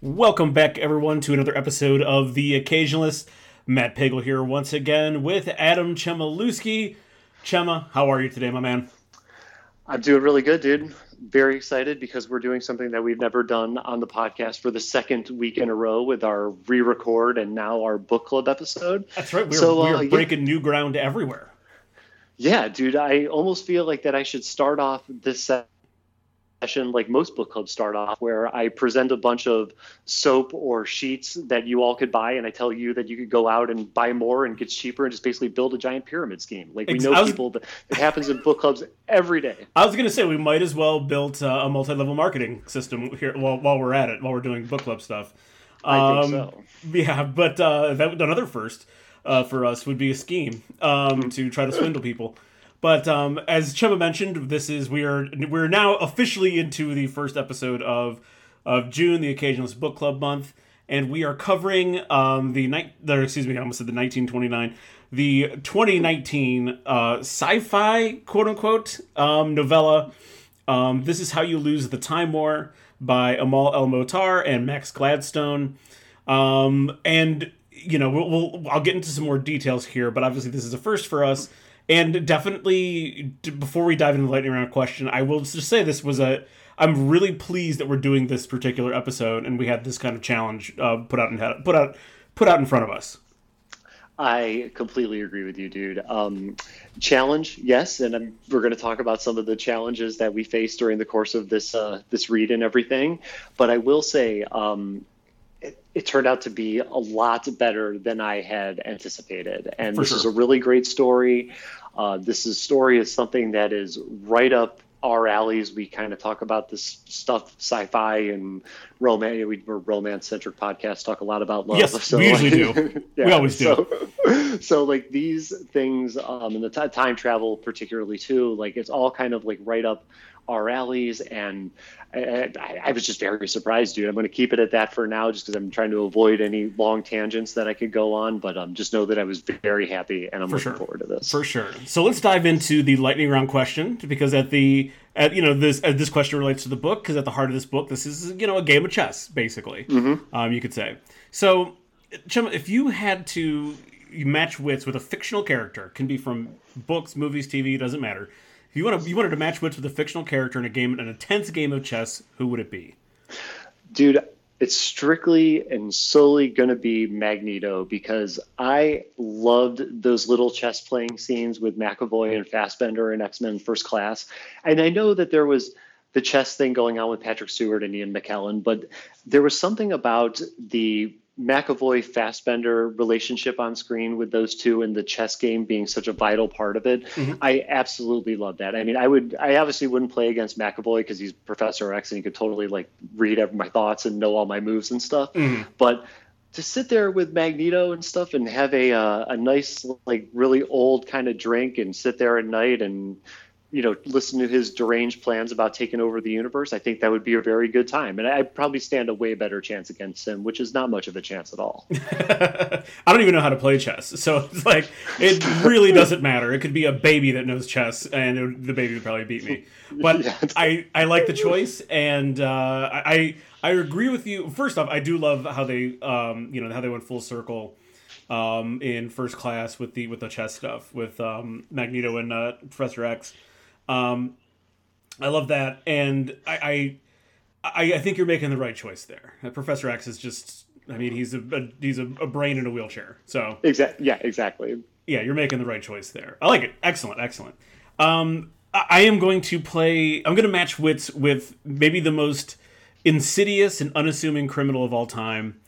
Welcome back, everyone, to another episode of The Occasionalist. Matt Pagel here once again with Adam Chemaluski. Chema, how are you today, my man? I'm doing really good, dude. Very excited because we're doing something that we've never done on the podcast for the second week in a row with our re-record and now our book club episode. That's right. We're, so, we're uh, breaking yeah. new ground everywhere. Yeah, dude. I almost feel like that I should start off this session like most book clubs start off where i present a bunch of soap or sheets that you all could buy and i tell you that you could go out and buy more and get cheaper and just basically build a giant pyramid scheme. Like we know was, people that it happens in book clubs every day. I was going to say we might as well build uh, a multi-level marketing system here while, while we're at it while we're doing book club stuff. I think um, so. yeah but uh, that another first uh, for us would be a scheme um, to try to swindle people but um, as Chema mentioned, this is we are we're now officially into the first episode of of June, the Occasionalist Book Club month, and we are covering um, the night. Excuse me, I almost said the 1929, the 2019 uh, sci-fi quote unquote um, novella. Um, this is how you lose the time war by Amal El-Mohtar and Max Gladstone. Um, and you know, we'll, we'll I'll get into some more details here, but obviously this is a first for us. And definitely, before we dive into the lightning round question, I will just say this was a. I'm really pleased that we're doing this particular episode, and we had this kind of challenge uh, put out and put out put out in front of us. I completely agree with you, dude. Um, challenge, yes, and I'm, we're going to talk about some of the challenges that we faced during the course of this uh, this read and everything. But I will say, um, it, it, turned out to be a lot better than I had anticipated, and For this sure. is a really great story. Uh, this is story is something that is right up our alleys. We kind of talk about this stuff, sci-fi and romance. We, are romance-centric podcasts. talk a lot about love. Yes, so, we usually do. yeah, we always do. So, so like these things, um, and the t- time travel particularly too, like it's all kind of like right up our alleys. And I, I, was just very surprised, dude. I'm going to keep it at that for now, just because I'm trying to avoid any long tangents that I could go on. But um, just know that I was very happy, and I'm for looking sure. forward to this for sure. So let's dive into the lightning round question, because at the at you know this uh, this question relates to the book, because at the heart of this book, this is you know a game of chess, basically. Mm-hmm. Um, you could say. So, Chum, if you had to match wits with a fictional character, can be from books, movies, TV, doesn't matter you want to, you wanted to match wits with a fictional character in a game, an intense game of chess, who would it be? Dude, it's strictly and solely going to be Magneto because I loved those little chess playing scenes with McAvoy and Fassbender and X Men First Class, and I know that there was the chess thing going on with Patrick Stewart and Ian McKellen, but there was something about the McAvoy Fassbender relationship on screen with those two and the chess game being such a vital part of it. Mm-hmm. I absolutely love that. I mean, I would, I obviously wouldn't play against McAvoy because he's Professor X and he could totally like read my thoughts and know all my moves and stuff. Mm-hmm. But to sit there with Magneto and stuff and have a uh, a nice like really old kind of drink and sit there at night and you know, listen to his deranged plans about taking over the universe, I think that would be a very good time. And I'd probably stand a way better chance against him, which is not much of a chance at all. I don't even know how to play chess. So it's like, it really doesn't matter. It could be a baby that knows chess, and it, the baby would probably beat me. But yeah. I, I like the choice, and uh, I, I agree with you. First off, I do love how they, um, you know, how they went full circle. Um, in first class with the with the chess stuff with um, Magneto and uh, Professor X, um, I love that, and I, I, I think you're making the right choice there. Uh, Professor X is just, I mean, he's a, a he's a, a, brain in a wheelchair. So exactly, yeah, exactly. Yeah, you're making the right choice there. I like it. Excellent, excellent. Um, I am going to play. I'm going to match wits with maybe the most insidious and unassuming criminal of all time.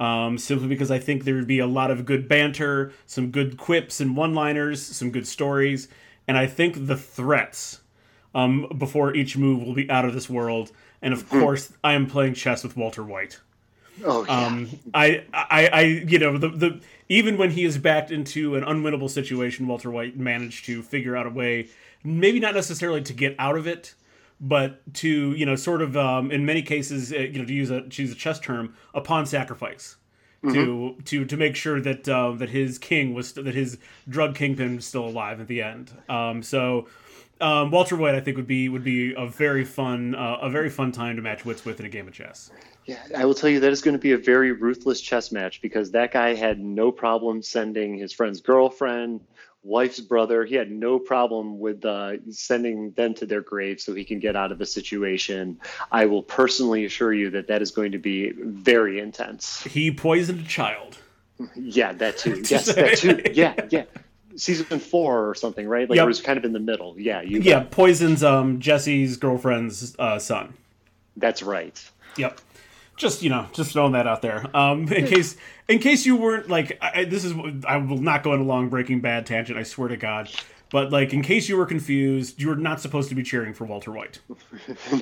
Um, simply because I think there would be a lot of good banter, some good quips and one-liners, some good stories, and I think the threats um, before each move will be out of this world. And of hmm. course, I am playing chess with Walter White. Oh yeah. Um, I, I, I, you know, the the even when he is backed into an unwinnable situation, Walter White managed to figure out a way, maybe not necessarily to get out of it, but to you know, sort of, um, in many cases, uh, you know, to use a to use a chess term, pawn sacrifice mm-hmm. to to to make sure that uh, that his king was that his drug kingpin was still alive at the end. Um, so um, Walter White, I think would be would be a very fun uh, a very fun time to match wits with in a game of chess. Yeah, I will tell you that is going to be a very ruthless chess match because that guy had no problem sending his friend's girlfriend, wife's brother. He had no problem with uh, sending them to their grave so he can get out of the situation. I will personally assure you that that is going to be very intense. He poisoned a child. Yeah, that too. yes, that too. Yeah, yeah. Season four or something, right? Like yep. it was kind of in the middle. Yeah, you. Yeah, poisons um Jesse's girlfriend's uh, son. That's right. Yep just you know just throwing that out there. Um in case in case you weren't like I, this is i will not go on a long breaking bad tangent i swear to god but like in case you were confused you were not supposed to be cheering for walter white.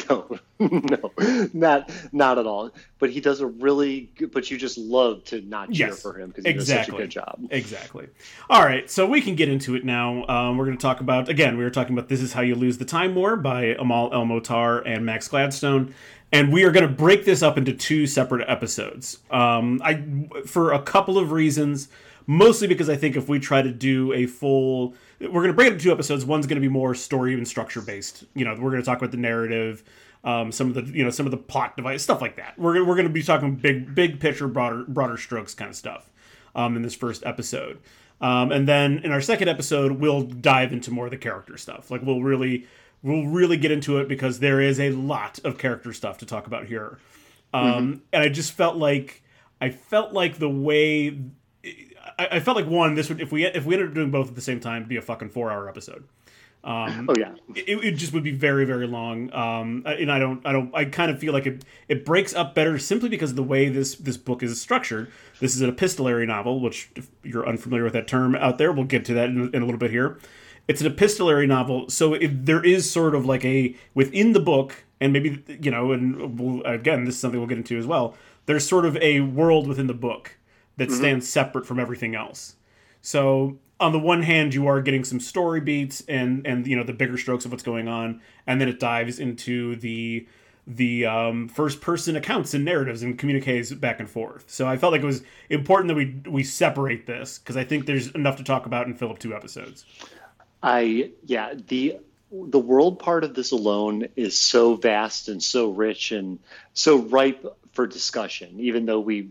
No no not not at all. But he does a really good but you just love to not cheer yes, for him because he exactly. does such a good job. Exactly. All right so we can get into it now. Um, we're going to talk about again we were talking about this is how you lose the time war by amal el-mohtar and max gladstone. And we are going to break this up into two separate episodes. Um, I for a couple of reasons, mostly because I think if we try to do a full, we're going to break it into two episodes. One's going to be more story and structure based. You know, we're going to talk about the narrative, um, some of the you know some of the plot device stuff like that. We're we're going to be talking big big picture, broader broader strokes kind of stuff um, in this first episode. Um, and then in our second episode, we'll dive into more of the character stuff. Like we'll really we'll really get into it because there is a lot of character stuff to talk about here. Um, mm-hmm. And I just felt like I felt like the way I, I, felt like one this would if we if we ended up doing both at the same time be a fucking four hour episode. Um, oh yeah, it, it, just would be very very long. Um, and I don't I don't I kind of feel like it it breaks up better simply because of the way this this book is structured. This is an epistolary novel, which if you're unfamiliar with that term out there, we'll get to that in, in a little bit here it's an epistolary novel, so it, there is sort of like a within the book, and maybe you know, and we'll, again, this is something we'll get into as well. There's sort of a world within the book that mm-hmm. stands separate from everything else. So on the one hand, you are getting some story beats and and you know the bigger strokes of what's going on, and then it dives into the the um, first person accounts and narratives and communiques back and forth. So I felt like it was important that we we separate this because I think there's enough to talk about in up two episodes. I yeah the the world part of this alone is so vast and so rich and so ripe for discussion, even though we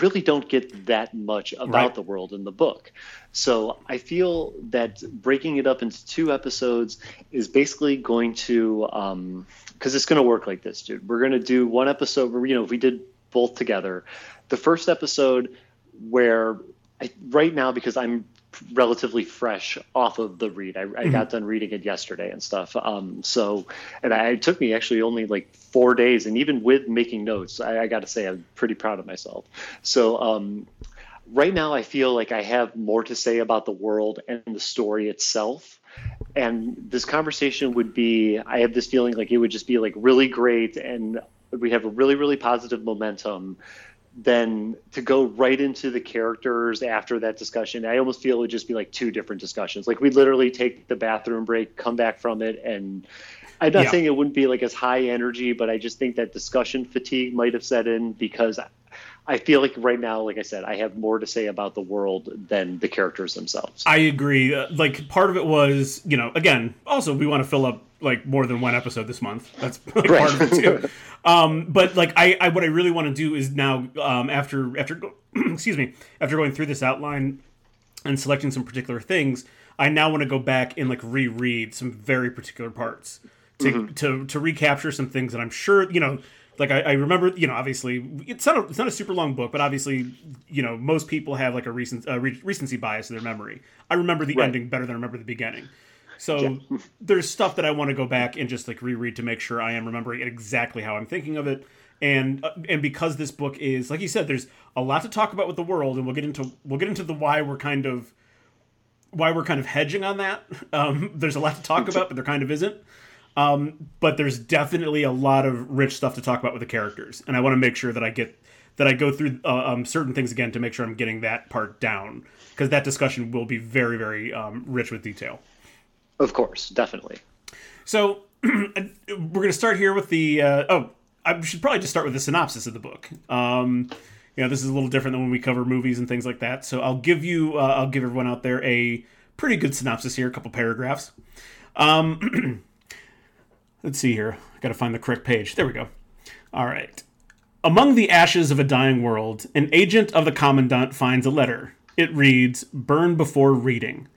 really don't get that much about right. the world in the book. So I feel that breaking it up into two episodes is basically going to, because um, it's going to work like this, dude. We're going to do one episode where, you know, we did both together, the first episode where I, right now, because I'm relatively fresh off of the read. I, I mm-hmm. got done reading it yesterday and stuff. Um, so, and I, it took me actually only like four days, and even with making notes, I, I got to say I'm pretty proud of myself. So, um, right now, I feel like I have more to say about the world and the story itself. And this conversation would be, I have this feeling like it would just be like really great, and we have a really, really positive momentum then to go right into the characters after that discussion, I almost feel it would just be like two different discussions. Like we literally take the bathroom break, come back from it, and I'm not yeah. saying it wouldn't be like as high energy, but I just think that discussion fatigue might have set in because I feel like right now, like I said, I have more to say about the world than the characters themselves. I agree. Uh, like part of it was, you know, again, also we want to fill up like more than one episode this month. That's like, right. part of it too. um, but like I, I, what I really want to do is now um, after after excuse me after going through this outline and selecting some particular things, I now want to go back and like reread some very particular parts to mm-hmm. to to recapture some things that I'm sure you know. Like I, I remember, you know, obviously it's not a, it's not a super long book, but obviously, you know, most people have like a recent uh, re- recency bias in their memory. I remember the right. ending better than I remember the beginning. So yeah. there's stuff that I want to go back and just like reread to make sure I am remembering exactly how I'm thinking of it. And uh, and because this book is like you said, there's a lot to talk about with the world, and we'll get into we'll get into the why we're kind of why we're kind of hedging on that. Um, there's a lot to talk about, but there kind of isn't. Um, but there's definitely a lot of rich stuff to talk about with the characters, and I want to make sure that I get that I go through uh, um, certain things again to make sure I'm getting that part down because that discussion will be very very um, rich with detail. Of course, definitely. So we're going to start here with the. Uh, oh, I should probably just start with the synopsis of the book. Um, you know, this is a little different than when we cover movies and things like that. So I'll give you, uh, I'll give everyone out there a pretty good synopsis here, a couple paragraphs. Um, let's see here. I got to find the correct page. There we go. All right. Among the ashes of a dying world, an agent of the Commandant finds a letter. It reads, Burn before reading.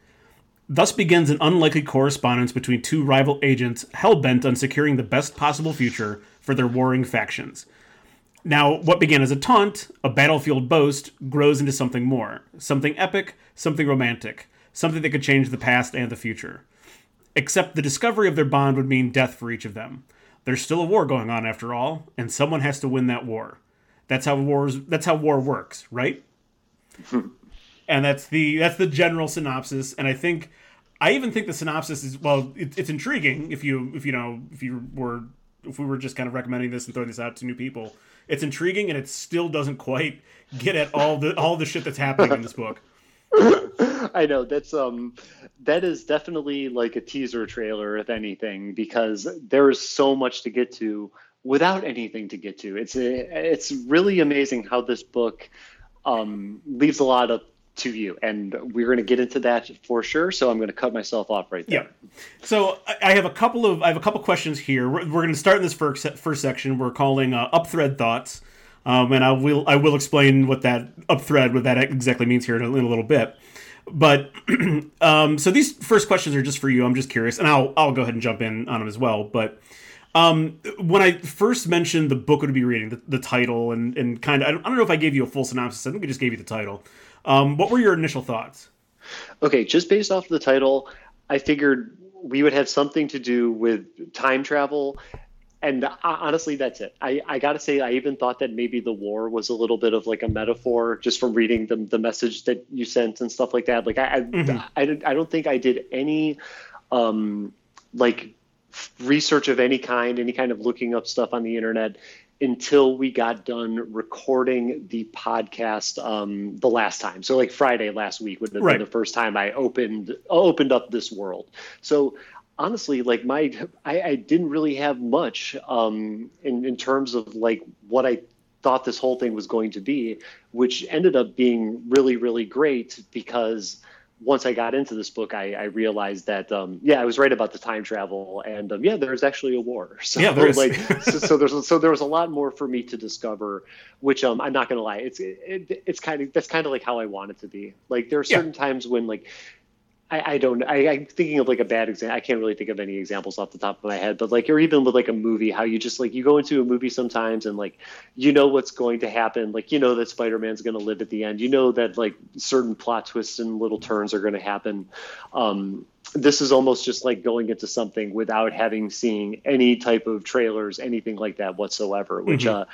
Thus begins an unlikely correspondence between two rival agents hell bent on securing the best possible future for their warring factions. Now, what began as a taunt, a battlefield boast, grows into something more. Something epic, something romantic, something that could change the past and the future. Except the discovery of their bond would mean death for each of them. There's still a war going on after all, and someone has to win that war. That's how wars that's how war works, right? Hmm. And that's the that's the general synopsis and I think I even think the synopsis is well it, it's intriguing if you if you know if you were if we were just kind of recommending this and throwing this out to new people it's intriguing and it still doesn't quite get at all the all the shit that's happening in this book. I know that's um that is definitely like a teaser trailer if anything because there is so much to get to without anything to get to. It's a, it's really amazing how this book um, leaves a lot up to you, and we're going to get into that for sure. So I'm going to cut myself off right there. Yeah. So I have a couple of I have a couple questions here. We're, we're going to start in this first first section. We're calling uh, up thread thoughts, um, and I will I will explain what that up thread what that exactly means here in a, in a little bit. But um, so these first questions are just for you. I'm just curious, and I'll I'll go ahead and jump in on them as well. But um, when I first mentioned the book would be reading, the, the title, and, and kind of, I don't, I don't know if I gave you a full synopsis. I think I just gave you the title. Um, what were your initial thoughts? Okay, just based off of the title, I figured we would have something to do with time travel. And uh, honestly, that's it. I, I got to say, I even thought that maybe the war was a little bit of like a metaphor just from reading the, the message that you sent and stuff like that. Like, I, mm-hmm. I, I, I don't think I did any um, like research of any kind, any kind of looking up stuff on the internet until we got done recording the podcast um, the last time. So like Friday last week would have right. been the first time I opened opened up this world. So honestly, like my I, I didn't really have much um, in in terms of like what I thought this whole thing was going to be, which ended up being really really great because once I got into this book, I, I realized that um, yeah, I was right about the time travel, and um, yeah, there's actually a war. So yeah, there is. like, so, so, there's so there was a lot more for me to discover, which um, I'm not gonna lie, it's it, it, it's kind of that's kind of like how I want it to be. Like there are certain yeah. times when like I, I don't I, I'm thinking of like a bad example. I can't really think of any examples off the top of my head, but like or even with like a movie, how you just like you go into a movie sometimes and like you know what's going to happen. Like you know that Spider Man's gonna live at the end. You know that like certain plot twists and little turns are gonna happen. Um, this is almost just like going into something without having seen any type of trailers, anything like that whatsoever. Which mm-hmm. uh,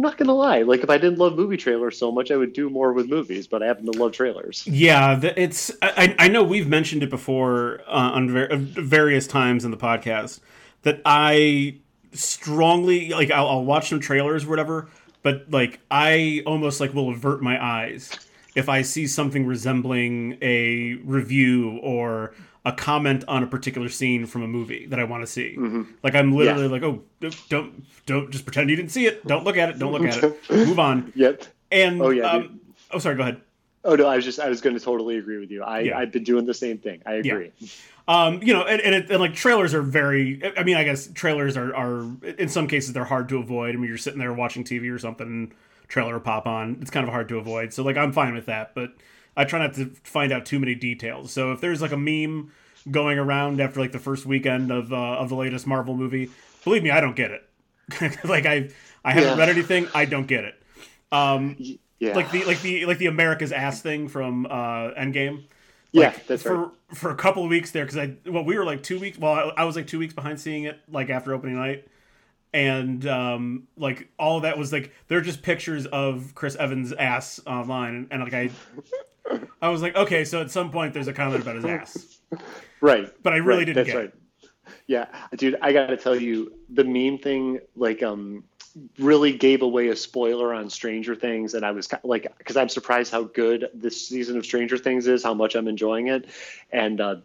I'm not gonna lie, like if I didn't love movie trailers so much, I would do more with movies. But I happen to love trailers. Yeah, it's. I, I know we've mentioned it before uh, on ver- uh, various times in the podcast that I strongly like. I'll, I'll watch some trailers, or whatever. But like, I almost like will avert my eyes if I see something resembling a review or a comment on a particular scene from a movie that I want to see. Mm-hmm. Like I'm literally yeah. like, oh, don't don't just pretend you didn't see it. Don't look at it. Don't look at it. Move on. Yep. And oh yeah. Um, oh sorry. Go ahead. Oh no, I was just I was going to totally agree with you. I yeah. I've been doing the same thing. I agree. Yeah. Um, you know, and, and, it, and, like trailers are very. I mean, I guess trailers are are in some cases they're hard to avoid. I mean, you're sitting there watching TV or something, trailer pop on. It's kind of hard to avoid. So like I'm fine with that, but I try not to find out too many details. So if there's like a meme going around after like the first weekend of uh, of the latest Marvel movie, believe me, I don't get it. like I I haven't yeah. read anything, I don't get it. Um, yeah. like the like the like the America's ass thing from uh, Endgame. Like, yeah, that's for right. for a couple of weeks there because I well we were like two weeks well I, I, was like two weeks behind seeing it like after opening night and um like all of that was like they're just pictures of Chris Evans ass online and, and like I I was like okay so at some point there's a comment about his ass right but I really right, didn't that's right. It. Yeah, dude, I got to tell you, the meme thing, like, um, really gave away a spoiler on Stranger Things, and I was like, because I'm surprised how good this season of Stranger Things is, how much I'm enjoying it, and uh,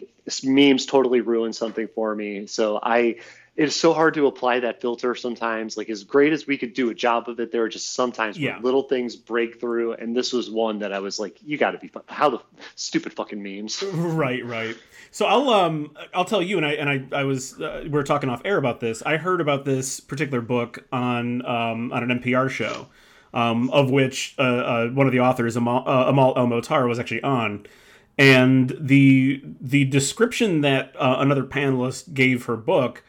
memes totally ruined something for me. So I it is so hard to apply that filter sometimes. Like as great as we could do a job of it, there are just sometimes Yeah. little things break through, and this was one that I was like, "You got to be fu- how the stupid fucking memes." Right, right. So I'll um I'll tell you, and I and I I was uh, we were talking off air about this. I heard about this particular book on um on an NPR show, um of which uh, uh one of the authors Amal uh, Amal El-Mohtar was actually on, and the the description that uh, another panelist gave her book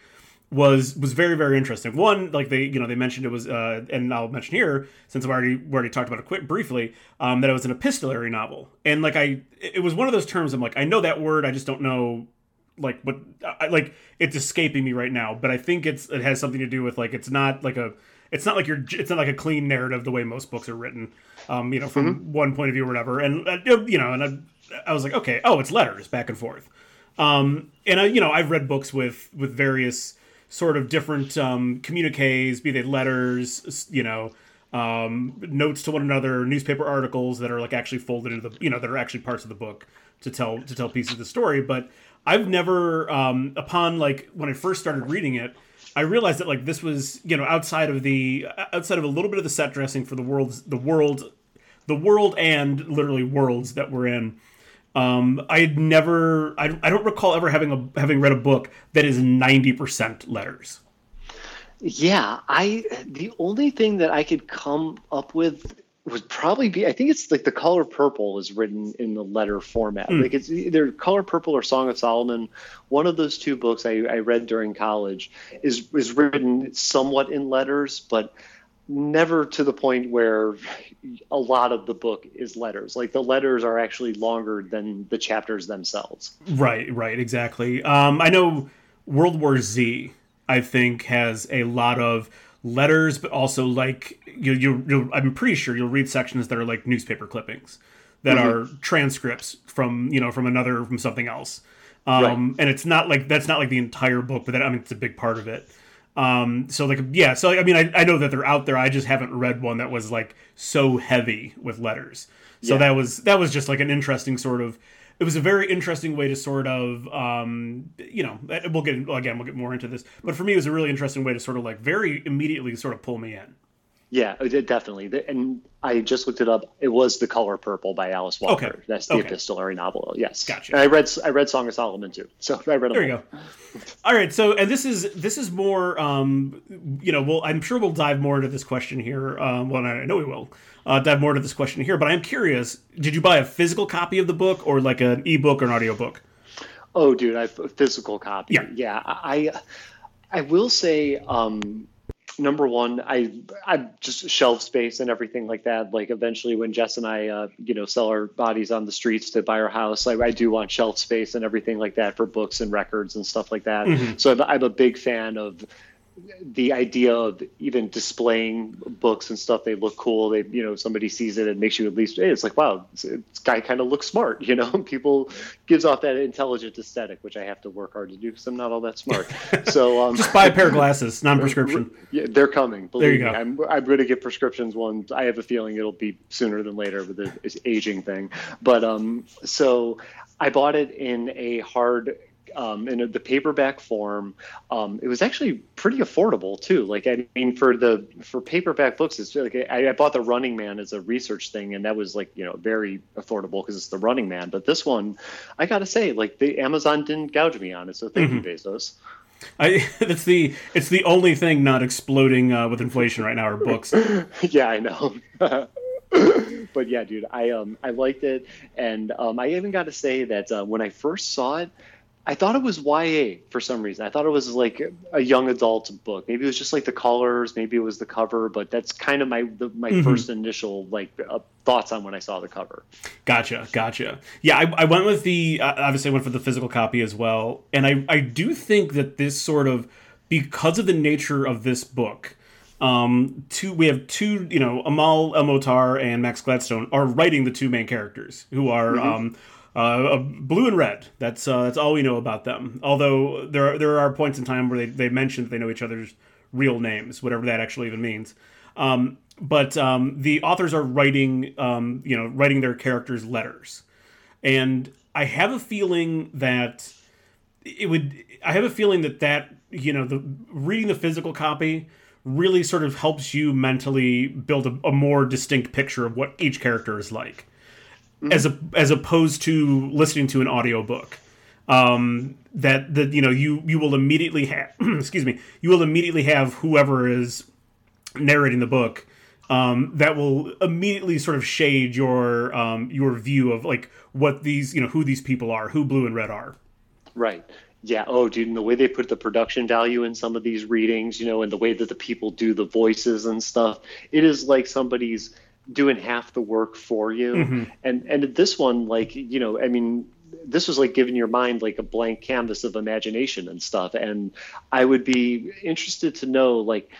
was was very very interesting. One, like they you know they mentioned it was, uh, and I'll mention here since we already we already talked about it quick briefly, um, that it was an epistolary novel, and like I it was one of those terms I'm like I know that word, I just don't know like what I, like it's escaping me right now, but I think it's it has something to do with like it's not like a it's not like you're it's not like a clean narrative the way most books are written, um, you know from one point of view or whatever, and uh, you know and I, I was like okay oh it's letters back and forth. Um, and I, you know, I've read books with with various sort of different um, communiques, be they letters, you know, um, notes to one another, newspaper articles that are like actually folded into the, you know, that are actually parts of the book to tell to tell pieces of the story. But I've never, um, upon like when I first started reading it, I realized that like this was, you know, outside of the outside of a little bit of the set dressing for the world's the world, the world and literally worlds that we're in. Um, I had never, I, I don't recall ever having a having read a book that is ninety percent letters. Yeah, I the only thing that I could come up with would probably be I think it's like the color purple is written in the letter format. Like it's either color purple or Song of Solomon. One of those two books I, I read during college is is written somewhat in letters, but never to the point where a lot of the book is letters. Like the letters are actually longer than the chapters themselves. Right, right, exactly. Um, I know World War Z. I think has a lot of letters, but also like you, you, you I'm pretty sure you'll read sections that are like newspaper clippings that are transcripts from you know from another from something else. Um, and it's not like that's not like the entire book, but that I mean it's a big part of it. Um, so like yeah, so I mean I, I know that they're out there. I just haven't read one that was like so heavy with letters. So Yeah. that was that was just like an interesting sort of. It was a very interesting way to sort of, um, you know, we'll get again, we'll get more into this, but for me, it was a really interesting way to sort of like very immediately sort of pull me in. Yeah, it definitely. And I just looked it up. It was The Color Purple by Alice Walker. Okay. That's the Okay. epistolary novel. Yes. Gotcha. And I read I read Song of Solomon too. So I read them There you all. go. All right, so and this is this is more, um, you know, well, I'm sure we'll dive more into this question here. Um, well, I know we will uh, dive more into this question here, but I'm curious: Did you buy a physical copy of the book or like an ebook or an audiobook? Oh, dude, I physical copy. Yeah. yeah. I I will say, um, number one, I I just shelf space and everything like that. Like eventually, when Jess and I, uh, you know, sell our bodies on the streets to buy our house, I, I do want shelf space and everything like that for books and records and stuff like that. Mm-hmm. So I'm, I'm a big fan of the idea of even displaying books and stuff they look cool they you know somebody sees it and makes you at least hey, it's like wow this, this guy kind of looks smart you know people gives off that intelligent aesthetic which i have to work hard to do because i'm not all that smart so um Just buy a pair of glasses, non-prescription. yeah, they're coming. Believe you me. go. I'm, I'm going to get prescriptions one. I have a feeling it'll be sooner than later with the this aging thing. But um, so I bought it in a hard, um, in the paperback form. Um, it was actually pretty affordable too. Like I mean, for the for paperback books, it's like I, I bought the Running Man as a research thing, and that was like you know very affordable because it's the Running Man. But this one, I got to say, like the Amazon didn't gouge me on it, so thank you, Bezos. I that's the it's the only thing not exploding uh, with inflation right now are books. yeah, I know. but yeah, dude, I um I liked it, and um I even got to say that uh, when I first saw it, I thought it was YA for some reason. I thought it was like a young adult book. Maybe it was just like the colors, maybe it was the cover, but that's kind of my the, my first initial like uh, thoughts on when I saw the cover. Gotcha, gotcha. Yeah, I, I went with the uh, obviously I went for the physical copy as well, and I I do think that this sort of because of the nature of this book, um, two we have two you know Amal El-Mohtar and Max Gladstone are writing the two main characters who are um. Uh, blue and red. That's uh, that's all we know about them. Although there are, there are points in time where they, they mention that they know each other's real names, whatever that actually even means. Um, but um, the authors are writing, um, you know, writing their characters letters, and I have a feeling that it would. I have a feeling that that you know the reading the physical copy really sort of helps you mentally build a, a more distinct picture of what each character is like mm-hmm. as a as opposed to listening to an audiobook um that that you know you you will immediately have excuse me you will immediately have whoever is narrating the book um, that will immediately sort of shade your um, your view of like what these you know who these people are who blue and red are. Right. Yeah. Oh dude and the way they put the production value in some of these readings you know and the way that the people do the voices and stuff it is like somebody's doing half the work for you mm-hmm. and and this one like you know i mean this was like giving your mind like a blank canvas of imagination and stuff and i would be interested to know like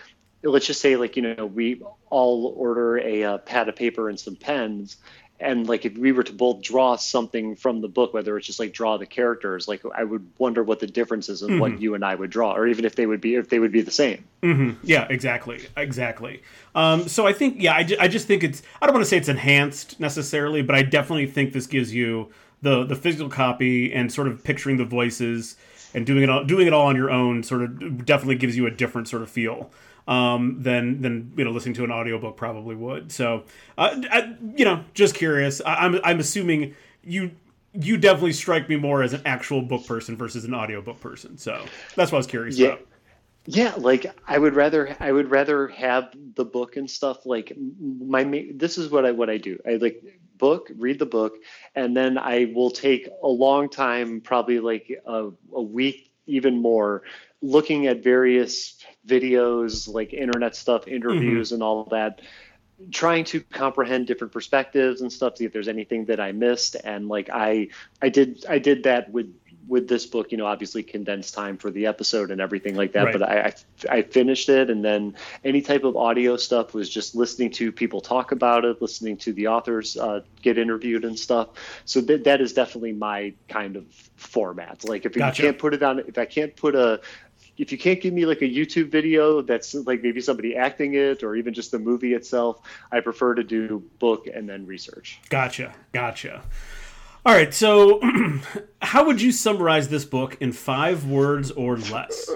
let's just say like you know we all order a, uh, pad of paper and some pens and like if we were to both draw something from the book whether it's just like draw the characters like i would wonder what the difference is in mm-hmm. what you and i would draw or even if they would be if they would be the same mm-hmm. yeah exactly exactly um, so i think yeah I, ju- I just think it's i don't want to say it's enhanced necessarily but i definitely think this gives you the the physical copy and sort of picturing the voices and doing it all doing it all on your own sort of definitely gives you a different sort of feel um, than than you know listening to an audiobook probably would. So, uh, I, you know, just curious. I, am I'm, I'm assuming you you definitely strike me more as an actual book person versus an audiobook person. So that's what I was curious yeah. about. Yeah, like I would rather I would rather have the book and stuff. Like my this is what I what I do. I like book, read the book, and then I will take a long time, probably like a, a week, even more, looking at various videos, like internet stuff, interviews, mm-hmm. and all that, trying to comprehend different perspectives and stuff, see if there's anything that I missed. And like I, I did, I did that with with this book, you know, obviously condensed time for the episode and everything like that. Right. But I, I, I finished it, and then any type of audio stuff was just listening to people talk about it, listening to the authors uh, get interviewed and stuff. So that that is definitely my kind of format. Like if gotcha. you can't put it on, if I can't put a if you can't give me like a YouTube video that's like maybe somebody acting it or even just the movie itself, I prefer to do book and then research. Gotcha. Gotcha. All right. So, how would you summarize this book in five words or less?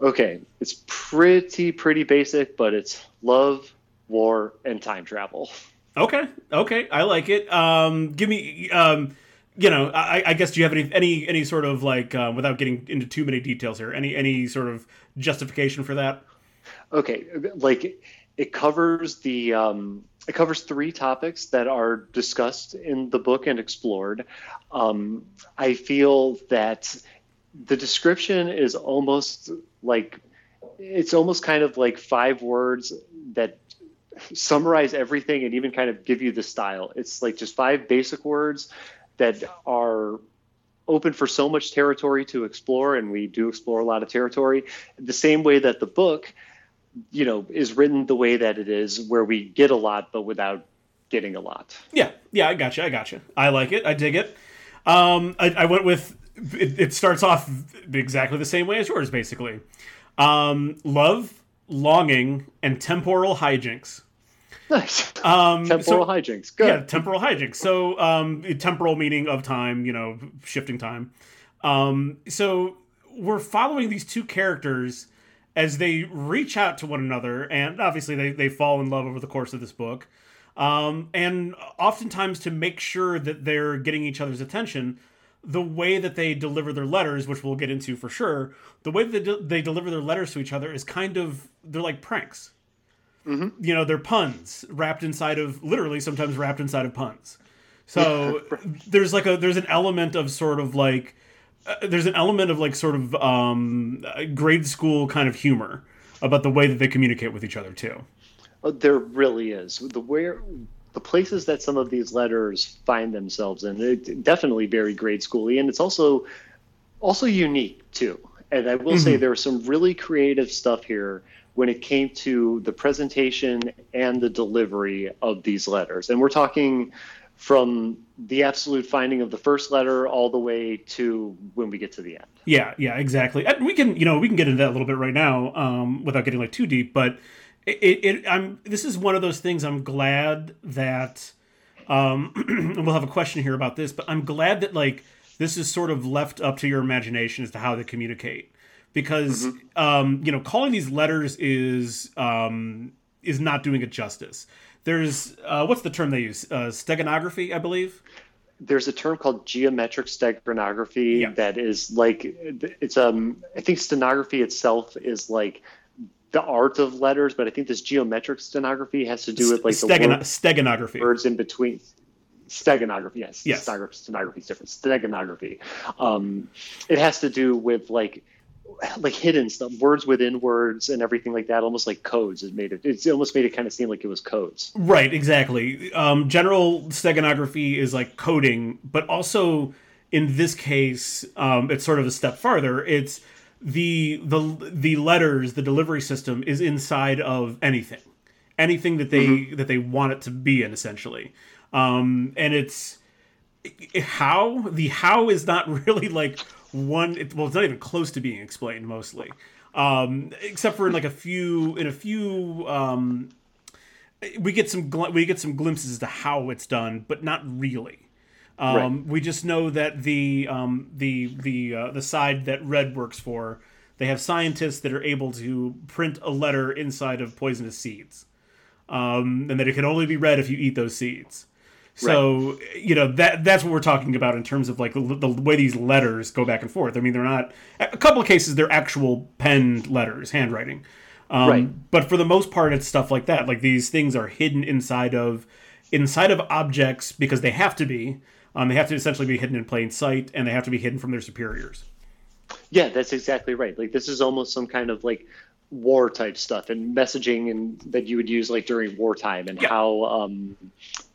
Okay. It's pretty, pretty basic, but it's love, war, and time travel. Okay. Okay. I like it. Um, give me. Um, you know, I, I, guess do you have any any any sort of like um, without getting into too many details here, any any sort of justification for that? Okay, like it covers the um, it covers three topics that are discussed in the book and explored. Um, I feel that the description is almost like it's almost kind of like five words that summarize everything and even kind of give you the style. It's like just five basic words that are open for so much territory to explore, and we do explore a lot of territory. The same way that the book, you know, is written the way that it is, where we get a lot but without getting a lot. Yeah, yeah, I got you. I got you. I like it. I dig it. Um, I, I went with it, it, starts off exactly the same way as yours, basically. Um, love, longing, and temporal hijinks. Nice. Um, temporal so, hijinks. Good. Yeah, temporal hijinks. So, um, temporal meaning of time, you know, shifting time. Um, so we're following these two characters as they reach out to one another, and obviously they, they fall in love over the course of this book. Um, and oftentimes to make sure that they're getting each other's attention, the way that they deliver their letters, which we'll get into for sure, the way that they, de- they deliver their letters to each other is kind of they're like pranks. Mm-hmm. You know, they're puns wrapped inside of literally sometimes wrapped inside of puns. So there's like a there's an element of sort of like uh, there's an element of like sort of um, grade school kind of humor about the way that they communicate with each other too. Oh, there really is the where the places that some of these letters find themselves in. It definitely very grade schooly, and it's also also unique too. And I will mm-hmm. say there's some really creative stuff here when it came to the presentation and the delivery of these letters. And we're talking from the absolute finding of the first letter all the way to when we get to the end. Yeah, yeah, exactly. And we can, you know, we can get into that a little bit right now um, without getting like too deep. But it, it, I'm. This is one of those things. I'm glad that. Um, we'll have a question here about this, but I'm glad that like this is sort of left up to your imagination as to how they communicate because um, you know calling these letters is um, is not doing it justice. There's uh, what's the term they use? Uh, steganography, I believe. there's a term called geometric steganography Yeah. that is like it's um I think stenography itself is like the art of letters, but I think this geometric stenography has to do with like the word- steganography. words in between. Steganography, yes. Yes. Stenography, stenography is different. Steganography. Um, it has to do with like like hidden stuff, words within words and everything like that, almost like codes. It made it. It's almost made it kind of seem like it was codes. Right, exactly. Um, general steganography is like coding, but also in this case, um, it's sort of a step farther. It's the the the letters, the delivery system is inside of anything, anything that they that they want it to be in, essentially. Um, and it's how the how is not really like one it, well it's not even close to being explained mostly. Um except for in like a few in a few um we get some gl- we get some glimpses as to how it's done but not really. Um Right. we just know that the um the the uh, the side that red works for they have scientists that are able to print a letter inside of poisonous seeds. Um and that it can only be read if you eat those seeds so you know that that's what we're talking about in terms of like the, the way these letters go back and forth. I mean, they're not a couple of cases they're actual penned letters, handwriting. Um, Right. But for the most part, it's stuff like that. Like these things are hidden inside of inside of objects because they have to be. Um, they have to essentially be hidden in plain sight, and they have to be hidden from their superiors. Yeah, that's exactly right. Like this is almost some kind of like war type stuff and messaging and that you would use like during wartime and Yeah. how um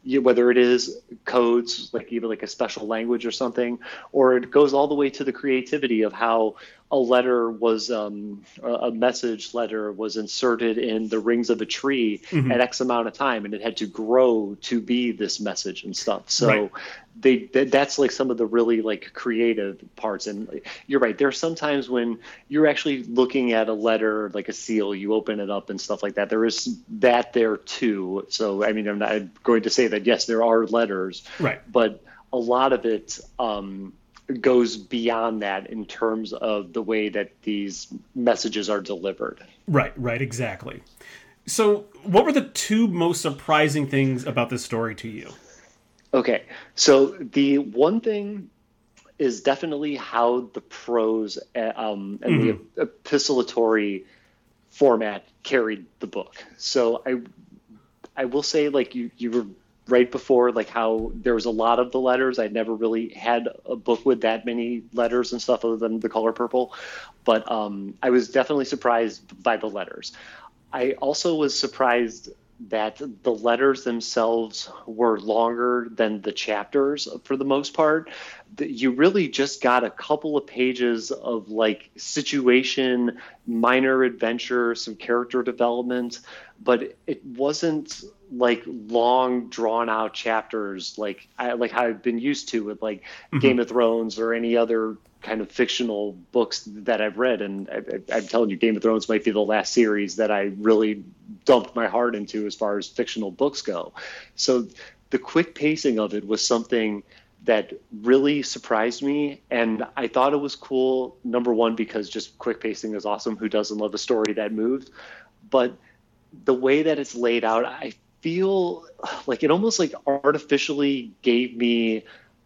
whether it is codes like even like a special language or something or it goes all the way to the creativity of how a letter was um, a message letter was inserted in the rings of a tree Mm-hmm. at X amount of time, and it had to grow to be this message and stuff. So Right. they that, that's like some of the really like creative parts. And you're right. There are some times when you're actually looking at a letter like a seal, you open it up and stuff like that. There is that there too. So I mean, I'm not going to say that yes, there are letters, Right. but a lot of it um, goes beyond that in terms of the way that these messages are delivered. Right. Right. Exactly. So, what were the two most surprising things about this story to you? Okay, so the one thing is definitely how the prose uh, um, and the epistolatory format carried the book. So I, I will say, like you, you were right before, like how there was a lot of the letters. I never really had a book with that many letters and stuff, other than the color purple. But um, I was definitely surprised by the letters. I also was surprised that the letters themselves were longer than the chapters for the most part. You really just got a couple of pages of like situation, minor adventure, some character development, but it wasn't like long drawn out chapters like I like how I've been used to with like mm-hmm. Game of Thrones or any other kind of fictional books that I've read. And I, I, I'm telling you, Game of Thrones might be the last series that I really dumped my heart into as far as fictional books go. So the quick pacing of it was something that really surprised me. And I thought it was cool, number one, because just quick pacing is awesome. Who doesn't love a story that moves? But the way that it's laid out, I feel like it almost like artificially gave me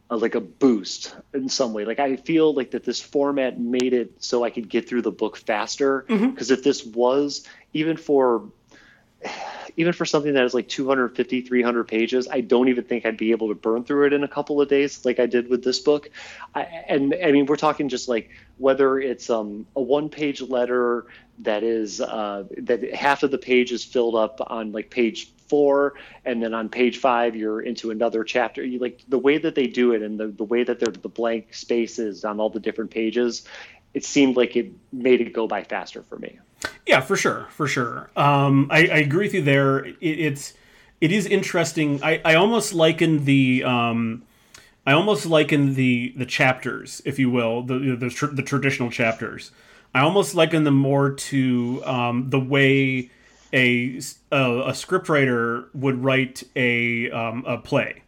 a, like a boost in some way. Like I feel like that this format made it so I could get through the book faster. Because if this was even for even for something that is like 250 300 pages i don't even think i'd be able to burn through it in a couple of days like i did with this book I, and i mean we're talking just like whether it's um, a one page letter that is uh, that half of the page is filled up on like page four and then on page five you're into another chapter you like the way that they do it and the, the way that the blank spaces on all the different pages it seemed like it made it go by faster for me Yeah, for sure, for sure. Um, I, I agree with you there. It, it's it is interesting. I, I almost liken the um, I almost liken the the chapters, if you will, the the, tr- the traditional chapters. I almost liken them more to um, the way a, a a scriptwriter would write a um, a play.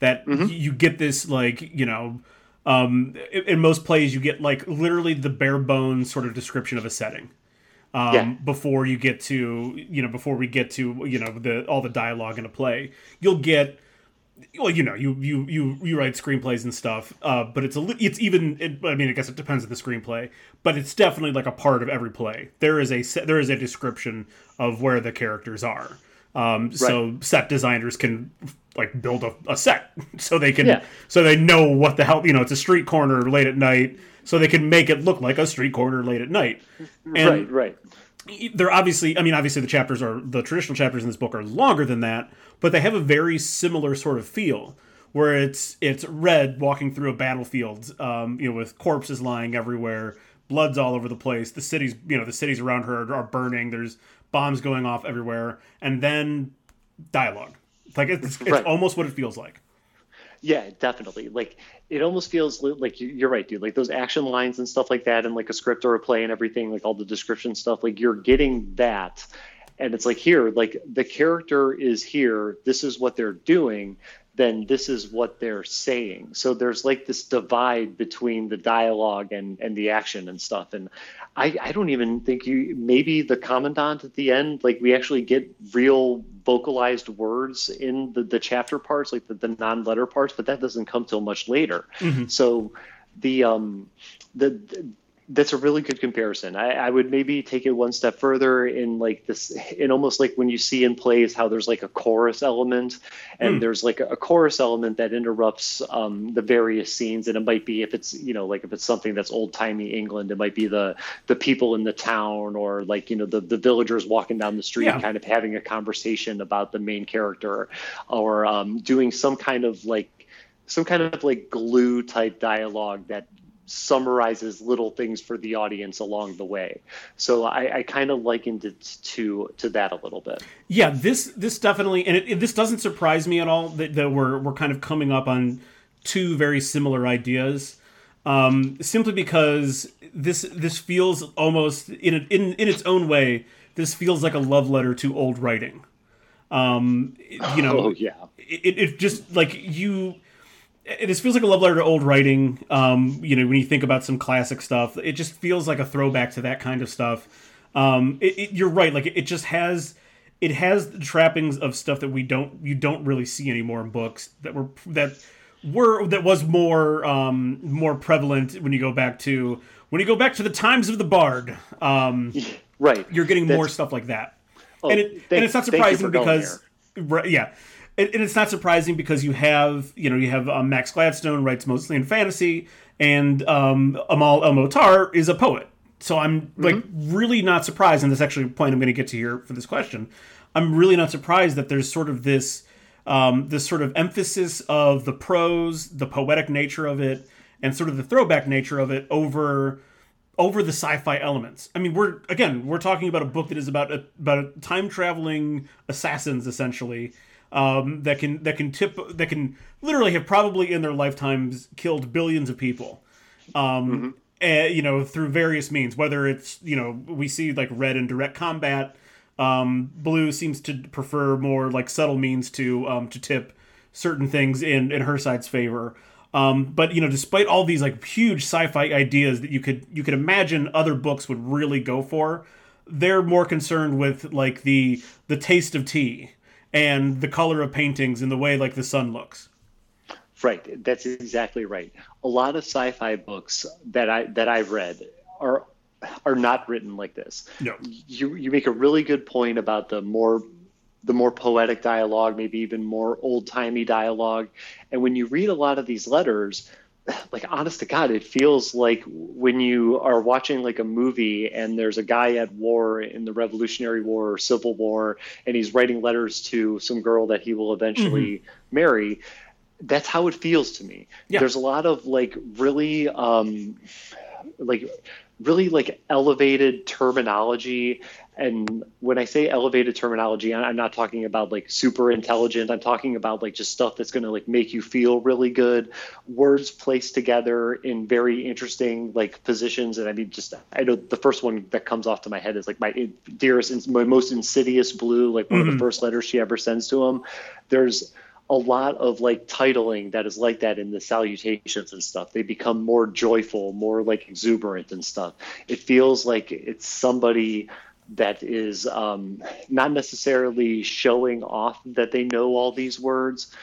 That y- you get this like you know um, in, in most plays you get like literally the bare bones sort of description of a setting um, Yeah. before you get to you know before we get to you know the all the dialogue in a play you'll get well you know you you you you write screenplays and stuff uh, but it's a it's even it, i mean i guess it depends on the screenplay but it's definitely like a part of every play there is a there is a description of where the characters are um, so set designers can like build a, a set so they can Yeah. so they know what the hell you know it's a street corner late at night so they can make it look like a street corner late at night and right, right. They're obviously i mean obviously the chapters are the traditional chapters in this book are longer than that but they have a very similar sort of feel where it's it's red walking through a battlefield um, you know with corpses lying everywhere blood's all over the place the cities you know the cities around her are, are burning there's bombs going off everywhere and then dialogue like it's, it's Right. almost what it feels like Yeah, definitely. Like it almost feels like you're right, dude. Like those action lines and stuff like that, and like a script or a play and everything, like all the description stuff. Like you're getting that, and it's like here, like the character is here. This is what they're doing. Then this is what they're saying. So there's like this divide between the dialogue and and the action and stuff. And I I don't even think you maybe the commandant at the end, like we actually get real vocalized words in the, the chapter parts, like the, the non-letter parts, but that doesn't come till much later. So the um the, the that's a really good comparison. I, I would maybe take it one step further in like this, in almost like when you see in plays how there's like a chorus element, and there's like a, a chorus element that interrupts um, the various scenes, and it might be if it's you know like if it's something that's old timey England, it might be the the people in the town or like you know the the villagers walking down the street, Yeah. kind of having a conversation about the main character, or um, doing some kind of like some kind of like glue type dialogue that summarizes little things for the audience along the way. So I, I kind of likened it to to that a little bit. Yeah, this this definitely, and it, it- this doesn't surprise me at all that, that we're we're kind of coming up on two very similar ideas. Um, simply because this this feels almost in a, in in its own way, this feels like a love letter to old writing. Um, you know, Oh yeah. it, it just like you it just feels like a love letter to old writing. Um you know when you think about some classic stuff it just feels like a throwback to that kind of stuff. Um it, it, you're right. Like it, it just has it has the trappings of stuff that we don't you don't really see anymore in books that were that were that was more um more prevalent when you go back to when you go back to the times of the bard. Um Right. you're getting That's- more stuff like that. Oh, and, it, thank- and it's not surprising because, right, yeah, and, and it's not surprising because you have, you know, you have um, Max Gladstone writes mostly in fantasy, and um, Amal El-Mohtar is a poet. So I'm like Mm-hmm. really not surprised, and that's actually a point I'm going to get to here for this question. I'm really not surprised that there's sort of this, um, this sort of emphasis of the prose, the poetic nature of it, and sort of the throwback nature of it over over the sci-fi elements. I mean, we're again, we're talking about a book that is about a, about time traveling assassins essentially um, that can that can tip that can literally have probably in their lifetimes killed billions of people. Um, eh, you know, through various means, whether it's you know we see like red in direct combat. Um, blue seems to prefer more like subtle means to um, to tip certain things in in her side's favor. Um, but you know, despite all these like huge sci-fi ideas that you could you could imagine other books would really go for, they're more concerned with like the the taste of tea and the color of paintings and the way like the sun looks. Right. That's exactly right. A lot of sci-fi books that I that I've read are are not written like this. No. You you make a really good point about the more the more poetic dialogue, maybe even more old-timey dialogue. And when you read a lot of these letters, like honest to God, it feels like when you are watching like a movie and there's a guy at war in the Revolutionary War or Civil War, and he's writing letters to some girl that he will eventually marry. That's how it feels to me. Yeah. There's a lot of like really, um, like really like elevated terminology. And when I say elevated terminology, I'm not talking about like super intelligent. I'm talking about like just stuff that's going to like make you feel really good. Words placed together in very interesting like positions. And I mean, just I know the first one that comes off to my head is like my dearest, my most insidious blue, like one of the mm-hmm. first letters she ever sends to him. There's a lot of like titling that is like that in the salutations and stuff. They become more joyful, more like exuberant and stuff. It feels like it's somebody that is um, not necessarily showing off that they know all these words,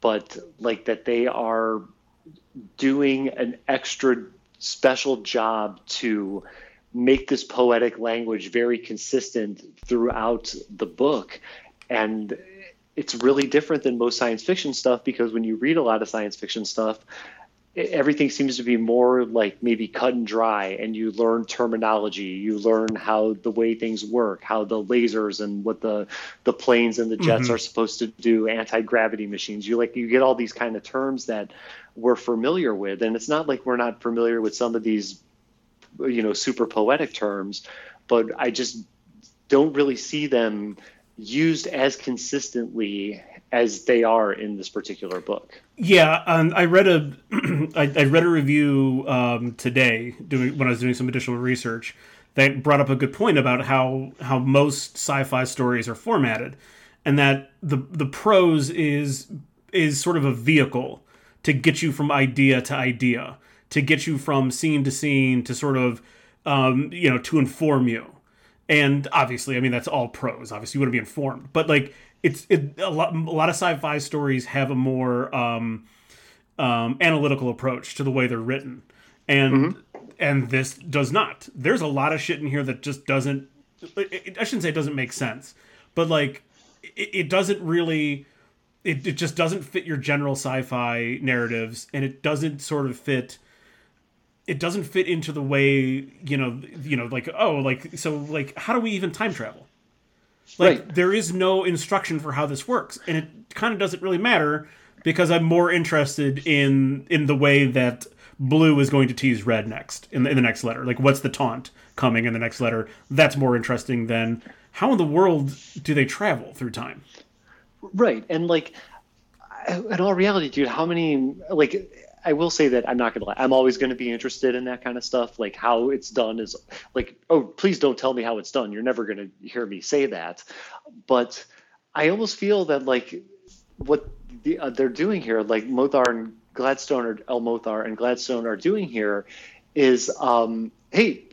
but like that they are doing an extra special job to make this poetic language very consistent throughout the book. And it's really different than most science fiction stuff because when you read a lot of science fiction stuff, everything seems to be more like maybe cut and dry and you learn terminology you learn how the way things work how the lasers and what the the planes and the jets mm-hmm. are supposed to do anti-gravity machines you like you get all these kind of terms that we're familiar with and it's not like we're not familiar with some of these you know super poetic terms but i just don't really see them used as consistently as they are in this particular book. Yeah, um, I read a I, I read a review um, today doing when I was doing some additional research that brought up a good point about how how most sci-fi stories are formatted, and that the the prose is is sort of a vehicle to get you from idea to idea, to get you from scene to scene, to sort of um, you know to inform you and obviously, I mean that's all prose. Obviously, you want to be informed, but like it's it, a lot. A lot of sci-fi stories have a more um, um, analytical approach to the way they're written, and mm-hmm. and this does not. There's a lot of shit in here that just doesn't. It, I shouldn't say it doesn't make sense, but like it, it doesn't really. It, it just doesn't fit your general sci-fi narratives, and it doesn't sort of fit it doesn't fit into the way you know you know like oh like so like how do we even time travel? Like right. there is no instruction for how this works and it kind of doesn't really matter because i'm more interested in in the way that blue is going to tease red next in the, in the next letter. Like what's the taunt coming in the next letter? That's more interesting than how in the world do they travel through time? Right and like in all reality dude how many like I will say that I'm not gonna lie. I'm always going to be interested in that kind of stuff. Like how it's done is like, oh, please don't tell me how it's done. You're never going to hear me say that. But I almost feel that like what the, uh, they're doing here, like Mohtar and Gladstone or El-Mohtar and Gladstone are doing here, is um, hey,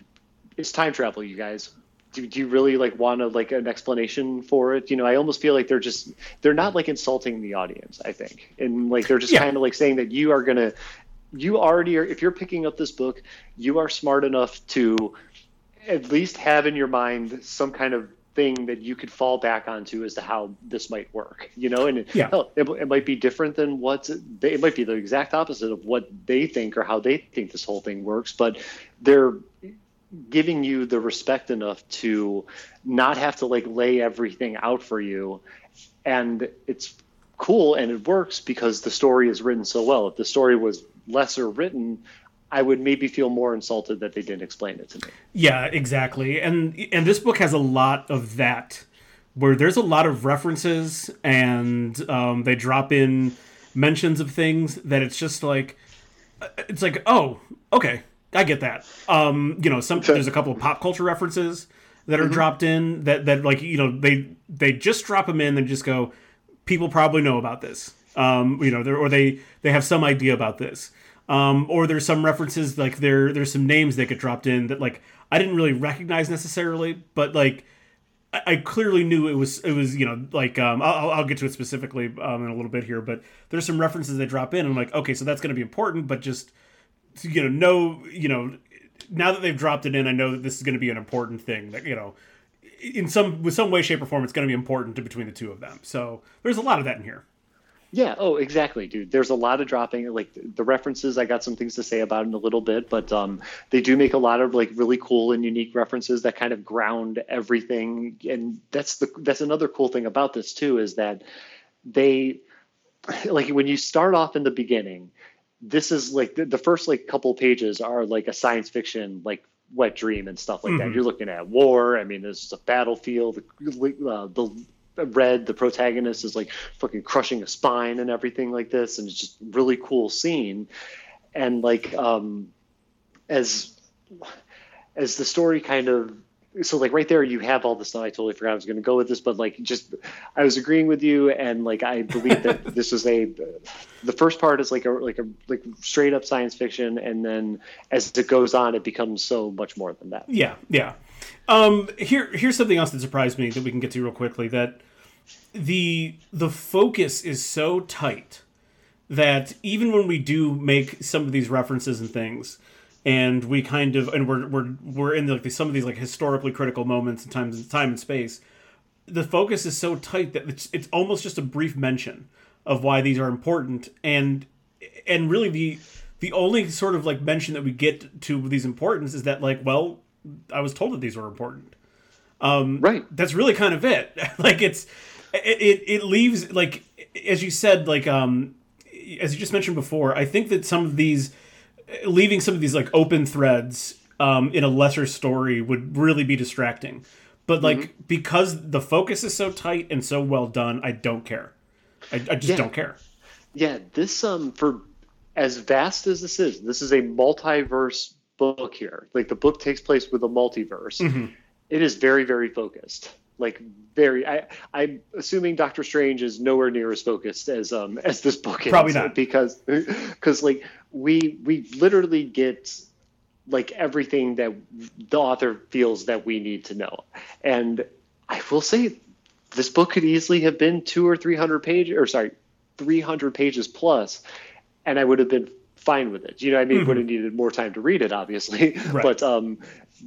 it's time travel, you guys do, do you really like want to like an explanation for it you know i almost feel like they're just they're not like insulting the audience i think and like they're just yeah. kind of like saying that you are gonna you already are if you're picking up this book you are smart enough to at least have in your mind some kind of thing that you could fall back onto as to how this might work you know and yeah. hell, it, it might be different than what they, it might be the exact opposite of what they think or how they think this whole thing works but they're giving you the respect enough to not have to like lay everything out for you. And it's cool and it works because the story is written so well. If the story was lesser written i would maybe feel more insulted that they didn't explain it to me. Yeah exactly. And and this book has a lot of that where there's a lot of references and um, they drop in mentions of things that it's just like it's like oh okay I get that. Um, you know, some there's a couple of pop culture references that are mm-hmm. dropped in that that like you know they they just drop them in and just go, people probably know about this. Um, you know, or they they have some idea about this. Um, or there's some references like there there's some names that get dropped in that like I didn't really recognize necessarily, but like I, I clearly knew it was it was you know like um, I'll, I'll get to it specifically um, in a little bit here, but there's some references that drop in. And I'm like, okay, so that's going to be important, but just you know, know, you know, now that they've dropped it in, I know that this is going to be an important thing. That you know, in some with some way, shape, or form, it's going to be important to between the two of them. So there's a lot of that in here. Yeah. Oh, exactly, dude. There's a lot of dropping. Like the references, I got some things to say about in a little bit, but um, they do make a lot of like really cool and unique references that kind of ground everything. And that's the that's another cool thing about this too is that they like when you start off in the beginning this is like the, the first like couple pages are like a science fiction like wet dream and stuff like mm-hmm. that. You're looking at war. I mean, there's a battlefield. Uh, the red, the protagonist is like fucking crushing a spine and everything like this, and it's just really cool scene. And like um, as as the story kind of so like right there you have all the stuff. I totally forgot i was going to go with this but like just i was agreeing with you and like i believe that this is a the first part is like a like a like straight up science fiction and then as it goes on it becomes so much more than that. Yeah yeah. Um here here's something else that surprised me that we can get to real quickly that the the focus is so tight that even when we do make some of these references and things and we kind of and we're we're we're in like some of these like historically critical moments in times time and space. The focus is so tight that it's it's almost just a brief mention of why these are important and and really the the only sort of like mention that we get to these importance is that like well I was told that these were important. Um right. that's really kind of it. Like it's it, it it leaves like as you said like um as you just mentioned before I think that some of these leaving some of these like open threads um, in a lesser story would really be distracting. But like mm-hmm. because the focus is so tight and so well done, I don't care. I, I just yeah. don't care. Yeah, this um for as vast as this is, this is a multiverse book here. Like the book takes place with a multiverse. Mm-hmm. It is very very focused. Like very I I'm assuming Doctor Strange is nowhere near as focused as um as this book is. Probably not. Because because like we we literally get like everything that the author feels that we need to know. And I will say this book could easily have been two or three hundred pages or sorry, three hundred pages plus, and I would have been fine with it. You know, I mean, mm-hmm. would have needed more time to read it, obviously, right. but um,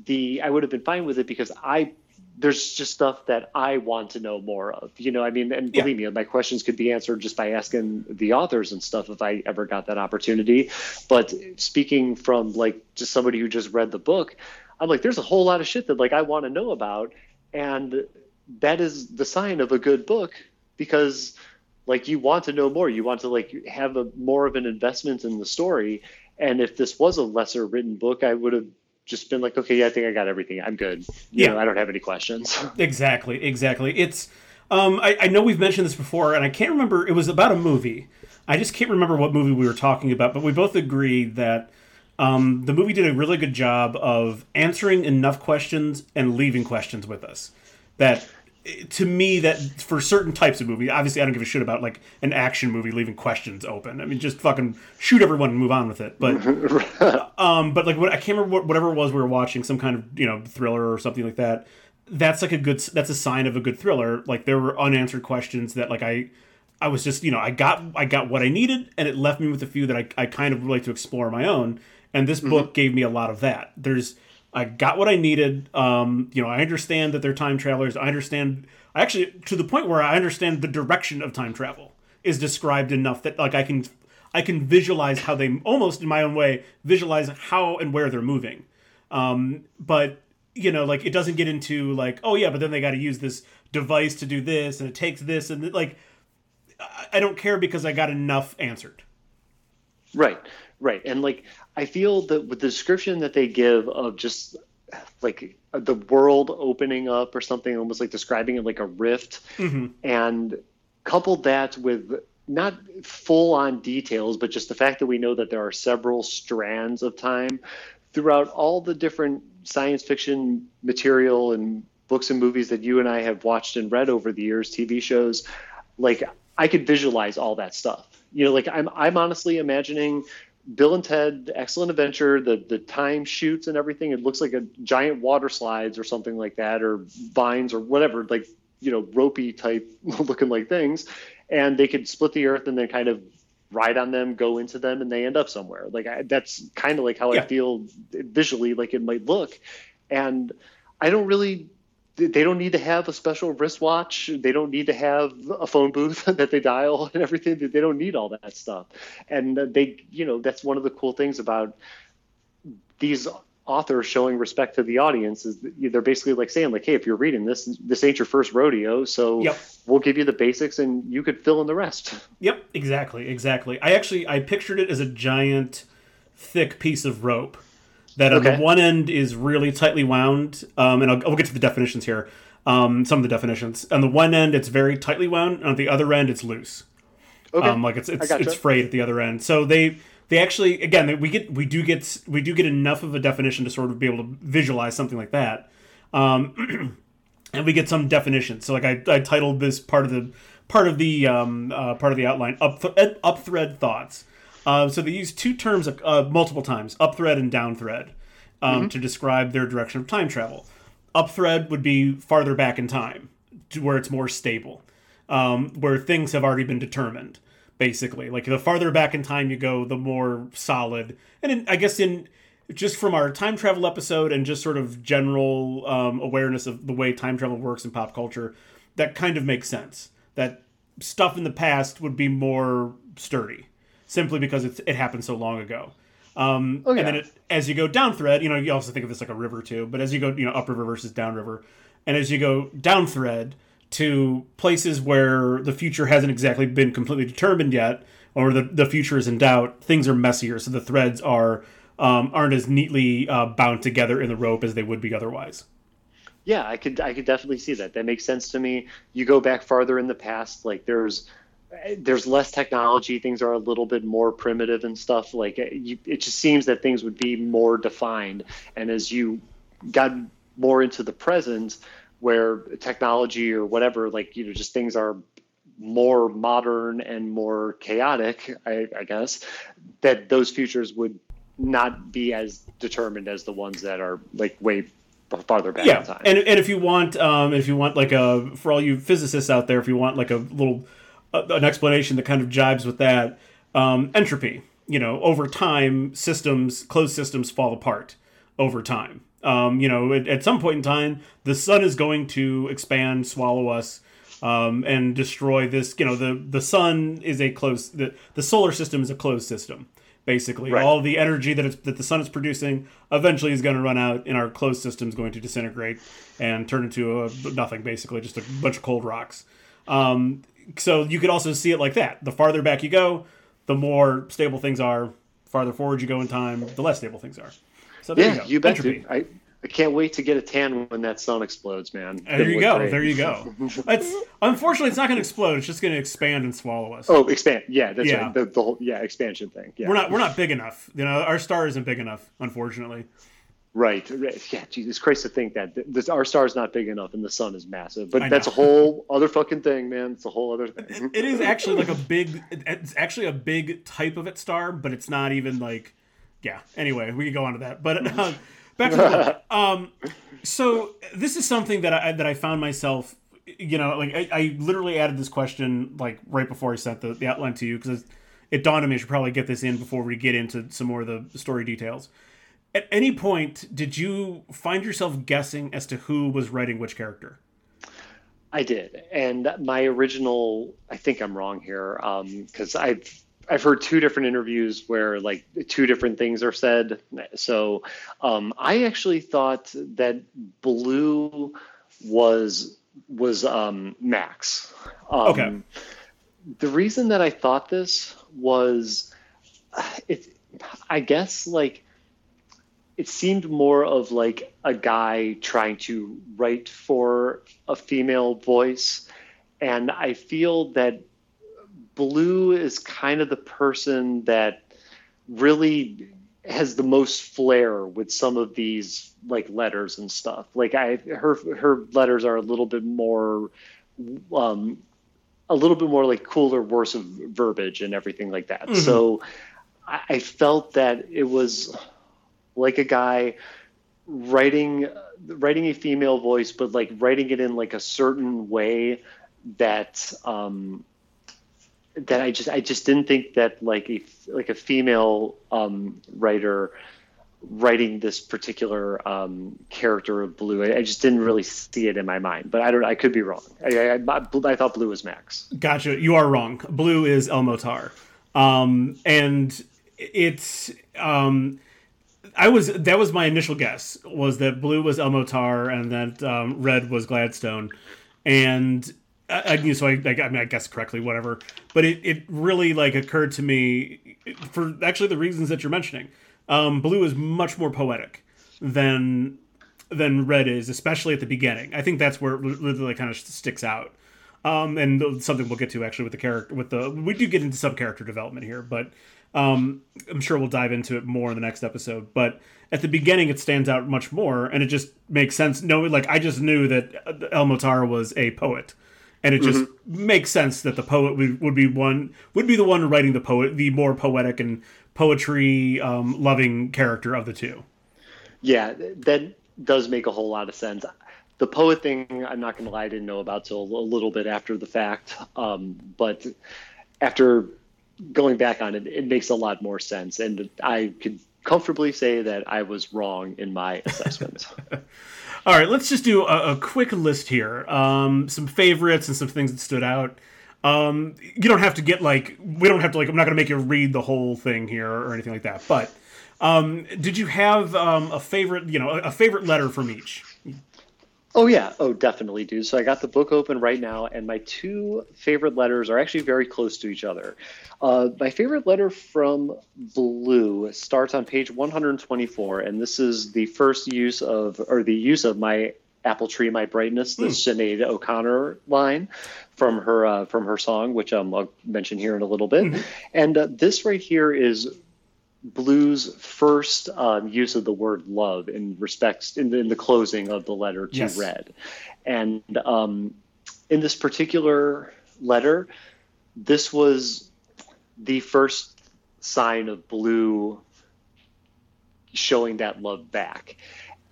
the I would have been fine with it because I there's just stuff that I want to know more of. You know, I mean, and yeah. believe me, my questions could be answered just by asking the authors and stuff if I ever got that opportunity. But speaking from like just somebody who just read the book, I'm like, there's a whole lot of shit that like I want to know about, and that is the sign of a good book because like you want to know more. You want to like have a more of an investment in the story. And if this was a lesser written book, I would have just been like, okay, yeah, I think I got everything. I'm good. You yeah, know, I don't have any questions. exactly, exactly. It's um, I, I know we've mentioned this before, and I can't remember. It was about a movie. I just can't remember what movie we were talking about, but we both agreed that um, the movie did a really good job of answering enough questions and leaving questions with us. That to me that for certain types of movie, obviously I don't give a shit about like an action movie leaving questions open. I mean, just fucking shoot everyone and move on with it. But um, but like what I can't remember what, whatever it was we were watching, some kind of you know thriller or something like that. That's like a good. That's a sign of a good thriller. Like there were unanswered questions that like I. I was just, you know, I got I got what I needed, and it left me with a few that I, I kind of would like to explore my own. And this mm-hmm. book gave me a lot of that. There's I got what I needed. Um, you know, I understand that they're time travelers. I understand I actually to the point where I understand the direction of time travel is described enough that like I can I can visualize how they almost in my own way visualize how and where they're moving. Um, but you know, like it doesn't get into like, oh yeah, but then they got to use this device to do this, and it takes this, and like, I don't care because I got enough answered. Right, right, and like I feel that with the description that they give of just like the world opening up or something, almost like describing it like a rift, mm-hmm. and coupled that with not full on details, but just the fact that we know that there are several strands of time throughout all the different science fiction material and books and movies that you and I have watched and read over the years, TV shows, like I could visualize all that stuff. You know, like I'm I'm honestly imagining Bill and Ted Excellent Adventure, the the time shoots and everything, it looks like a giant water slides or something like that, or vines or whatever, like you know, ropey type looking like things, and they could split the earth and then kind of ride on them, go into them, and they end up somewhere. Like I, that's kind of like how yeah. I feel visually, like it might look, and I don't really they don't need to have a special wristwatch. They don't need to have a phone booth that they dial and everything. They don't need all that stuff. And they, you know, that's one of the cool things about these authors showing respect to the audience is they're basically like saying like, hey, if you're reading this, this ain't your first rodeo, so yep. we'll give you the basics and you could fill in the rest. Yep, exactly, exactly. I actually I pictured it as a giant, thick piece of rope that on okay. the one end is really tightly wound, um, and I'll, we'll get to the definitions here. Um, some of the definitions. On the one end, it's very tightly wound. On the other end, it's loose. Okay. Um, like it's it's, gotcha. it's frayed at the other end. So they they actually again we get we do get we do get enough of a definition to sort of be able to visualize something like that. Um, and we get some definition. So like I, I titled this part of the part of the um, uh, part of the outline up th- up thread thoughts. Uh, so they use two terms uh, multiple times, up thread and down thread, um, mm-hmm. to describe their direction of time travel. Up thread would be farther back in time, to where it's more stable, um, where things have already been determined. Basically, like the farther back in time you go, the more solid. And in, I guess in just from our time travel episode and just sort of general um, awareness of the way time travel works in pop culture, that kind of makes sense. That stuff in the past would be more sturdy, simply because it's, it happened so long ago. Um, oh, yeah. And then it, as you go down thread, you know, you also think of this like a river too, but as you go, you know, upriver versus downriver, and as you go down thread to places where the future hasn't exactly been completely determined yet, or the, the future is in doubt, things are messier. So the threads are um, aren't as neatly uh, bound together in the rope as they would be otherwise. Yeah, I could I could definitely see that. That makes sense to me. You go back farther in the past, like there's there's less technology. Things are a little bit more primitive and stuff. Like it, it just seems that things would be more defined. And as you got more into the present, where technology or whatever, like you know, just things are more modern and more chaotic, I, I guess, that those futures would not be as determined as the ones that are like way farther back yeah. in time. And and if you want um if you want like a for all you physicists out there, if you want like a little an explanation that kind of jibes with that, um, entropy. You know, over time, systems, closed systems fall apart over time. Um, you know, at, at, some point in time, the sun is going to expand, swallow us, um, and destroy this. You know, the the sun is a closed. The, the solar system is a closed system basically right. all the energy that it's that the sun is producing eventually is going to run out and our closed system is going to disintegrate and turn into a, nothing basically just a bunch of cold rocks um, so you could also see it like that the farther back you go the more stable things are farther forward you go in time the less stable things are so there yeah, you, go. you bet dude. I, I can't wait to get a tan when that sun explodes, man. There you go. Great. There you go. It's unfortunately it's not going to explode. It's just going to expand and swallow us. Oh, expand. Yeah, that's yeah. right. The, the, whole yeah expansion thing. Yeah. We're not we're not big enough. You know, our star isn't big enough, unfortunately. Right. Yeah. Jesus Christ, to think that this, our star is not big enough and the sun is massive. But that's a whole other fucking thing, man. It's a whole other thing. it, is actually like a big. It's actually a big type of it star, but it's not even like. Yeah. Anyway, we can go on to that, but. Uh, back to the. Um, so this is something that I that I found myself, you know, like I, I literally added this question like right before I sent the, the outline to you because it dawned on me I should probably get this in before we get into some more of the story details. At any point, did you find yourself guessing as to who was writing which character? I did, and my original. I think I'm wrong here because um, I've I've heard two different interviews where like two different things are said. So um, I actually thought that blue was was um, Max. Um, okay. The reason that I thought this was it. I guess like it seemed more of like a guy trying to write for a female voice, and I feel that Blue is kind of the person that really has the most flair with some of these like letters and stuff. Like I her her letters are a little bit more um a little bit more like cooler worse of verbiage and everything like that. Mm-hmm. So I, I felt that it was like a guy writing writing a female voice but like writing it in like a certain way that um that I just I just didn't think that like a like a female um, writer writing this particular um, character of Blue. I, I, just didn't really see it in my mind, but I don't. I could be wrong. I, I, I thought Blue was Max. Gotcha. You are wrong. Blue is El-Mohtar, um, and it's. Um, I was that was my initial guess was that blue was El-Mohtar and that um, red was Gladstone, and I, I so I, I, mean, I guess correctly, whatever. But it, it really like occurred to me for actually the reasons that you're mentioning. Um, blue is much more poetic than than red is, especially at the beginning. I think that's where it kind of sticks out. um, and something we'll get to actually with the character with the we do get into some character development here, but um, I'm sure we'll dive into it more in the next episode. But at the beginning, it stands out much more, and it just makes sense. No, like I just knew that El-Mohtar was a poet, and it just mm-hmm. makes sense that the poet would, would be one would be the one writing the poet, the more poetic and poetry um, loving character of the two. Yeah, that does make a whole lot of sense the poet thing, I'm not going to lie, I didn't know about till a little bit after the fact. Um, but after going back on it, it makes a lot more sense. And I could comfortably say that I was wrong in my assessment. All right, let's just do a, a quick list here. Um, some favorites and some things that stood out. Um, you don't have to get like, we don't have to like, I'm not going to make you read the whole thing here or anything like that. But um, did you have um, a favorite, you know, a, a favorite letter from each? Oh yeah, oh definitely, dude. So I got the book open right now, and my two favorite letters are actually very close to each other. Uh, my favorite letter from Blue starts on page 124, and this is the first use of, or the use of my apple tree, my brightness, the mm. Sinead O'Connor line from her uh, from her song, which um, I'll mention here in a little bit. Mm-hmm. And uh, this right here is Blue's first um, use of the word love in respects in the, in the closing of the letter to yes. Red, and um, in this particular letter, this was the first sign of Blue showing that love back.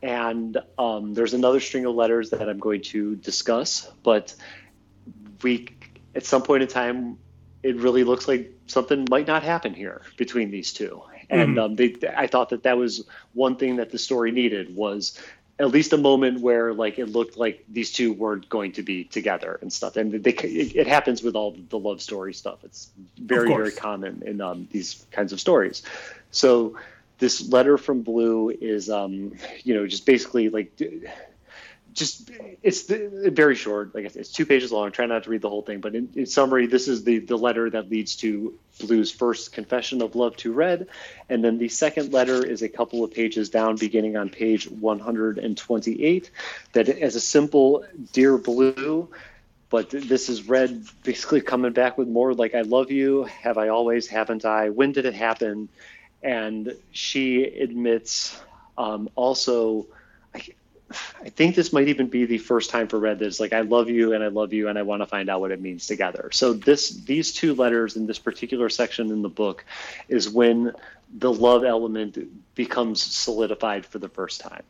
And um, there's another string of letters that I'm going to discuss, but we at some point in time it really looks like something might not happen here between these two and mm-hmm. um, they, I thought that that was one thing that the story needed was at least a moment where like it looked like these two weren't going to be together and stuff. And they, it, it happens with all the love story stuff. It's very very common in um, these kinds of stories. So this letter from Blue is um, you know just basically like just it's the, very short. Like it's two pages long. Try not to read the whole thing, but in, in, summary, this is the the letter that leads to Blue's first confession of love to Red, and then the second letter is a couple of pages down, beginning on page 128. That as a simple "Dear Blue." But this is Red basically coming back with more like, I love you. Have I always? Haven't I? When did it happen? And she admits um, also, I think this might even be the first time for Red that's like I love you and I love you and I want to find out what it means together. So this these two letters in this particular section in the book is when the love element becomes solidified for the first time.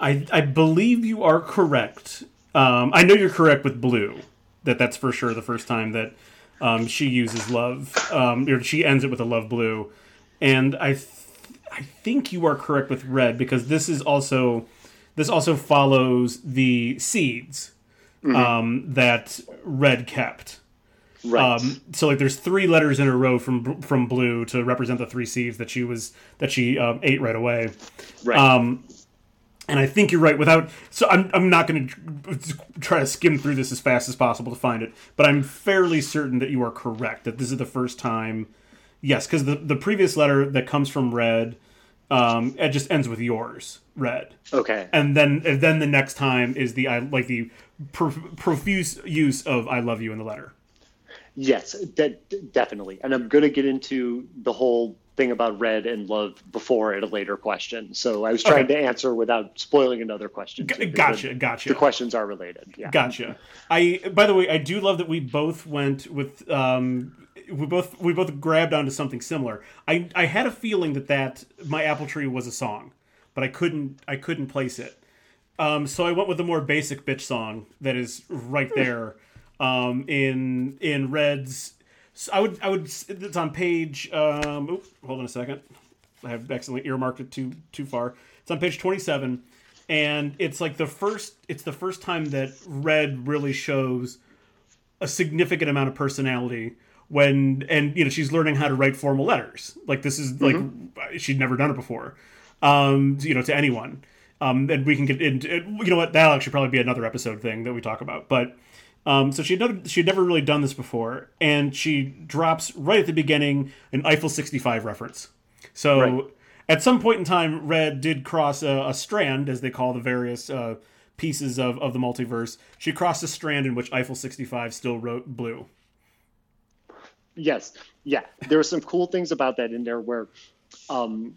I I believe you are correct. Um, I know you're correct with Blue. That that's for sure the first time that um, she uses love. Um, or she ends it with a love blue, and I th- I think you are correct with Red because this is also this also follows the seeds mm-hmm. um, that Red kept. Right. Um, so like, there's three letters in a row from from Blue to represent the three seeds that she was that she um, ate right away. Right. Um, and I think you're right. Without so, I'm I'm not going to try to skim through this as fast as possible to find it, but I'm fairly certain that you are correct that this is the first time. Yes, because the the previous letter that comes from Red um, it just ends with yours, red. Okay. And then and then the next time is the I like the profuse use of "I love you" in the letter. Yes, that definitely. And I'm going to get into the whole thing about red and love before at a later question. So I was trying okay. to answer without spoiling another question. G- gotcha, the, gotcha. The questions are related. Yeah. Gotcha. I by the way, I do love that we both went with um, we both we both grabbed onto something similar. I I had a feeling that that my apple tree was a song, but I couldn't I couldn't place it. Um, so I went with the more basic bitch song that is right there um, in in Red's. I would I would it's on page. Um, oops, hold on a second. I have accidentally earmarked it too too far. It's on page twenty seven, and it's like the first. It's the first time that Red really shows a significant amount of personality when and you know she's learning how to write formal letters like this is like mm-hmm. she'd never done it before um you know to anyone um and we can get into you know what that'll actually probably be another episode thing that we talk about but um so she'd never she'd never really done this before and she drops right at the beginning an eiffel 65 reference so right. at some point in time red did cross a, a, strand as they call the various uh pieces of, of the multiverse. She crossed a strand in which Eiffel 65 still wrote blue. Yes. Yeah. There are some cool things about that in there where um,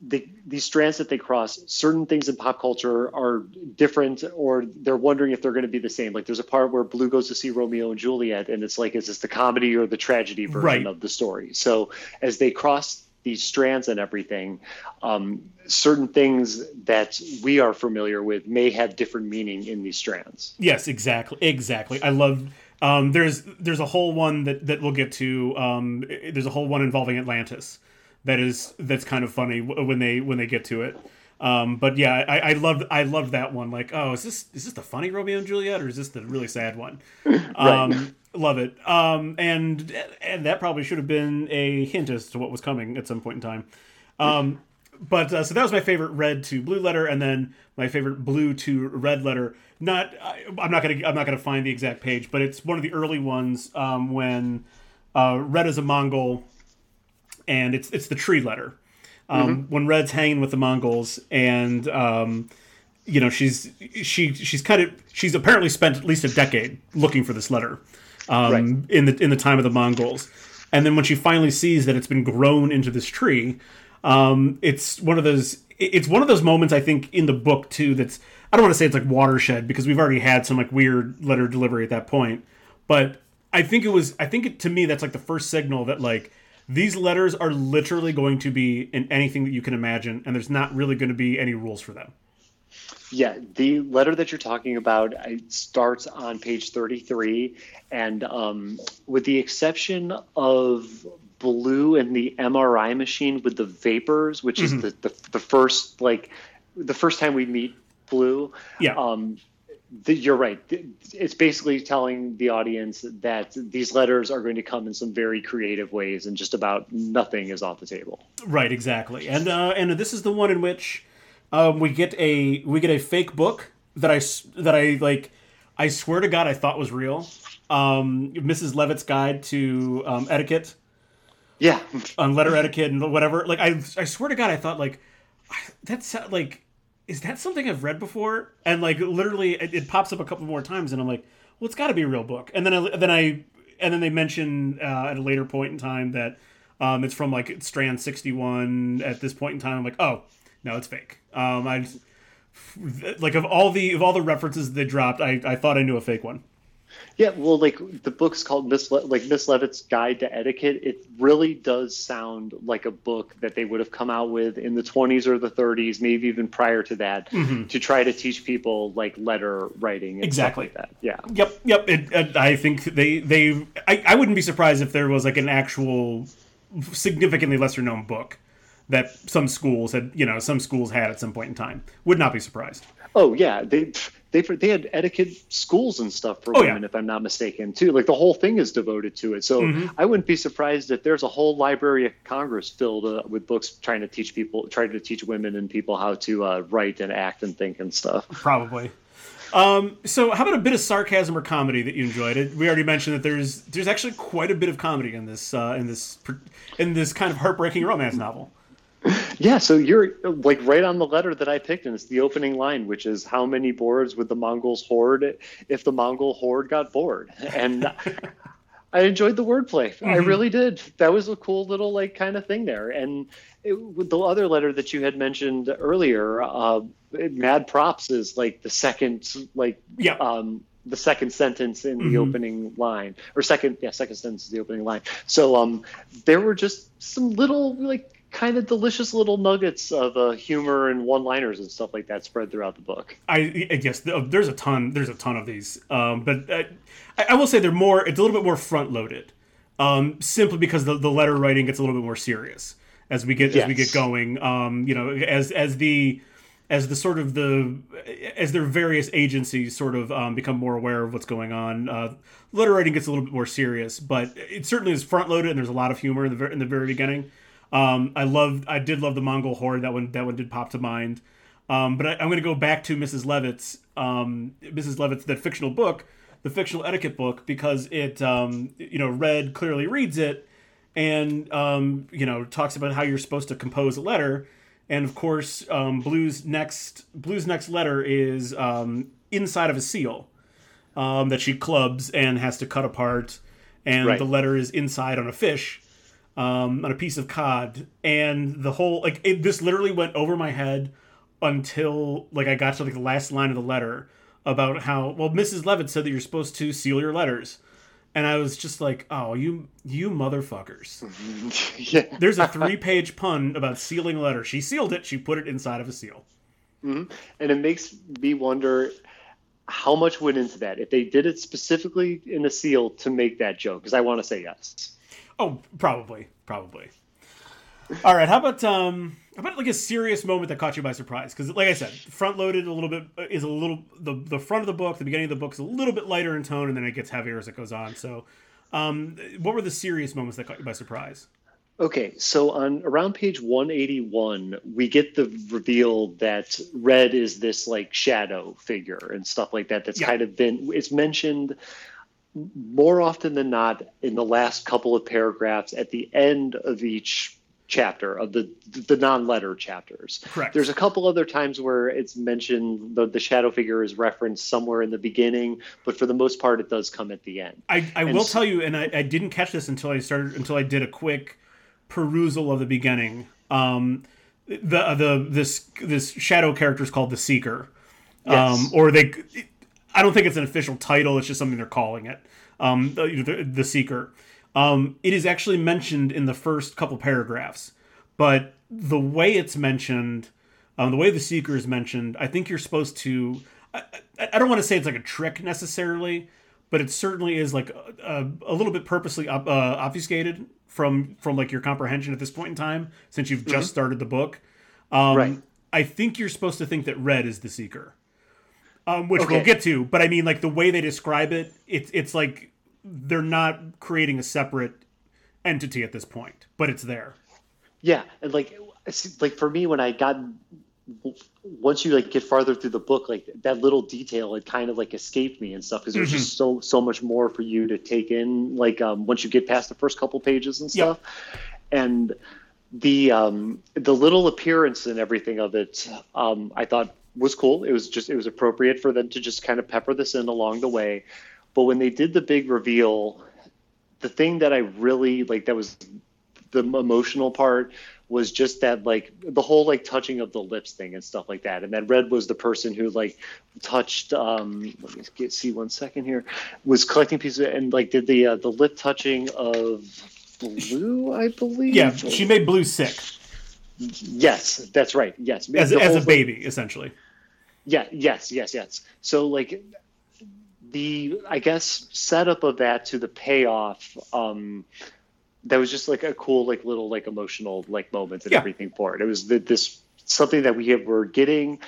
the, these strands that they cross, certain things in pop culture are different, or they're wondering if they're going to be the same. Like there's a part where Blue goes to see Romeo and Juliet, and it's like, is this the comedy or the tragedy version Right. of the story? So as they cross these strands and everything, um, certain things that we are familiar with may have different meaning in these strands. Yes, exactly, exactly. I love. Um, there's there's a whole one that that we'll get to. Um, there's a whole one involving Atlantis. That is that's kind of funny when they when they get to it. Um, but yeah, I, I loved I loved that one. Like, oh, is this is this the funny Romeo and Juliet or is this the really sad one? Um, love it. Um, and and that probably should have been a hint as to what was coming at some point in time. But uh, so that was my favorite red to blue letter, and then my favorite blue to red letter. Not, I, I'm not gonna, I'm not gonna find the exact page, but it's one of the early ones um, when uh, red is a Mongol, and it's it's the tree letter. Um, When Red's hanging with the Mongols, and um, you know she's she she's kind of she's apparently spent at least a decade looking for this letter um, Right. in the in the time of the Mongols, and then when she finally sees that it's been grown into this tree, um, it's one of those it's one of those moments I think in the book too that's I don't want to say it's like watershed because we've already had some like weird letter delivery at that point, but I think it was I think it, to me that's like the first signal that like these letters are literally going to be in anything that you can imagine, and there's not really going to be any rules for them. Yeah, the letter that you're talking about starts on page 33, and um, with the exception of Blue and the MRI machine with the vapors, which is the, the the first like the first time we meet Blue. Yeah. Um, the, you're right. It's basically telling the audience that these letters are going to come in some very creative ways, and just about nothing is off the table. Right, exactly. And uh, and this is the one in which um, we get a we get a fake book that I that I like. I swear to God, I thought was real. Um, Mrs. Levitt's Guide to um, Etiquette Yeah, on letter etiquette and whatever. Like I, I swear to God, I thought like that's like, is that something I've read before? And like literally, it, it pops up a couple more times, and I'm like, well, it's got to be a real book. And then I, then I and then they mention uh, at a later point in time that um, it's from like Strand 61. At this point in time, I'm like, oh no, it's fake. Um, I like of all the of all the references they dropped, I, I thought I knew a fake one. Yeah, well, like the book's called Miss Le- like Miss Levitt's Guide to Etiquette. It really does sound like a book that they would have come out with in the 20s or the 30s, maybe even prior to that, mm-hmm. to try to teach people like letter writing and Exactly. stuff like that. Yeah, Yep, yep. It, it, I think they they. I, I wouldn't be surprised if there was like an actual significantly lesser known book that some schools had. You know, some schools had at some point in time. Would not be surprised. Oh yeah, they they they had etiquette schools and stuff for Oh, yeah. women, if I'm not mistaken, too. Like the whole thing is devoted to it. So Mm-hmm. I wouldn't be surprised if there's a whole Library of Congress filled uh, with books trying to teach people, trying to teach women and people how to uh, write and act and think and stuff. Probably. Um, so, how about a bit of sarcasm or comedy that you enjoyed? It. We already mentioned that there's there's actually quite a bit of comedy in this uh, in this in this kind of heartbreaking romance novel. Yeah, so you're like right on the letter that I picked, and it's the opening line, which is how many boards would the Mongols hoard if the Mongol horde got bored? And I enjoyed the wordplay. I really did. That was a cool little like kind of thing there. And it, with the other letter that you had mentioned earlier, uh, Mad Props is like the second like Yeah. um, the second sentence in the opening line or second yeah second sentence is the opening line so um there were just some little like kind of delicious little nuggets of uh, humor and one liners and stuff like that spread throughout the book I I guess there's a ton there's a ton of these, um, but uh, I, I will say they're more it's a little bit more front loaded, um, simply because the, the letter writing gets a little bit more serious as we get as we get going. Um, you know, as as the as the sort of the as their various agencies sort of um, become more aware of what's going on, uh, letter writing gets a little bit more serious. But it certainly is front loaded, and there's a lot of humor in the in the very beginning. Um, I loved I did love the Mongol horde that one that one did pop to mind. Um, but I, I'm going to go back to Mrs. Levitt's, um, Mrs. Levitt's that fictional book, the fictional etiquette book, because it, um, you know, Red clearly reads it, and um, you know, talks about how you're supposed to compose a letter, and of course, um, Blue's next Blue's next letter is um, inside of a seal um, that she clubs and has to cut apart, and Right. the letter is inside on a fish, um, on a piece of cod, and the whole like it, this literally went over my head until like I got to like the last line of the letter about how well Mrs. Levitt said that you're supposed to seal your letters. And I was just like, "Oh, you you motherfuckers!" yeah. There's a three-page pun about sealing a letter. She sealed it. She put it inside of a seal. And it makes me wonder how much went into that. If they did it specifically in a seal to make that joke, because I want to say yes. Oh, probably, probably. All right. How about um, how about like a serious moment that caught you by surprise? Because, like I said, front-loaded a little bit uh, is a little the the front of the book, the beginning of the book is a little bit lighter in tone, and then it gets heavier as it goes on. So, um, what were the serious moments that caught you by surprise? Okay, so on around page 181, we get the reveal that Red is this like shadow figure and stuff like that. That's Yeah. kind of been it's mentioned more often than not in the last couple of paragraphs at the end of each chapter of the the non-letter chapters. Correct. There's a couple other times where it's mentioned the, the shadow figure is referenced somewhere in the beginning, but for the most part it does come at the end. I, I And will s- tell you, and I, I didn't catch this until I started until I did a quick perusal of the beginning. Um, the the this this shadow character is called the Seeker, um, Yes. or they. I don't think it's an official title. It's just something they're calling it. Um, the, the, the Seeker. Um, it is actually mentioned in the first couple paragraphs, but the way it's mentioned, um, the way the Seeker is mentioned, I think you're supposed to. I, I, I don't want to say it's like a trick necessarily, but it certainly is like a, a, a little bit purposely uh, obfuscated from from like your comprehension at this point in time since you've just started the book. Um, Right. I think you're supposed to think that Red is the Seeker, um, which we'll get to. But I mean, like the way they describe it, it's it's like they're not creating a separate entity at this point, but it's there. Yeah, and like like for me when I got once you like get farther through the book, like that little detail, it kind of like escaped me and stuff because there's just so so much more for you to take in. Like um, once you get past the first couple pages and Yep. stuff, and the um, the little appearance and everything of it, um, I thought was cool. It was just it was appropriate for them to just kind of pepper this in along the way. But when they did the big reveal, the thing that I really like that was the emotional part was just that like the whole like touching of the lips thing and stuff like that and that red was the person who like touched um let me get see one second here was collecting pieces and like did the uh, the lip touching of blue i believe Yeah, she made Blue sick yes that's right yes as, as whole a baby, essentially. Yeah, yes, yes, yes. So like the I guess setup of that to the payoff, um, that was just like a cool like little like emotional like moment and Yeah. everything for it. It was th- this something that we have, were getting,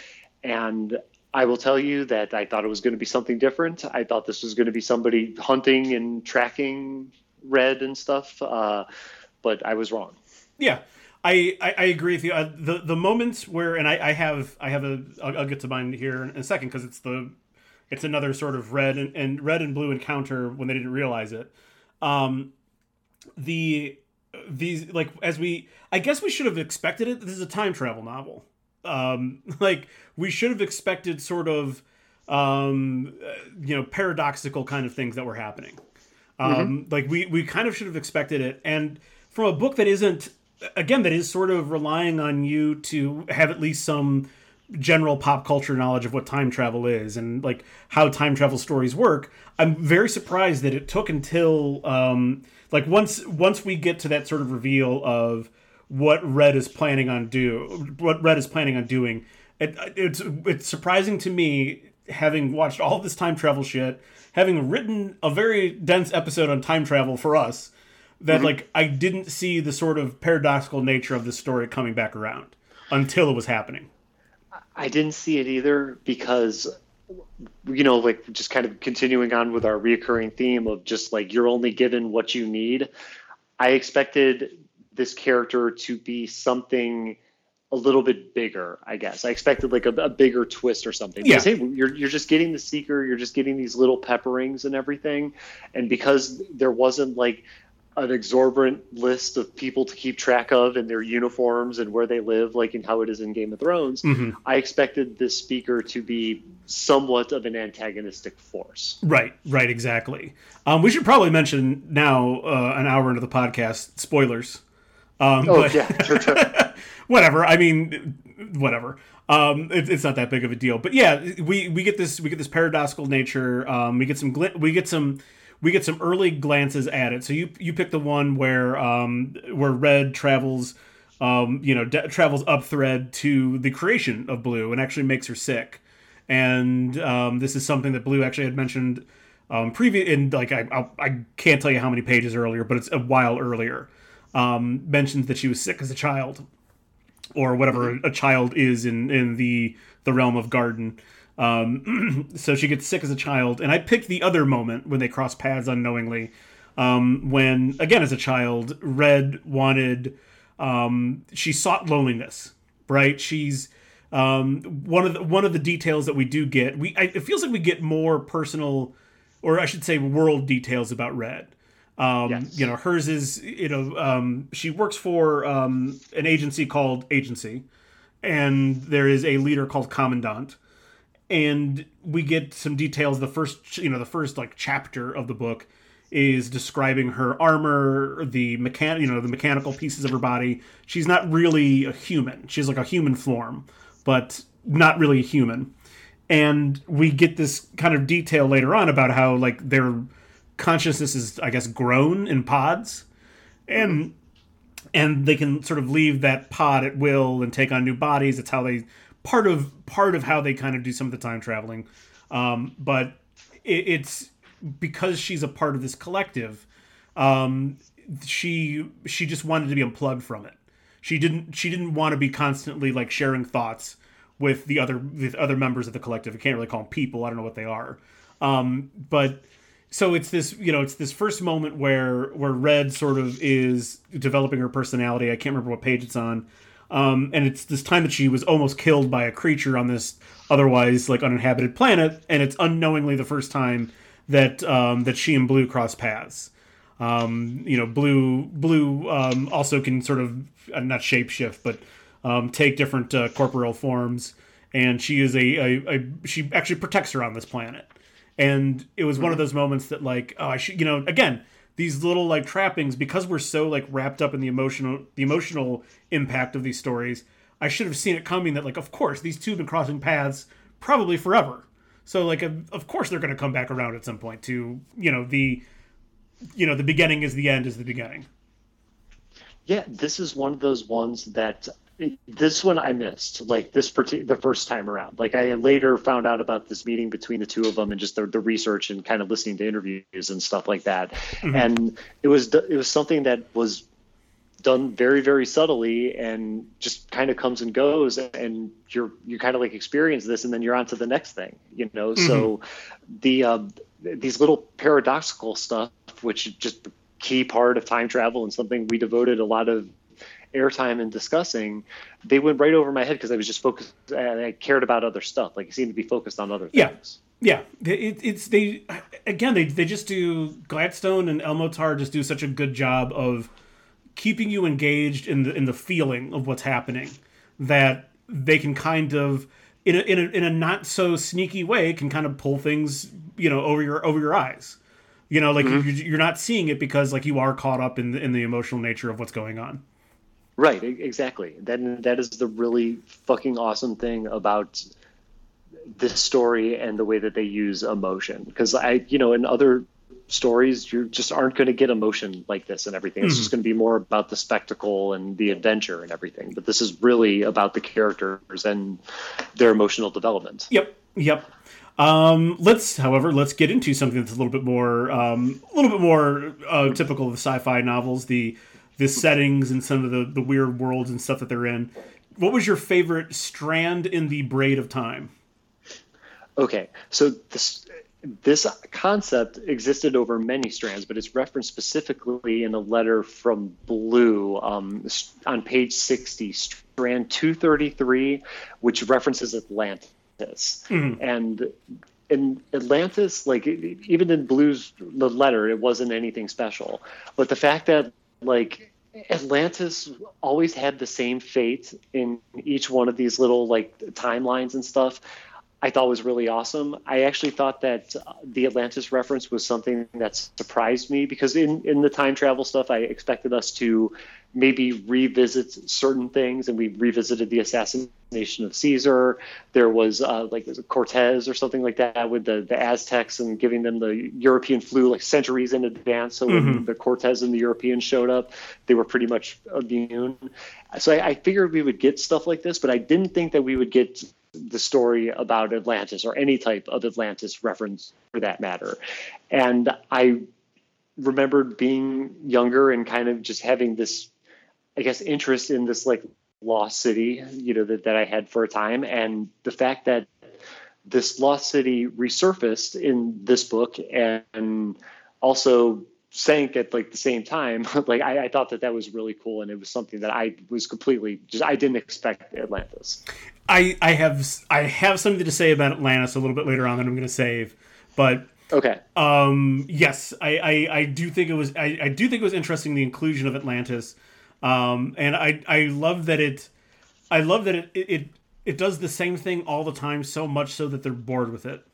and I will tell you that I thought it was going to be something different. I thought this was going to be somebody hunting and tracking red and stuff, uh, but I was wrong. Yeah, I, I, I agree with you. Uh, the the moments where, and I, I have I have a I'll, I'll get to mine here in a second because it's the it's another sort of red and, and red and blue encounter when they didn't realize it. Um, the these like as we I guess we should have expected it. This is a time travel novel. Um, like we should have expected sort of um, uh, you know paradoxical kind of things that were happening. Um, Like we we kind of should have expected it, and from a book that isn't again that is sort of relying on you to have at least some general pop culture knowledge of what time travel is and like how time travel stories work. I'm very surprised that it took until um like once once we get to that sort of reveal of what red is planning on do what red is planning on doing it, it's it's surprising to me having watched all this time travel shit having written a very dense episode on time travel for us that mm-hmm. like I didn't see the sort of paradoxical nature of the story coming back around until it was happening. I didn't see it either because, you know, like just kind of continuing on with our reoccurring theme of just like you're only given what you need. I expected this character to be something a little bit bigger, I guess. I expected like a, a bigger twist or something. Yeah. Hey, you're, you're just getting the seeker, you're just getting these little pepperings and everything. And because there wasn't like an exorbitant list of people to keep track of and their uniforms and where they live, like in how it is in Game of Thrones, Mm-hmm. I expected this seeker to be somewhat of an antagonistic force. Right, right, exactly. Um, we should probably mention now, uh, an hour into the podcast, spoilers. Um, Oh but- yeah, sure, sure. whatever. I mean, whatever. Um, it, it's not that big of a deal. But yeah, we we get this we get this paradoxical nature. Um, we get some gl- we get some we get some early glances at it. So you you pick the one where um, where Red travels. Um, you know, de- travels up thread to the creation of Blue and actually makes her sick. And um, this is something that Blue actually had mentioned um, previous in like I, I I can't tell you how many pages earlier, but it's a while earlier. Um, mentions that she was sick as a child or whatever a child is in in the the realm of garden. Um, so she gets sick as a child, and I picked the other moment when they cross paths unknowingly. Um, when again, as a child, Red wanted, um, she sought loneliness. Right? She's um, one of the, one of the details that we do get. We I, it feels like we get more personal, or I should say, world details about Red. Um, Yes. You know, hers is you know um, she works for um, an agency called Agency, and there is a leader called Commandant, and we get some details. The first you know the first like chapter of the book is describing her armor, the mechan you know the mechanical pieces of her body. She's not really a human. She's like a human form, but not really a human. And we get this kind of detail later on about how like their consciousness is, I guess, grown in pods, and and they can sort of leave that pod at will and take on new bodies. It's how they part of part of how they kind of do some of the time traveling. Um, but it, it's because she's a part of this collective. Um, she she just wanted to be unplugged from it. She didn't she didn't want to be constantly like sharing thoughts with the other with other members of the collective. I can't really call them people. I don't know what they are. Um, but so it's this you know it's this first moment where where red sort of is developing her personality i can't remember what page it's on um, and it's this time that she was almost killed by a creature on this otherwise like uninhabited planet and it's unknowingly the first time that um, that she and blue cross paths. Um, you know blue blue um, also can sort of uh, not shapeshift but um, take different uh, corporeal forms and she is a, a, a she actually protects her on this planet. And it was one of those moments that like oh i should you know again these little like trappings because we're so like wrapped up in the emotional the emotional impact of these stories i should have seen it coming that like of course these two have been crossing paths probably forever. So like of, course they're going to come back around at some point to you know the you know the beginning is the end is the beginning. Yeah, this is one of those ones that this one I missed. Like this parti- the first time around. Like I later found out about this meeting between the two of them and just the, the research and kind of listening to interviews and stuff like that. And it was it was something that was done very very subtly and just kind of comes and goes and you're you kind of like experience this and then you're on to the next thing you know so the uh, these little paradoxical stuff which is just a key part of time travel and something we devoted a lot of airtime and discussing they went right over my head because i was just focused and i cared about other stuff like i seemed to be focused on other Yeah. things. Yeah, it, it's they again they they just do Gladstone and El-Mohtar just do such a good job of keeping you engaged in the in the feeling of what's happening that they can kind of in a, in a, in a not so sneaky way can kind of pull things you know over your over your eyes. You know like mm-hmm. you, you're not seeing it because like you are caught up in the, in the emotional nature of what's going on Right, exactly. That that is the really fucking awesome thing about this story and the way that they use emotion. Because I, you know, in other stories, you just aren't going to get emotion like this and everything. It's just going to be more about the spectacle and the adventure and everything. But this is really about the characters and their emotional development. Yep. Yep. Um, let's, however, let's get into something that's a little bit more, um, a little bit more uh, typical of the sci-fi novels. The the settings and some of the the weird worlds and stuff that they're in. What was your favorite strand in the braid of time? Okay, so this this concept existed over many strands, but it's referenced specifically in a letter from Blue um, on page 60, strand 233, which references Atlantis. And in Atlantis, like even in Blue's the letter, it wasn't anything special. But the fact that like Atlantis always had the same fate in each one of these little like timelines and stuff. I thought was really awesome. I actually thought that uh, the Atlantis reference was something that surprised me because in, in the time travel stuff, I expected us to maybe revisit certain things, and we revisited the assassination of Caesar. There was uh, like was Cortez or something like that with the, the Aztecs and giving them the European flu like centuries in advance. So when mm-hmm. the Cortez and the Europeans showed up, they were pretty much immune. So I, I figured we would get stuff like this, but I didn't think that we would get the story about Atlantis or any type of Atlantis reference for that matter. And I remembered being younger and kind of just having this, I guess, interest in this like lost city, you know, that, that I had for a time. And the fact that this lost city resurfaced in this book and also sank at like the same time. Like I, I, thought that that was really cool and it was something that i was completely just i didn't expect atlantis. I i have i have something to say about atlantis a little bit later on that i'm going to save but okay. um yes I, I i do think it was i i do think it was interesting the inclusion of atlantis. Um and i i love that it i love that it it it does the same thing all the time so much so that they're bored with it.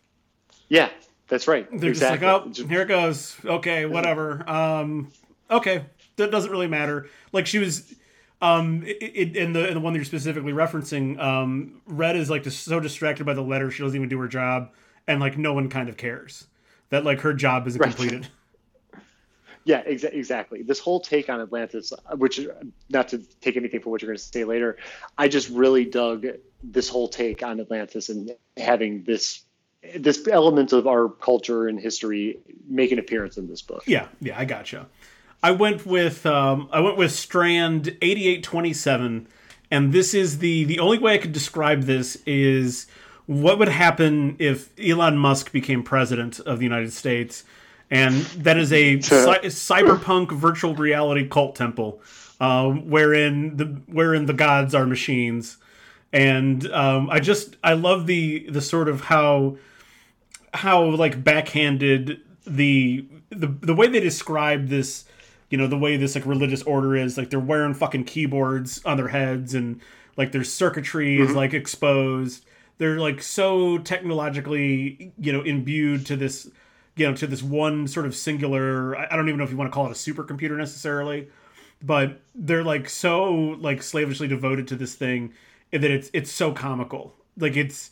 Yeah that's right. They're exactly. just like, oh, here it goes. Okay, whatever. Um, okay, that doesn't really matter. Like she was, um, it, in the in the one that you're specifically referencing, um, Red is like just so distracted by the letter she doesn't even do her job, and like no one kind of cares that like her job isn't right. completed. Yeah, exa- exactly. This whole take on Atlantis, which not to take anything from what you're going to say later, I just really dug this whole take on Atlantis and having this this element of our culture and history make an appearance in this book. Yeah, yeah, I gotcha. I went with um, I went with Strand eighty eight twenty seven, and this is the the only way I could describe this is what would happen if Elon Musk became president of the United States, and that is a cyberpunk virtual reality cult temple, uh, wherein the wherein the gods are machines, and um, I just I love the the sort of how how like backhanded the the the way they describe this you know the way this like religious order is like they're wearing fucking keyboards on their heads and like their circuitry mm-hmm. is like exposed they're like so technologically you know imbued to this you know to this one sort of singular i don't even know if you want to call it a supercomputer necessarily but they're like so like slavishly devoted to this thing that it's it's so comical like it's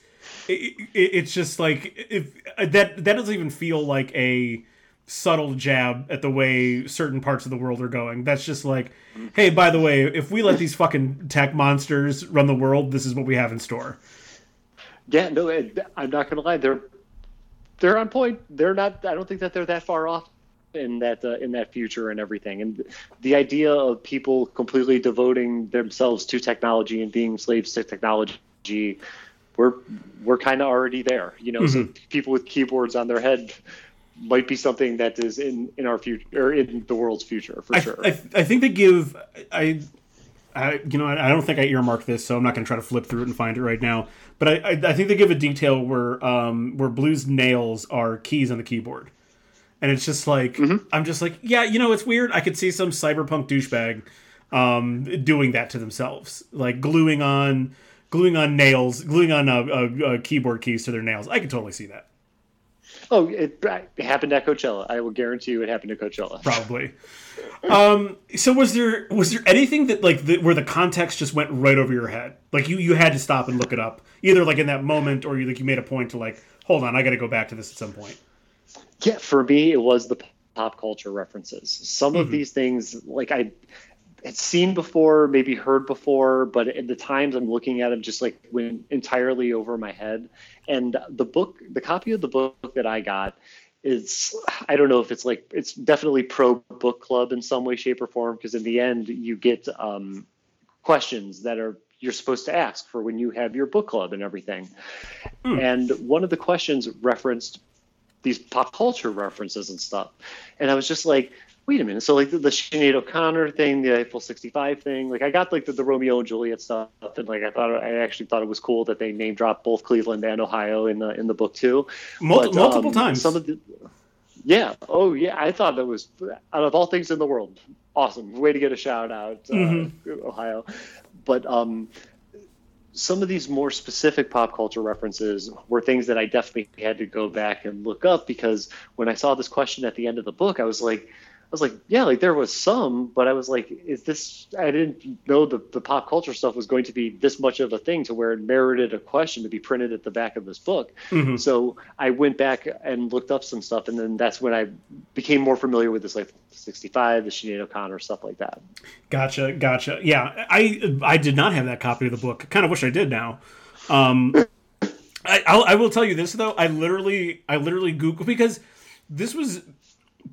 it, it, it's just like if that that doesn't even feel like a subtle jab at the way certain parts of the world are going. That's just like, hey, by the way, if we let these fucking tech monsters run the world, this is what we have in store. Yeah, no, I'm not gonna lie. They're they're on point. They're not. I don't think that they're that far off in that uh, in that future and everything. And the idea of people completely devoting themselves to technology and being slaves to technology we're we're kind of already there. You know, mm-hmm. so people with keyboards on their head might be something that is in in our future or in the world's future for I, sure. I, I think they give I. I, you know, I don't think I earmarked this, so I'm not going to try to flip through it and find it right now. But I, I, I think they give a detail where, um, where Blue's nails are keys on the keyboard, and it's just like mm-hmm. I'm just like, yeah, you know, it's weird. I could see some cyberpunk douchebag um, doing that to themselves, like gluing on gluing on nails, gluing on uh, uh, uh, keyboard keys to their nails. I can totally see that. Oh, it, it, happened at Coachella. I will guarantee you, it happened at Coachella. Probably. um, so was there was there anything that like the, where the context just went right over your head? Like you you had to stop and look it up, either like in that moment or you like you made a point to like, hold on, I got to go back to this at some point. Yeah, for me, it was the pop culture references. Some mm-hmm. of these things, like I had seen before, maybe heard before, but at the times I'm looking at them just like went entirely over my head. And the book, the copy of the book that I got is, I don't know if it's like, it's definitely pro book club in some way, shape, or form, because in the end, you get um, questions that are you're supposed to ask for when you have your book club and everything. Mm. And one of the questions referenced these pop culture references and stuff. And I was just like, wait a minute. So like the, the Sinead O'Connor thing, the Eiffel 65 thing, like I got like the, the Romeo and Juliet stuff, and like I thought I actually thought it was cool that they name dropped both Cleveland and Ohio in the in the book too. But, multiple um, times. Some of the, yeah. Oh yeah. I thought that was out of all things in the world, awesome. Way to get a shout out, uh, mm-hmm. Ohio. But um, some of these more specific pop culture references were things that I definitely had to go back and look up because when I saw this question at the end of the book, I was like, was like, yeah, like there was some, but I was like, is this? I didn't know the the pop culture stuff was going to be this much of a thing to where it merited a question to be printed at the back of this book. Mm-hmm. So I went back and looked up some stuff, and then that's when I became more familiar with this, like 65, the Sinead O'Connor stuff like that. Gotcha, gotcha. Yeah, I I did not have that copy of the book. Kind of wish I did now. Um, I I'll, I will tell you this though. I literally I literally Google because this was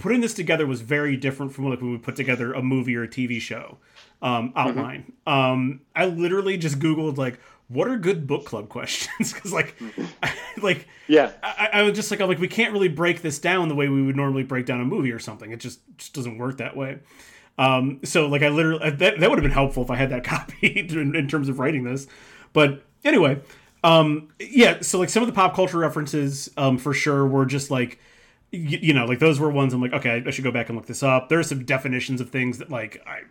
putting this together was very different from like when we put together a movie or a TV show um, mm-hmm. outline. Mm-hmm. Um, I literally just googled like what are good book club questions because like I, like yeah I, I, was just like I'm like we can't really break this down the way we would normally break down a movie or something. It just just doesn't work that way. Um, so like I literally that, that would have been helpful if I had that copy in, in terms of writing this. But anyway, um, yeah. So like some of the pop culture references um, for sure were just like you, you, know, like those were ones I'm like, okay, I should go back and look this up. There's some definitions of things that like I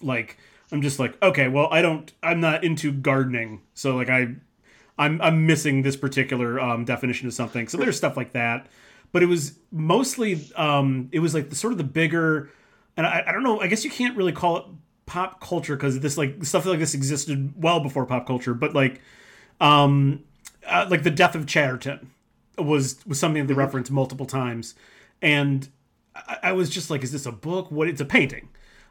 like. I'm just like, okay, well, I don't, I'm not into gardening, so like I, I'm I'm missing this particular um, definition of something. So there's stuff like that, but it was mostly, um, it was like the sort of the bigger, and I, I don't know. I guess you can't really call it pop culture because this like stuff like this existed well before pop culture, but like, um, uh, like the death of Chatterton was was something that they referenced multiple times, and I, I, was just like, "Is this a book? What? It's a painting."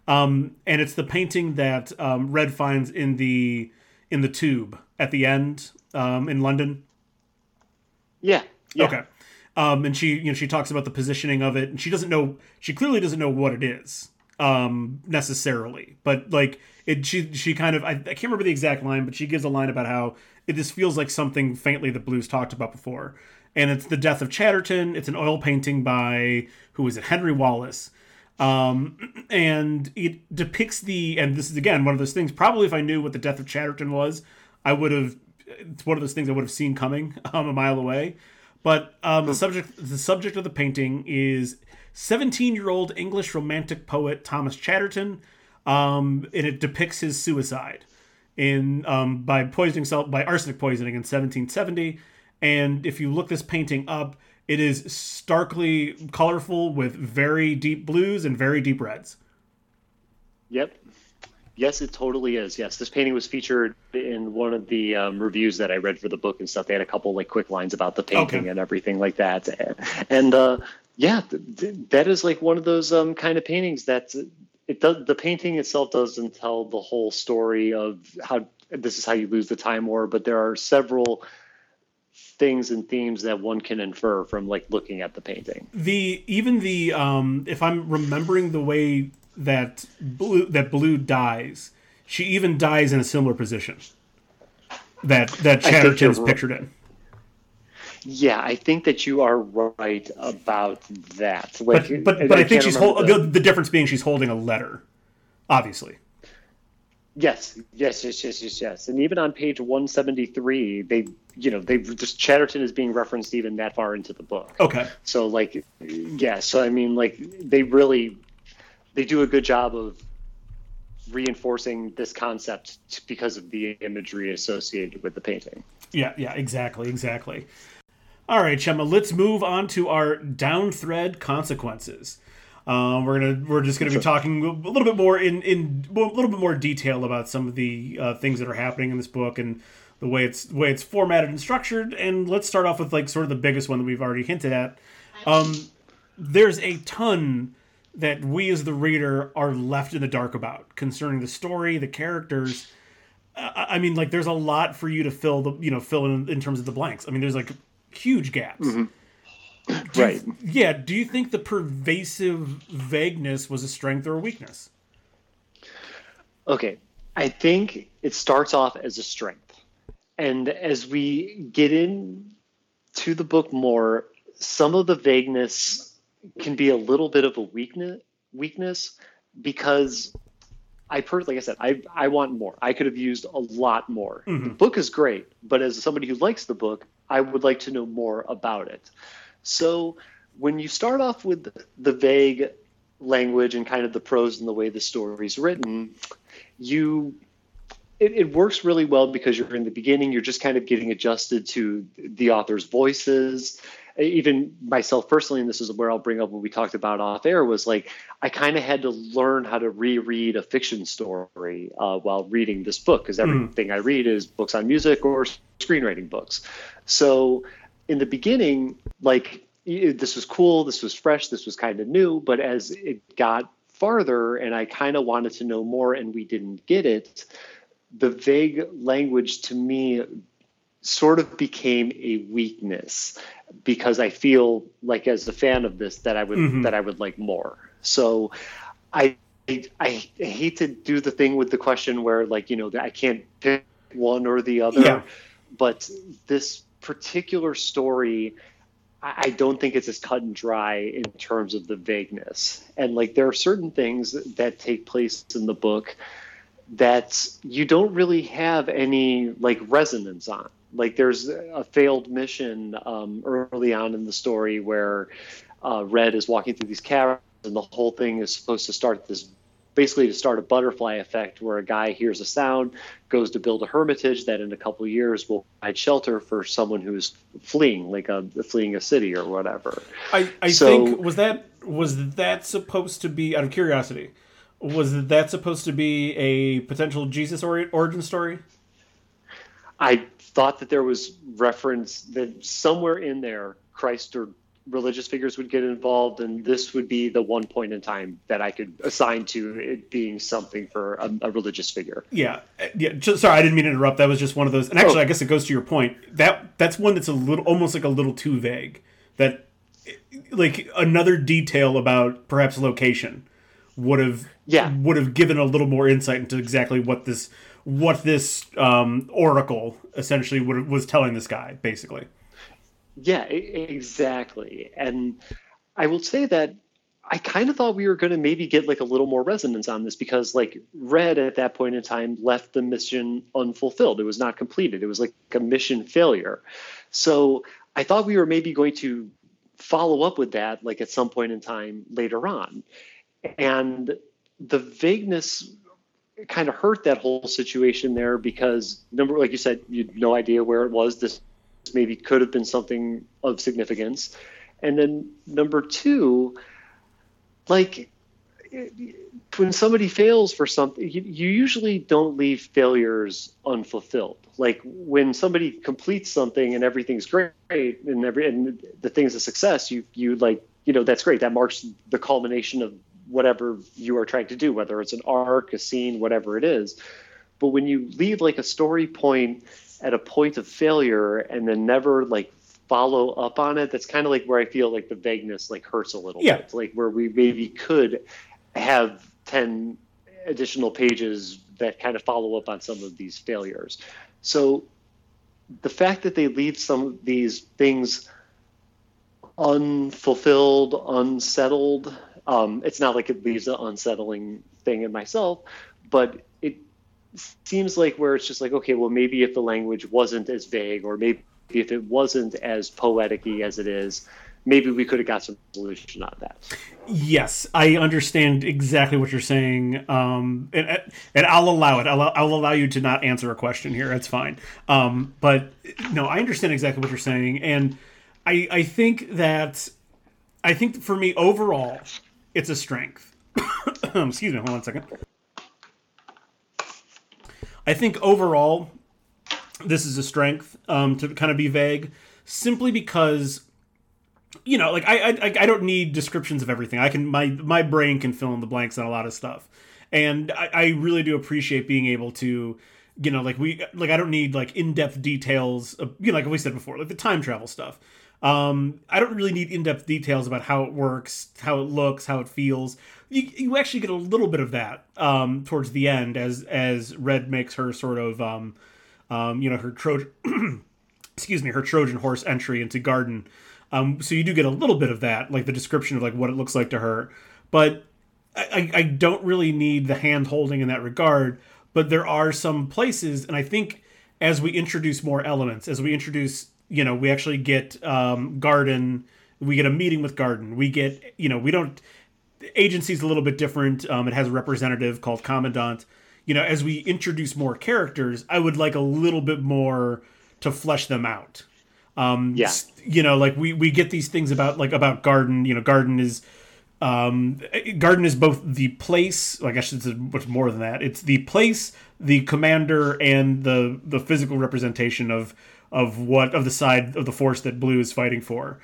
Um, and it's the painting that um, Red finds in the in the tube at the end um, in London. Yeah. yeah. Okay. Um, and she, you know, she talks about the positioning of it, and she doesn't know. She clearly doesn't know what it is um, necessarily, but like it, she, she kind of. I, I can't remember the exact line, but she gives a line about how it just feels like something faintly that Blues talked about before, and it's the death of Chatterton. It's an oil painting by who is it? Henry Wallis. Um, and it depicts the and this is again one of those things. Probably if I knew what the death of Chatterton was, I would have. It's one of those things I would have seen coming um, a mile away. But um, the subject the subject of the painting is 17 year old English romantic poet Thomas Chatterton, um, and it depicts his suicide in um, by poisoning salt by arsenic poisoning in 1770 and if you look this painting up, it is starkly colorful with very deep blues and very deep reds. Yep. Yes, it totally is. Yes, this painting was featured in one of the um, reviews that I read for the book and stuff. They had a couple like quick lines about the painting okay. and everything like that. And uh, yeah, th- that is like one of those um, kind of paintings that it does. The painting itself doesn't tell the whole story of how this is how you lose the time war, but there are several things and themes that one can infer from like looking at the painting. The even the um if I'm remembering the way that blue that blue dies, she even dies in a similar position that that Chatterton's pictured in. Yeah, I think that you are right about that. Like, but but, but I, I think she's hold, the, the difference being she's holding a letter, obviously. Yes, yes, yes, yes, yes, yes. And even on page 173, they, you know, they just Chatterton is being referenced even that far into the book. Okay. So like, yeah. So I mean, like, they really, they do a good job of reinforcing this concept because of the imagery associated with the painting. Yeah, yeah, exactly, exactly. All right, Chema, let's move on to our down thread consequences. Um, we're gonna we're just gonna be talking a little bit more in in a little bit more detail about some of the uh, things that are happening in this book and the way it's the way it's formatted and structured. And let's start off with like sort of the biggest one that we've already hinted at. Um, there's a ton that we as the reader are left in the dark about concerning the story, the characters. I mean, like there's a lot for you to fill the you know fill in in terms of the blanks. I mean, there's like huge gaps. Mm-hmm right. You, yeah. Do you think the pervasive vagueness was a strength or a weakness? Okay. I think it starts off as a strength. And as we get into the book more, some of the vagueness can be a little bit of a weakness weakness because I personally, like I said, I I want more. I could have used a lot more. Mm-hmm. The book is great, but as somebody who likes the book, I would like to know more about it. So when you start off with the vague language and kind of the prose and the way the story's written, you it, it, works really well because you're in the beginning, you're just kind of getting adjusted to the author's voices. Even myself personally, and this is where I'll bring up what we talked about off air, was like I kind of had to learn how to reread a fiction story uh, while reading this book because everything mm. I read is books on music or screenwriting books. So in the beginning, like this was cool, this was fresh, this was kind of new, but as it got farther and I kind of wanted to know more and we didn't get it, the vague language to me sort of became a weakness because I feel like as a fan of this that I would mm-hmm. that I would like more. So I I hate to do the thing with the question where like you know that I can't pick one or the other, yeah. but this particular story I don't think it's as cut and dry in terms of the vagueness. And like there are certain things that take place in the book that you don't really have any like resonance on. Like there's a failed mission um, early on in the story where uh, Red is walking through these caverns, and the whole thing is supposed to start this basically to start a butterfly effect where a guy hears a sound, goes to build a hermitage that in a couple years will provide shelter for someone who's fleeing, like a fleeing a city or whatever. I, I so, think was that was that supposed to be out of curiosity? Was that supposed to be a potential Jesus origin story? I thought that there was reference that somewhere in there Christ or religious figures would get involved, and this would be the one point in time that I could assign to it being something for a, a religious figure. Yeah, yeah. Just, sorry, I didn't mean to interrupt. That was just one of those. And actually, oh. I guess it goes to your point. That that's one that's a little, almost like a little too vague. That like another detail about perhaps location would have yeah would have given a little more insight into exactly what this what this um, oracle essentially would, was telling this guy basically yeah, exactly. And I will say that I kind of thought we were going to maybe get like a little more resonance on this because like Red at that point in time left the mission unfulfilled. It was not completed. It was like a mission failure. So I thought we were maybe going to follow up with that like at some point in time later on. And the vagueness kind of hurt that whole situation there because number like you said you had no idea where it was this maybe could have been something of significance. And then number two, like when somebody fails for something, you, usually don't leave failures unfulfilled. Like when somebody completes something and everything's great and every and the thing's a success, you you like you know that's great. That marks the culmination of whatever you are trying to do, whether it's an arc, a scene, whatever it is. But when you leave like a story point at a point of failure and then never like follow up on it that's kind of like where i feel like the vagueness like hurts a little yeah. bit like where we maybe could have 10 additional pages that kind of follow up on some of these failures so the fact that they leave some of these things unfulfilled unsettled um, it's not like it leaves an unsettling thing in myself but it seems like where it's just like okay well maybe if the language wasn't as vague or maybe if it wasn't as poetic as it is maybe we could have got some solution on that. Yes i understand exactly what you're saying um, and, and i'll allow it. I'll, I'll allow you to not answer a question here. That's fine. Um, but no i understand exactly what you're saying and i i think that i think for me overall it's a strength. Excuse me hold on a second I think overall, this is a strength um, to kind of be vague, simply because you know, like I, I I don't need descriptions of everything. I can my my brain can fill in the blanks on a lot of stuff, and I, I really do appreciate being able to you know like we like i don't need like in-depth details of, you know like we said before like the time travel stuff. Um i don't really need in-depth details about how it works how it looks how it feels you, you actually get a little bit of that um, towards the end as as Red makes her sort of um, um, you know her Trojan excuse me her Trojan horse entry into Garden. Um, so you do get a little bit of that, like the description of like what it looks like to her. But I, I don't really need the hand holding in that regard, but there are some places, and I think as we introduce more elements, as we introduce, you know, we actually get um, Garden, we get a meeting with Garden, we get, you know, we don't. Agency's a little bit different. Um, it has a representative called Commandant. You know, as we introduce more characters, I would like a little bit more to flesh them out. Um, Yeah. You know, like we we get these things about like about Garden. You know, Garden is um, Garden is both the place. I guess it's much more than that. It's the place, the commander, and the the physical representation of of what of the side of the force that Blue is fighting for.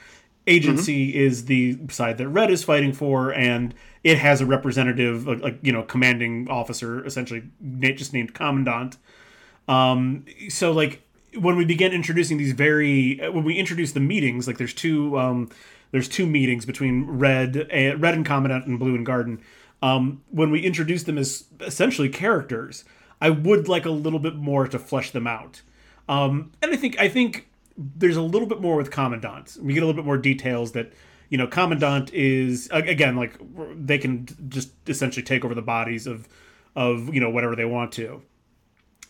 Agency is the side that Red is fighting for, and it has a representative, like, like you know, commanding officer, essentially just named Commandant. Um, so like when we begin introducing these very when we introduce the meetings, like there's two um, there's two meetings between Red and Red and Commandant and Blue and Garden. Um, when we introduce them as essentially characters, I would like a little bit more to flesh them out. Um, and I think I think there's a little bit more with Commandant. We get a little bit more details that you know Commandant is again like they can just essentially take over the bodies of of you know whatever they want to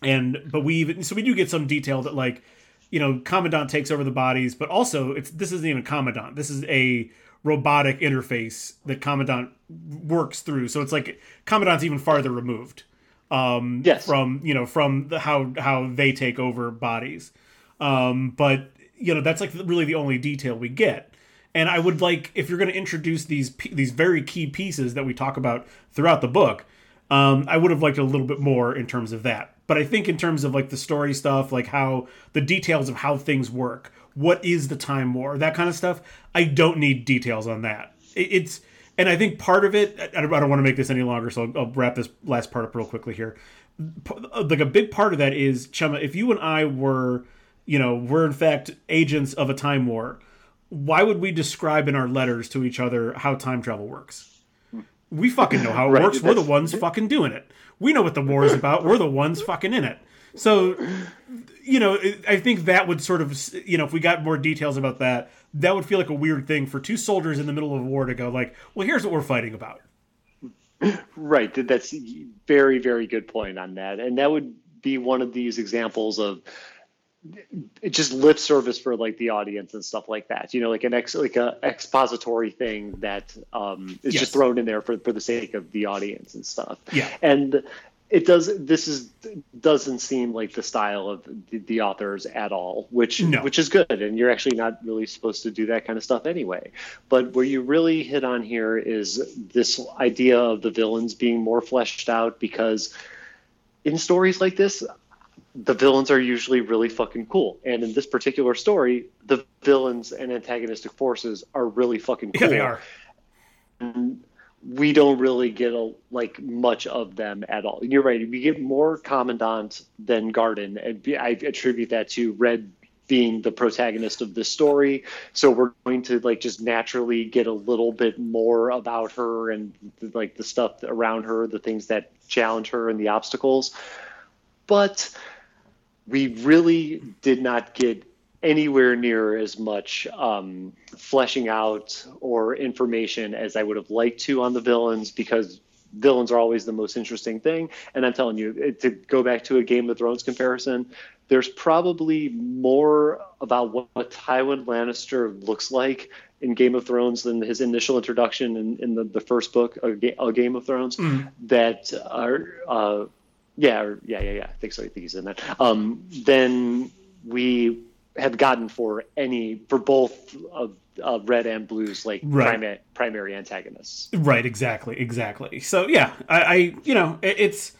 and but we even so we do get some detail that like you know commandant takes over the bodies but also it's this isn't even commandant this is a robotic interface that commandant works through so it's like commandant's even farther removed um Yes. from you know from the how how they take over bodies um but you know that's like really the only detail we get and i would like if you're going to introduce these these very key pieces that we talk about throughout the book um, I would have liked a little bit more in terms of that. But I think in terms of like the story stuff, like how the details of how things work, what is the time war, that kind of stuff, I don't need details on that. It's and I think part of it, I don't, want to make this any longer, so I'll, wrap this last part up real quickly here. Like a big part of that is Chema. If you and I were, you know, we're in fact agents of a time war, why would we describe in our letters to each other how time travel works? We fucking know how it Right, works. We're the ones fucking doing it. We know what the war is about. We're the ones fucking in it. So, you know, I think that would sort of, you know, if we got more details about that, that would feel like a weird thing for two soldiers in the middle of a war to go like, well, here's what we're fighting about. Right. That's a very, very good point on that. And that would be one of these examples of it just lip service for like the audience and stuff like that. You know, like an ex like a expository thing that um, is Yes. just thrown in there for for the sake of the audience and stuff. Yeah. And it does. This is doesn't seem like the style of the, the authors at all, which No. which is good. And you're actually not really supposed to do that kind of stuff anyway. But where you really hit on here is this idea of the villains being more fleshed out because in stories like this, the villains are usually really fucking cool. And in this particular story, the villains and antagonistic forces are really fucking cool Yeah, they are. we don't really get a, like much of them at all. You're right. We get more Commandant than Garden, and I attribute that to Red being the protagonist of this story. So we're going to like just naturally get a little bit more about her and like the stuff around her, the things that challenge her and the obstacles. But we really did not get anywhere near as much um, fleshing out or information as I would have liked to on the villains because villains are always the most interesting thing. And I'm telling you, to go back to a Game of Thrones comparison, there's probably more about what, what Tywin Lannister looks like in Game of Thrones than his initial introduction in, in the, the first book A, Game of Thrones that are uh, yeah, or, yeah, yeah, yeah. I think so. I think he's in that. Um, then we have gotten for any for both of uh, red and blues like Right. primary primary antagonists. Right, exactly, exactly. So yeah, I, I you know, it, it's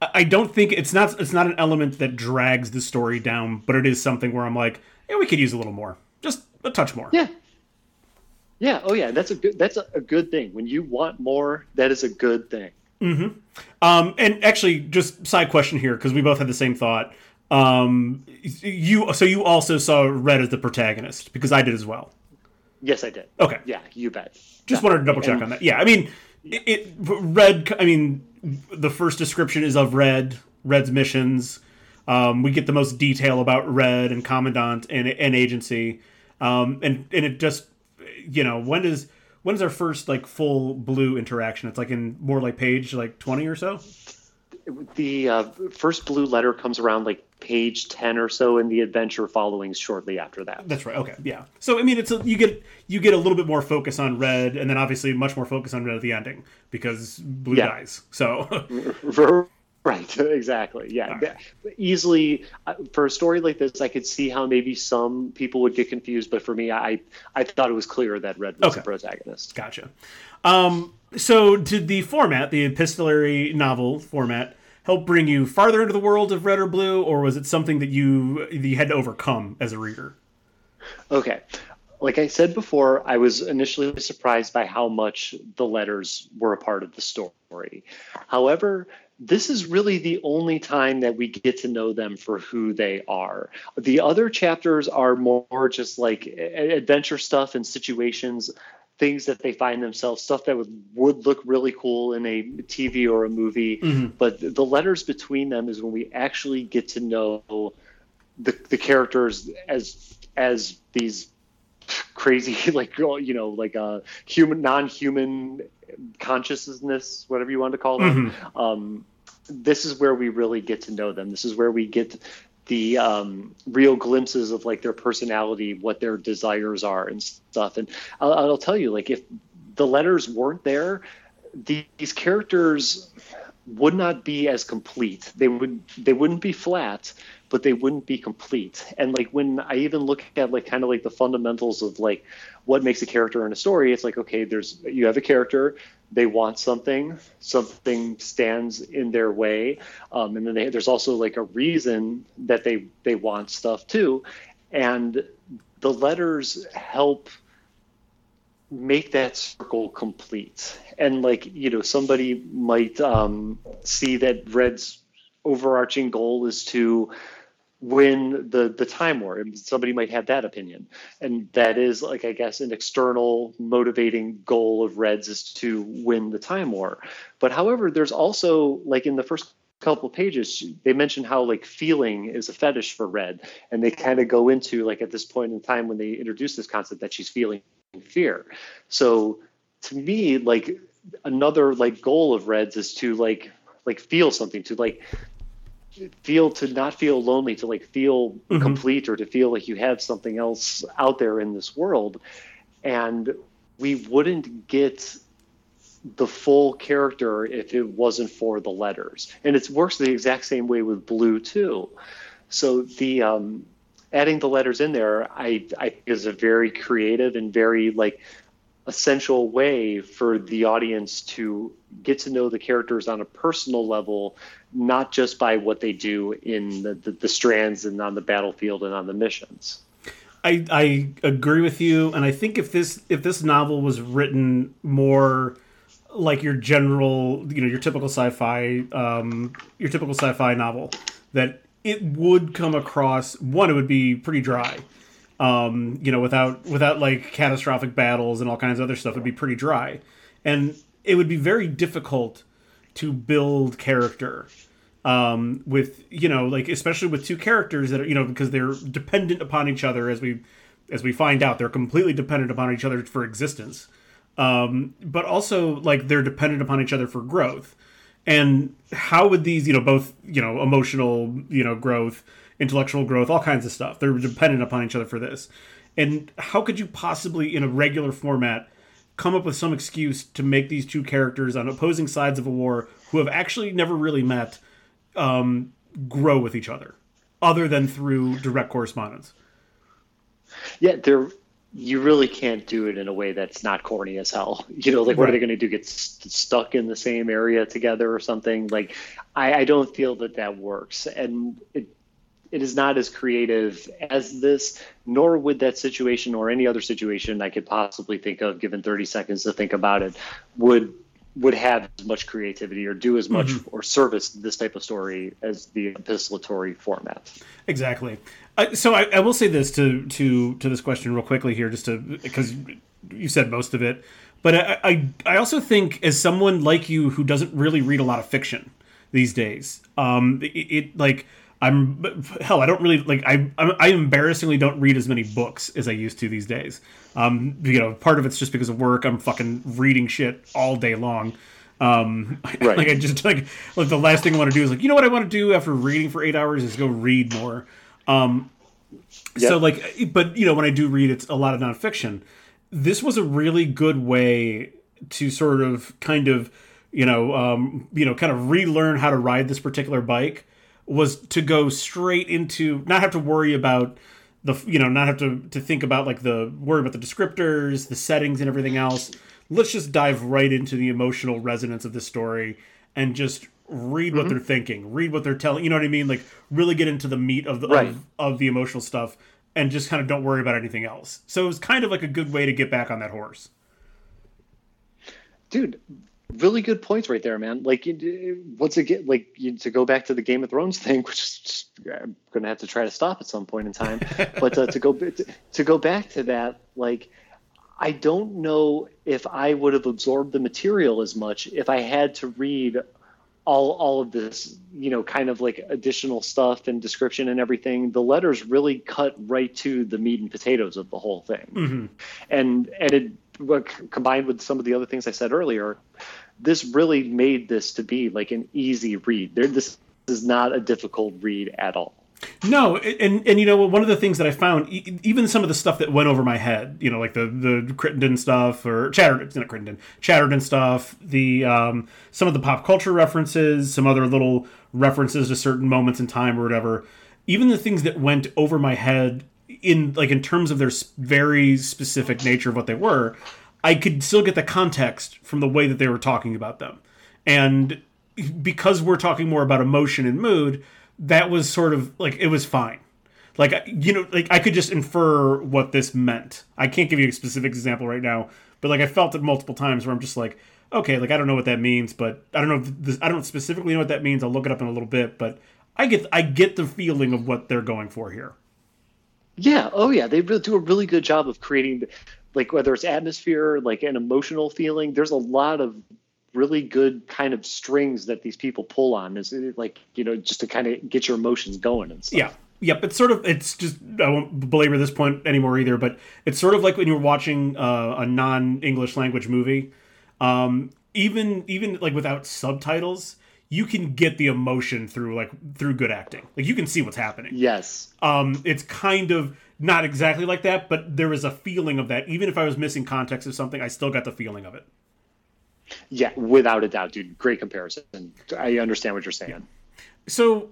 I don't think it's not it's not an element that drags the story down, but it is something where I'm like, yeah, we could use a little more, just a touch more. Yeah. Yeah. Oh, yeah. That's a good. That's a, a good thing. When you want more, that is a good thing. Um, and actually, just side question here because we both had the same thought. Um, you so you also saw Red as the protagonist because I did as well. Yes, I did. Okay, Yeah, you bet. just wanted to double check on that. Yeah, I mean, it, it Red. I mean, the first description is of Red. Red's missions. Um, we get the most detail about Red and Commandant and, and Agency, um, and and it just you know when does when's our first like full blue interaction? It's like in more like page like twenty or so. The uh, first blue letter comes around like page 10 or so in the adventure following shortly after that that's right okay yeah so i mean it's a, you get you get a little bit more focus on red and then obviously much more focus on red at the ending because blue yeah. dies so right exactly yeah right. easily uh, for a story like this i could see how maybe some people would get confused but for me i i thought it was clear that red was okay. the protagonist gotcha um so did the format the epistolary novel format help bring you farther into the world of red or blue, or was it something that you you had to overcome as a reader? Okay. Like I said before, I was initially surprised by how much the letters were a part of the story. However, this is really the only time that we get to know them for who they are. The other chapters are more just like adventure stuff and situations things that they find themselves, stuff that would, would look really cool in a TV or a movie. Mm-hmm. But the letters between them is when we actually get to know the, the characters as as these crazy like you know like a uh, human non-human consciousness whatever you want to call them mm-hmm. um, this is where we really get to know them this is where we get the um, real glimpses of like their personality, what their desires are, and stuff. And I'll, I'll tell you, like if the letters weren't there, the, these characters would not be as complete. They would they wouldn't be flat, but they wouldn't be complete. And like when I even look at like kind of like the fundamentals of like what makes a character in a story, it's like okay, there's you have a character, they want something, something stands in their way, um, and then they, there's also like a reason that they they want stuff too, and the letters help make that circle complete. And like you know, somebody might um, see that Red's overarching goal is to win the the time war and somebody might have that opinion. And that is like i guess an external motivating goal of reds is to win the time war. But however there's also like in the first couple pages they mention how like feeling is a fetish for red. And they kind of go into like at this point in time when they introduce this concept that she's feeling fear. So to me like another like goal of reds is to like like feel something to like feel to not feel lonely to like feel mm-hmm. complete or to feel like you have something else out there in this world. And we wouldn't get the full character if it wasn't for the letters. And it works the exact same way with blue too. So the um, adding the letters in there i i think is a very creative and very like essential way for the audience to get to know the characters on a personal level, not just by what they do in the, the, the strands and on the battlefield and on the missions. I, I agree with you, and I think if this if this novel was written more like your general, you know, your typical sci-fi, um, your typical sci-fi novel, that it would come across one, it would be pretty dry um, you know, without without like catastrophic battles and all kinds of other stuff, it'd be pretty dry, and it would be very difficult to build character um, with you know, like especially with two characters that are you know because they're dependent upon each other as we as we find out. They're completely dependent upon each other for existence, um, but also like they're dependent upon each other for growth. And how would these, you know, both, you know, emotional, you know, growth intellectual growth, all kinds of stuff. They're dependent upon each other for this. And how could you possibly, in a regular format, come up with some excuse to make these two characters on opposing sides of a war who have actually never really met um, grow with each other, other than through direct correspondence? Yeah, there. You really can't do it in a way that's not corny as hell. You know, like what right. are they going to do? Get st- stuck in the same area together or something? Like, I, I don't feel that that works, and it it is not as creative as this, nor would that situation or any other situation I could possibly think of, given 30 seconds to think about it, would would have as much creativity or do as much mm-hmm. or service this type of story as the epistolatory format. Exactly. Uh, so I, I, will say this to to to this question real quickly here, just to because you said most of it, but I, I I also think as someone like you who doesn't really read a lot of fiction these days, um, it, it like I'm hell. I don't really like. I I embarrassingly don't read as many books as I used to these days. Um, you know, part of it's just because of work. I'm fucking reading shit all day long. Um, right. like I just like like the last thing I want to do is like you know what I want to do after reading for eight hours is go read more. Um, yep. so like, but you know when I do read, it's a lot of nonfiction. This was a really good way to sort of kind of you know um, you know kind of relearn how to ride this particular bike was to go straight into not have to worry about the you know not have to to think about like the worry about the descriptors the settings and everything else let's just dive right into the emotional resonance of the story and just read what mm-hmm. they're thinking read what they're telling you know what i mean like really get into the meat of the right. of, of the emotional stuff and just kind of don't worry about anything else so it was kind of like a good way to get back on that horse dude really good points right there, man. Like once again, like you, to go back to the Game of Thrones thing, which is just, I'm gonna have to try to stop at some point in time. but uh, to go to, to go back to that, like I don't know if I would have absorbed the material as much if I had to read all all of this, you know, kind of like additional stuff and description and everything. The letters really cut right to the meat and potatoes of the whole thing, mm-hmm. and and it combined with some of the other things I said earlier, this really made this to be like an easy read. There, this is not a difficult read at all. No, and and you know one of the things that I found, even some of the stuff that went over my head, you know, like the the Crittenden stuff or Chatterton, not Crittenden, Chatterton stuff, the um, some of the pop culture references, some other little references to certain moments in time or whatever. Even the things that went over my head in like in terms of their very specific nature of what they were, I could still get the context from the way that they were talking about them, and because we're talking more about emotion and mood that was sort of like it was fine. Like you know like i could just infer what this meant. I can't give you a specific example right now but like i felt it multiple times where i'm just like okay like i don't know what that means but i don't know if this, i don't specifically know what that means. I'll look it up in a little bit but i get i get the feeling of what they're going for here yeah. Oh yeah. They do a really good job of creating like whether it's atmosphere like an emotional feeling there's a lot of really good kind of strings that these people pull on. Is like you know just to kind of get your emotions going and stuff. yeah. Yep, it's sort of it's just I won't belabor this point anymore either, but it's sort of like when you're watching uh, a non-English language movie, um, even even like without subtitles, you can get the emotion through like through good acting. Like you can see what's happening. Yes. Um, it's kind of not exactly like that, but there is a feeling of that. Even if I was missing context of something, I still got the feeling of it. Yeah, without a doubt, dude. Great comparison. I understand what you're saying. So,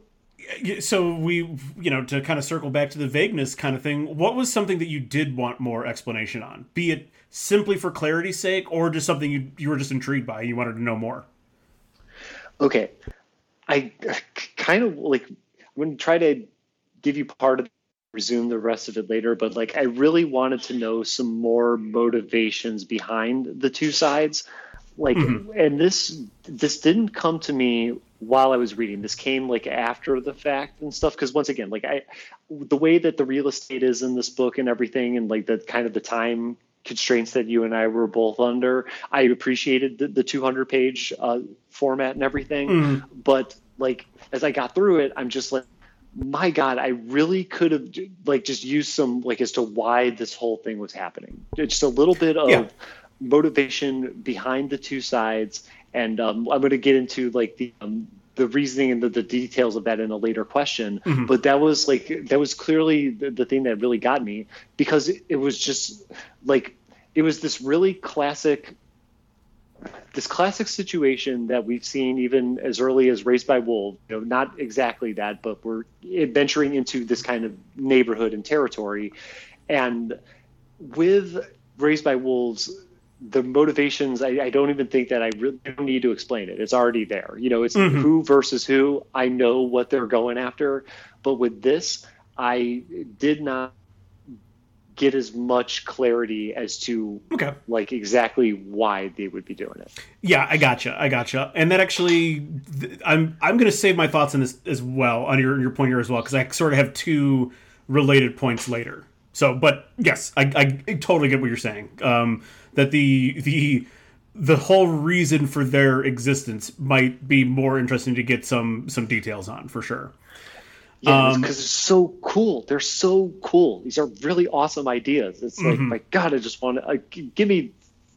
so we, you know, to kind of circle back to the vagueness kind of thing. What was something that you did want more explanation on? Be it simply for clarity's sake, or just something you you were just intrigued by, you wanted to know more. Okay, I kind of like I'm to try to give you part of resume the rest of it later but like i really wanted to know some more motivations behind the two sides. Like mm-hmm. and this this didn't come to me while i was reading. This came like after the fact and stuff because once again like i the way that the real estate is in this book and everything and like the kind of the time constraints that you and i were both under i appreciated the, the 200 page uh, format and everything mm-hmm. but like as i got through it i'm just like my god i really could have like just used some like as to why this whole thing was happening just a little bit of yeah motivation behind the two sides, and um, I'm going to get into like the um, the reasoning and the, the, details of that in a later question. Mm-hmm. But that was like that was clearly the, the thing that really got me because it, it was just like it was this really classic this classic situation that we've seen even as early as Raised by Wolves, you know, not exactly that, but we're venturing into this kind of neighborhood and territory. And with Raised by Wolves, the motivations I, I, don't even think that I really don't need to explain it. It's already there. You know, it's mm-hmm. who versus who. I know what they're going after, but with this, I did not get as much clarity as to okay. like exactly why they would be doing it. Yeah, I gotcha. I gotcha. And that actually, I'm I'm going to save my thoughts on this as well on your your point here as well because I sort of have two related points later. So, but yes, I, I totally get what you're saying. Um, that the the the whole reason for their existence might be more interesting to get some some details on for sure. Yeah, because um, it's so cool. They're so cool. These are really awesome ideas. It's like, mm-hmm. my God, I just want to uh, give me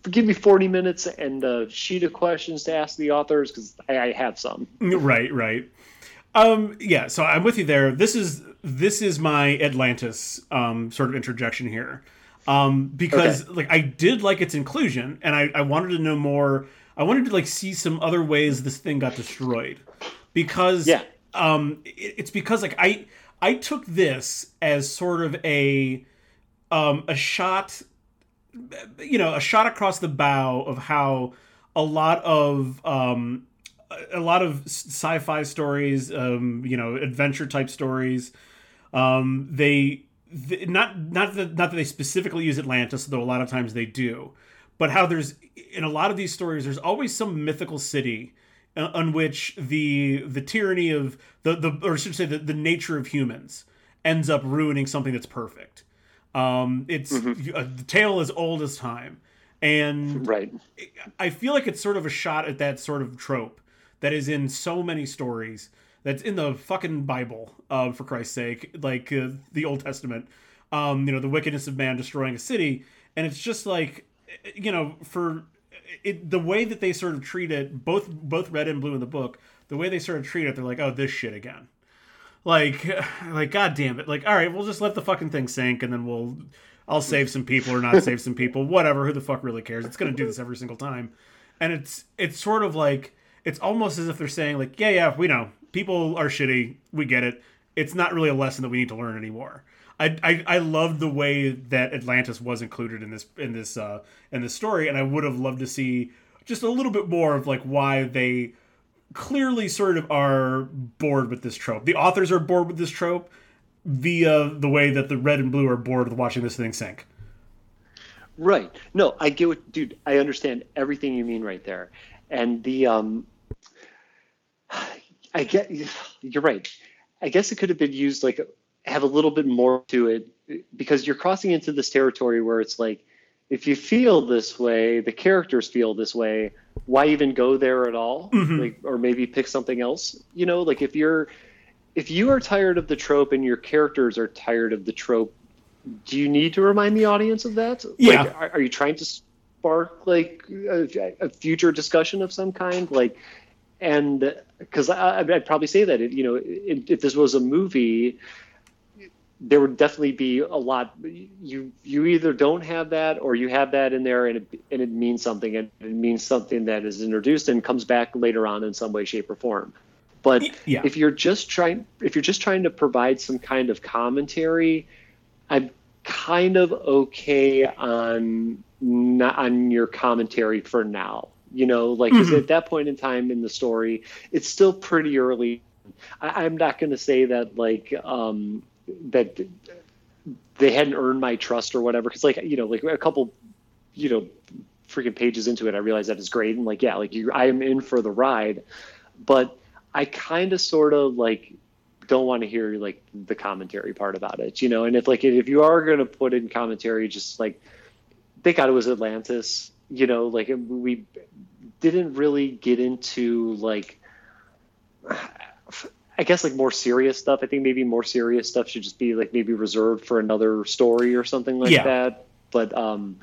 give me 40 minutes and a sheet of questions to ask the authors because I, I, have some. Right, right. Um, yeah, so I'm with you there. This is this is my Atlantis um, sort of interjection here, um, because okay. like I did like its inclusion, and I, I wanted to know more. I wanted to like see some other ways this thing got destroyed, because yeah um, it, it's because like I I took this as sort of a um, a shot, you know, a shot across the bow of how a lot of um, a lot of sci-fi stories, um, you know, adventure type stories, um, they, they not not that not that they specifically use Atlantis, though a lot of times they do, but how there's in a lot of these stories, there's always some mythical city on which the the tyranny of the the or I should say the, the nature of humans ends up ruining something that's perfect. Um, it's mm-hmm. a, the tale as old as time, and right. I feel like it's sort of a shot at that sort of trope that is in so many stories. That's in the fucking Bible, uh, for Christ's sake, like uh, the Old Testament. Um, you know, the wickedness of man destroying a city, and it's just like, you know, for it, the way that they sort of treat it, both both red and blue in the book, the way they sort of treat it, they're like, oh, this shit again. Like, like, god damn it! Like, all right, we'll just let the fucking thing sink, and then we'll, I'll save some people or not save some people, whatever. Who the fuck really cares? It's gonna do this every single time, and it's it's sort of like it's almost as if they're saying like, yeah, yeah, we know people are shitty, we get it. It's not really a lesson that we need to learn anymore. I, I, I loved the way that Atlantis was included in this in this uh, in this story, and I would have loved to see just a little bit more of like why they clearly sort of are bored with this trope. The authors are bored with this trope via the way that the red and blue are bored with watching this thing sink. Right. No, I get what, dude. I understand everything you mean right there, and the um, I get you're right. I guess it could have been used like have a little bit more to it because you're crossing into this territory where it's like if you feel this way the characters feel this way why even go there at all? Mm-hmm. like or maybe pick something else? You know like if you're if you are tired of the trope and your characters are tired of the trope do you need to remind the audience of that? Yeah. Like, are, are, you trying to spark like a, a future discussion of some kind? Like and because i'd probably say that you know if this was a movie there would definitely be a lot you you either don't have that or you have that in there and it, and it means something and it means something that is introduced and comes back later on in some way shape or form but yeah. if you're just trying if you're just trying to provide some kind of commentary i'm kind of okay on not on your commentary for now you know like mm-hmm. at that point in time in the story it's still pretty early I, am not going to say that like um, that they hadn't earned my trust or whatever. Because like you know, like a couple, you know, freaking pages into it, I realized that is great and like yeah, like you, I am in for the ride, but I kind of sort of like don't want to hear like the commentary part about it, you know. And if like if you are going to put in commentary, just like they got it was Atlantis, you know, like we didn't really get into like I guess like more serious stuff. I think maybe more serious stuff should just be like maybe reserved for another story or something like yeah. that. But um,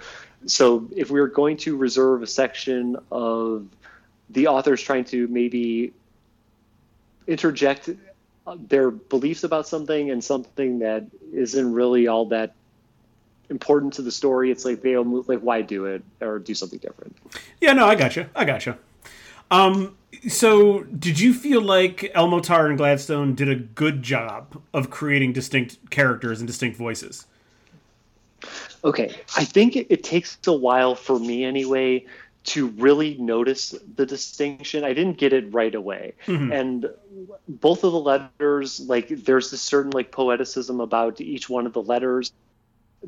so if we are going to reserve a section of the authors trying to maybe interject their beliefs about something and something that isn't really all that important to the story, it's like they like why do it or do something different. Yeah, no, I got you. I got you. Um, so, did you feel like El-Mohtar and Gladstone did a good job of creating distinct characters and distinct voices? Okay, I think it, it takes a while for me anyway to really notice the distinction. I didn't get it right away. Mm-hmm. And both of the letters, like there's this certain like poeticism about each one of the letters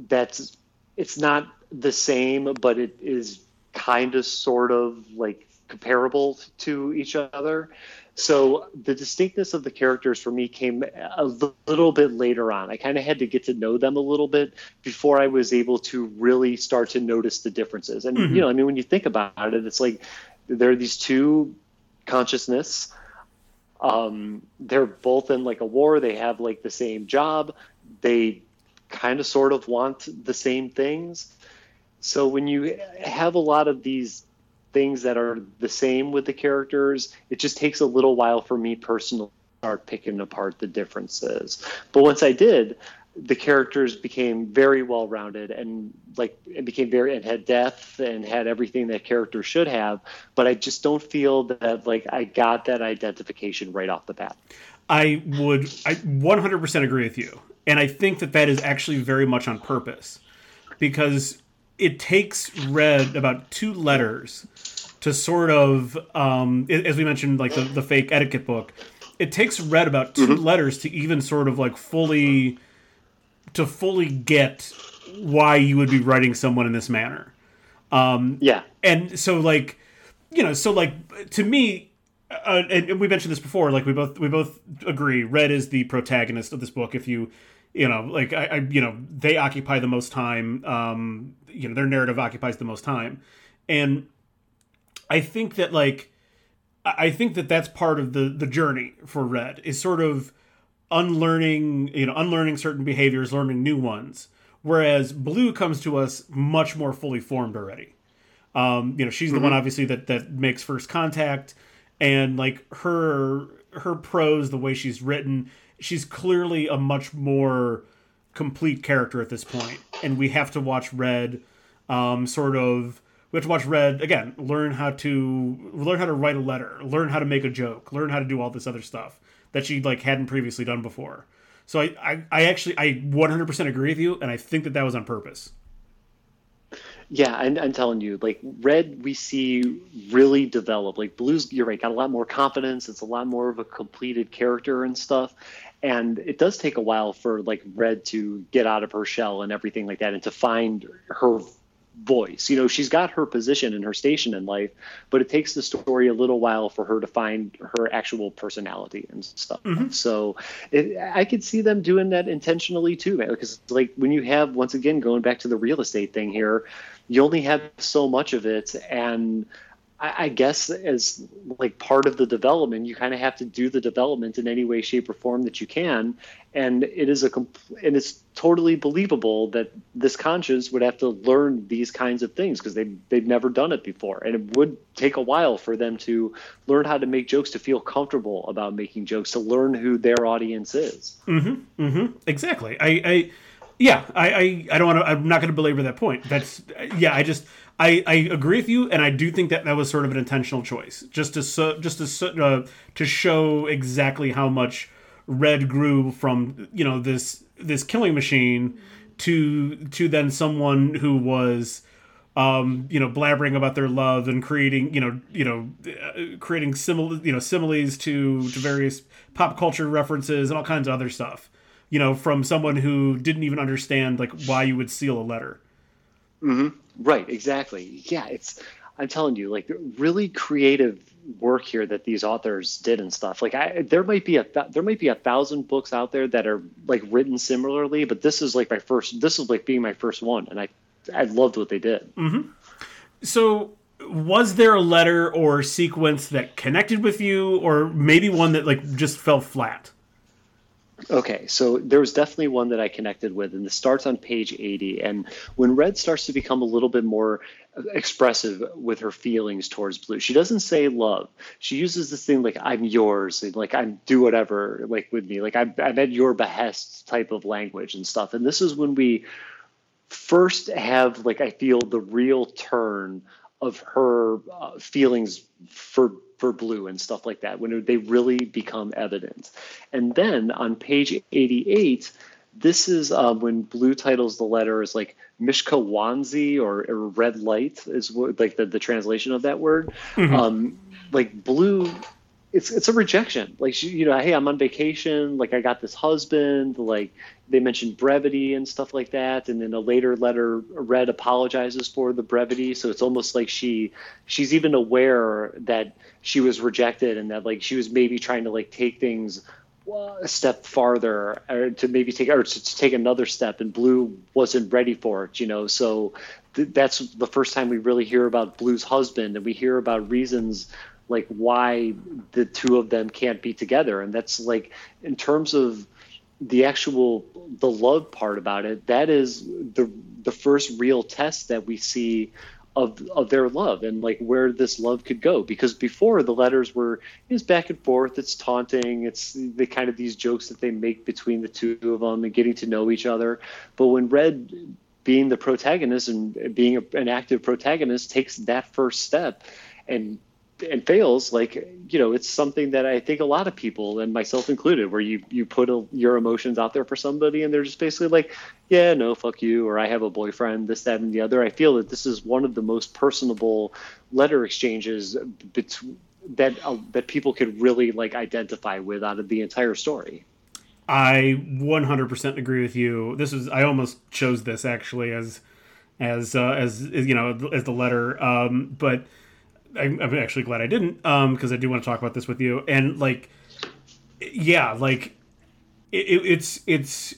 that's it's not the same, but it is kind of sort of like comparable to each other. So the distinctness of the characters for me came a little bit later on. I kind of had to get to know them a little bit before I was able to really start to notice the differences. And mm-hmm. you know, I mean, when you think about it, it's like there are these two consciousness Um, they're both in like a war. They have like the same job. They kind of sort of want the same things. So when you have a lot of these things that are the same with the characters, it just takes a little while for me personally to start picking apart the differences. But once I did, the characters became very well rounded and like it became very and had depth and had everything that character should have but i just don't feel that like i got that identification right off the bat. I would i 100% agree with you. And i think that that is actually very much on purpose. Because it takes red about two letters to sort of um, as we mentioned like the, the fake etiquette book it takes red about 2 mm-hmm. letters to even sort of like fully to fully get why you would be writing someone in this manner. Um, yeah, and so like you know, so like to me, uh, and we mentioned this before. Like we both we both agree, Red is the protagonist of this book. If you you know, like I, I you know, they occupy the most time. Um, you know, their narrative occupies the most time, and I think that like I think that that's part of the the journey for Red is sort of unlearning, you know, unlearning certain behaviors, learning new ones. Whereas Blue comes to us much more fully formed already. Um, you know, she's the mm-hmm. one obviously that that makes first contact, and like her her prose, the way she's written, she's clearly a much more complete character at this point, and we have to watch Red, um, sort of. We have to watch Red again. Learn how to learn how to write a letter. Learn how to make a joke. Learn how to do all this other stuff that she like hadn't previously done before. So I, I, I actually I 100% agree with you, and I think that that was on purpose. Yeah, I'm, I'm telling you, like red, we see really develop. Like blues, you're right, got a lot more confidence. It's a lot more of a completed character and stuff. And it does take a while for like red to get out of her shell and everything like that, and to find her voice. You know, she's got her position and her station in life, but it takes the story a little while for her to find her actual personality and stuff. Mm-hmm. So it, I could see them doing that intentionally too, man, because like when you have, once again, going back to the real estate thing here, you only have so much of it. And I, guess as like part of the development, you kind of have to do the development in any way, shape, or form that you can. And it is a compl- and it's totally believable that this conscience would have to learn these kinds of things because they they've never done it before, and it would take a while for them to learn how to make jokes, to feel comfortable about making jokes, to learn who their audience is. Mm-hmm. Mm-hmm. Exactly. I. I yeah, I, I, I don't want to. I'm not going to belabor that point. That's yeah. I just I, I agree with you, and I do think that that was sort of an intentional choice, just to so, just to uh, to show exactly how much Red grew from you know this this killing machine to to then someone who was um, you know blabbering about their love and creating you know you know uh, creating simil you know similes to to various pop culture references and all kinds of other stuff you know from someone who didn't even understand like why you would seal a letter mm-hmm. Right, exactly. Yeah, it's I'm telling you, like really creative work here that these authors did and stuff. Like I, there might be a there might be a thousand books out there that are like written similarly, but this is like my first. This is like being my first one, and I I loved what they did. Mm-hmm. So was there a letter or sequence that connected with you, or maybe one that like just fell flat? Okay, so there was definitely one that I connected with, and this starts on page 80. And when Red starts to become a little bit more expressive with her feelings towards Blue, she doesn't say love. She uses this thing like "I'm yours" and like "I'm do whatever" like with me, like I'm, I'm at your behest type of language and stuff. And this is when we first have like I feel the real turn of her uh, feelings for for blue and stuff like that when they really become evident. And then on page 88, this is um, when blue titles the letter is like Mishka Wanzi or, or, red light is what, like the, the translation of that word. Mm-hmm. Um, like blue it's it's a rejection. Like you know, hey, I'm on vacation. Like I got this husband. Like they mentioned brevity and stuff like that. And then a later letter, Red apologizes for the brevity. So it's almost like she she's even aware that she was rejected and that like she was maybe trying to like take things a step farther or to maybe take or to, to take another step and blue wasn't ready for it you know so th- that's the first time we really hear about blue's husband and we hear about reasons like why the two of them can't be together. And that's like in terms of the actual the love part about it that is the the first real test that we see of of their love and like where this love could go. Because before the letters were it's back and forth it's taunting it's the kind of these jokes that they make between the two of them and getting to know each other. But when red being the protagonist and being a, an active protagonist takes that first step and and fails like you know it's something that i think a lot of people and myself included where you you put a, your emotions out there for somebody and they're just basically like yeah no fuck you or i have a boyfriend this that and the other. I feel that this is one of the most personable letter exchanges between that uh, that people could really like identify with out of the entire story. I 100% agree with you. This is i almost chose this actually as as uh, as you know as the letter. Um but I'm, I'm actually glad I didn't, um, because I do want to talk about this with you. And like, yeah, like it, it's it's.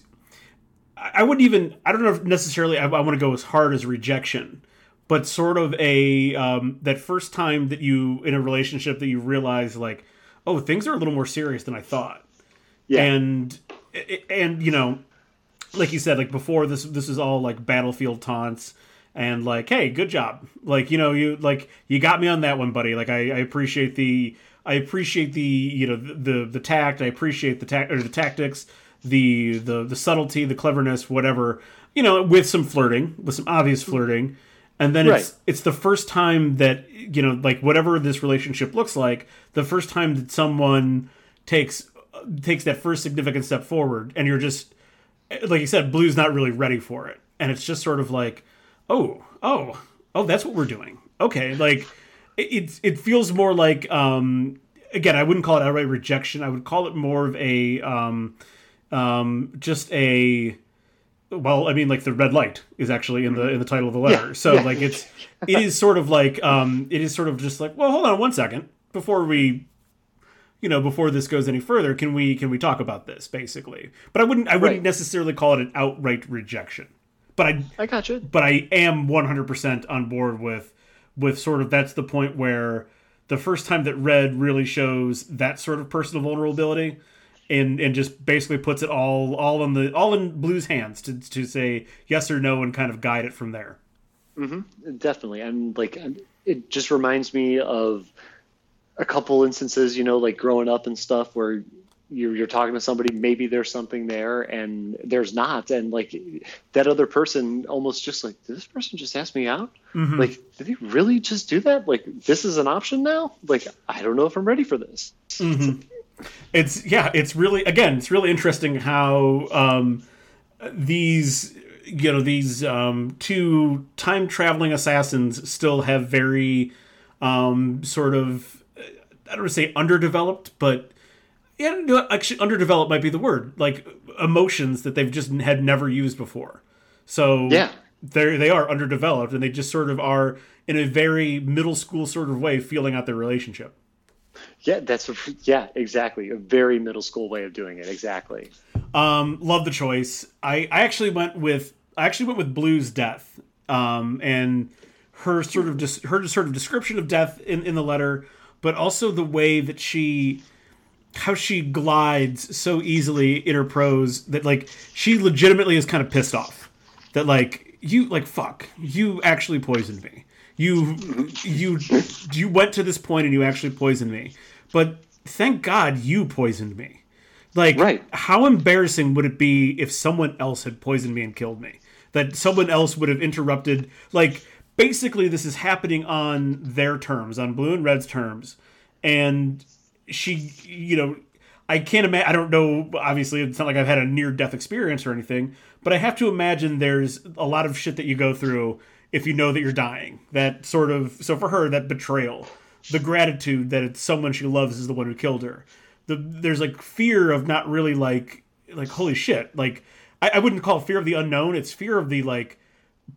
I wouldn't even. I don't know if necessarily I, I want to go as hard as rejection, but sort of a um, that first time that you in a relationship that you realize like, oh, things are a little more serious than I thought. Yeah. And and you know, like you said, like before this this is all like battlefield taunts and like, hey, good job. Like, you know, you like you got me on that one, buddy. Like, I, I appreciate the I appreciate the you know the the tact. I appreciate the tact or the tactics, the the the subtlety, the cleverness, whatever. You know, with some flirting, with some obvious flirting, and then right. it's it's the first time that you know, like whatever this relationship looks like, the first time that someone takes takes that first significant step forward, and you're just like you said, Blue's not really ready for it, and it's just sort of like oh, oh, oh, that's what we're doing. Okay, like it it feels more like um again, I wouldn't call it outright rejection. I would call it more of a um um just a well, I mean, like the red light is actually in the in the title of the letter. Yeah, so yeah. like it's it is sort of like um it is sort of just like well, hold on one second before we you know before this goes any further can we can we talk about this basically but i wouldn't i wouldn't right. necessarily call it an outright rejection but I I got you. But I am 100% on board with with sort of that's the point where the first time that Red really shows that sort of personal vulnerability and and just basically puts it all all in the all in Blue's hands to to say yes or no and kind of guide it from there. Mm-hmm. Definitely, and like it just reminds me of a couple instances, you know, like growing up and stuff where you're, you're talking to somebody maybe there's something there and there's not. And like that other person almost just like did this person just ask me out? Mm-hmm. like did he really just do that? Like this is an option now? Like i don't know if i'm ready for this. Mm-hmm. it's yeah it's really again it's really interesting how um, these you know these um, two time traveling assassins still have very um, sort of i don't want to say underdeveloped but yeah, actually, underdeveloped might be the word. Like emotions that they've just had never used before. So yeah, they they are underdeveloped, and they just sort of are in a very middle school sort of way feeling out their relationship. Yeah, that's yeah, exactly. A very middle school way of doing it. Exactly. Um, love the choice. I I actually went with I actually went with Blue's death. Um, and her sort of dis- her sort of description of death in in the letter, but also the way that she how she glides so easily in her prose that like she legitimately is kind of pissed off. That like you like fuck you actually poisoned me. You you you went to this point and you actually poisoned me. But thank god you poisoned me. Like right. how embarrassing would it be if someone else had poisoned me and killed me? That someone else would have interrupted like basically this is happening on their terms on blue and red's terms. And she, you know, I can't imagine. I don't know. Obviously, it's not like I've had a near death experience or anything, but I have to imagine there's a lot of shit that you go through if you know that you're dying. That sort of. So for her, that betrayal, the gratitude that it's someone she loves is the one who killed her. The there's like fear of not really like like holy shit. Like I, I wouldn't call fear of the unknown. It's fear of the like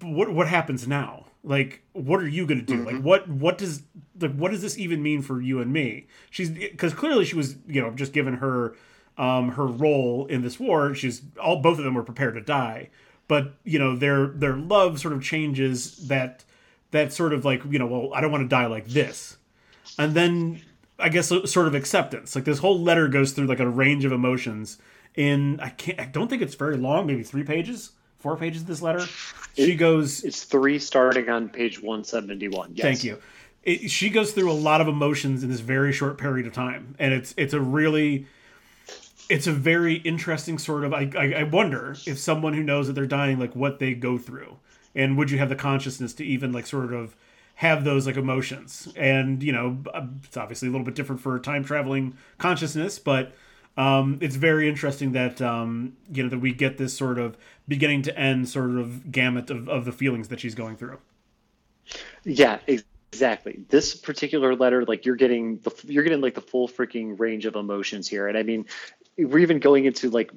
what what happens now like what are you gonna do mm-hmm. like what what does like what does this even mean for you and me she's because clearly she was you know just given her um her role in this war she's all both of them were prepared to die but you know their their love sort of changes that that sort of like you know well i don't want to die like this and then I guess sort of acceptance. Like this whole letter goes through like a range of emotions. In I can't I don't think it's very long, maybe three pages, four pages of this letter. She goes. It's three starting on page one seventy one. Yes. Thank you. It, she goes through a lot of emotions in this very short period of time, and it's it's a really it's a very interesting sort of. I, I I wonder if someone who knows that they're dying, like what they go through, and would you have the consciousness to even like sort of have those like emotions and you know it's obviously a little bit different for time traveling consciousness but um, it's very interesting that um, you know that we get this sort of beginning to end sort of gamut of, of the feelings that she's going through. Yeah exactly. This particular letter like you're getting the you're getting like the full freaking range of emotions here. And i mean we're even going into like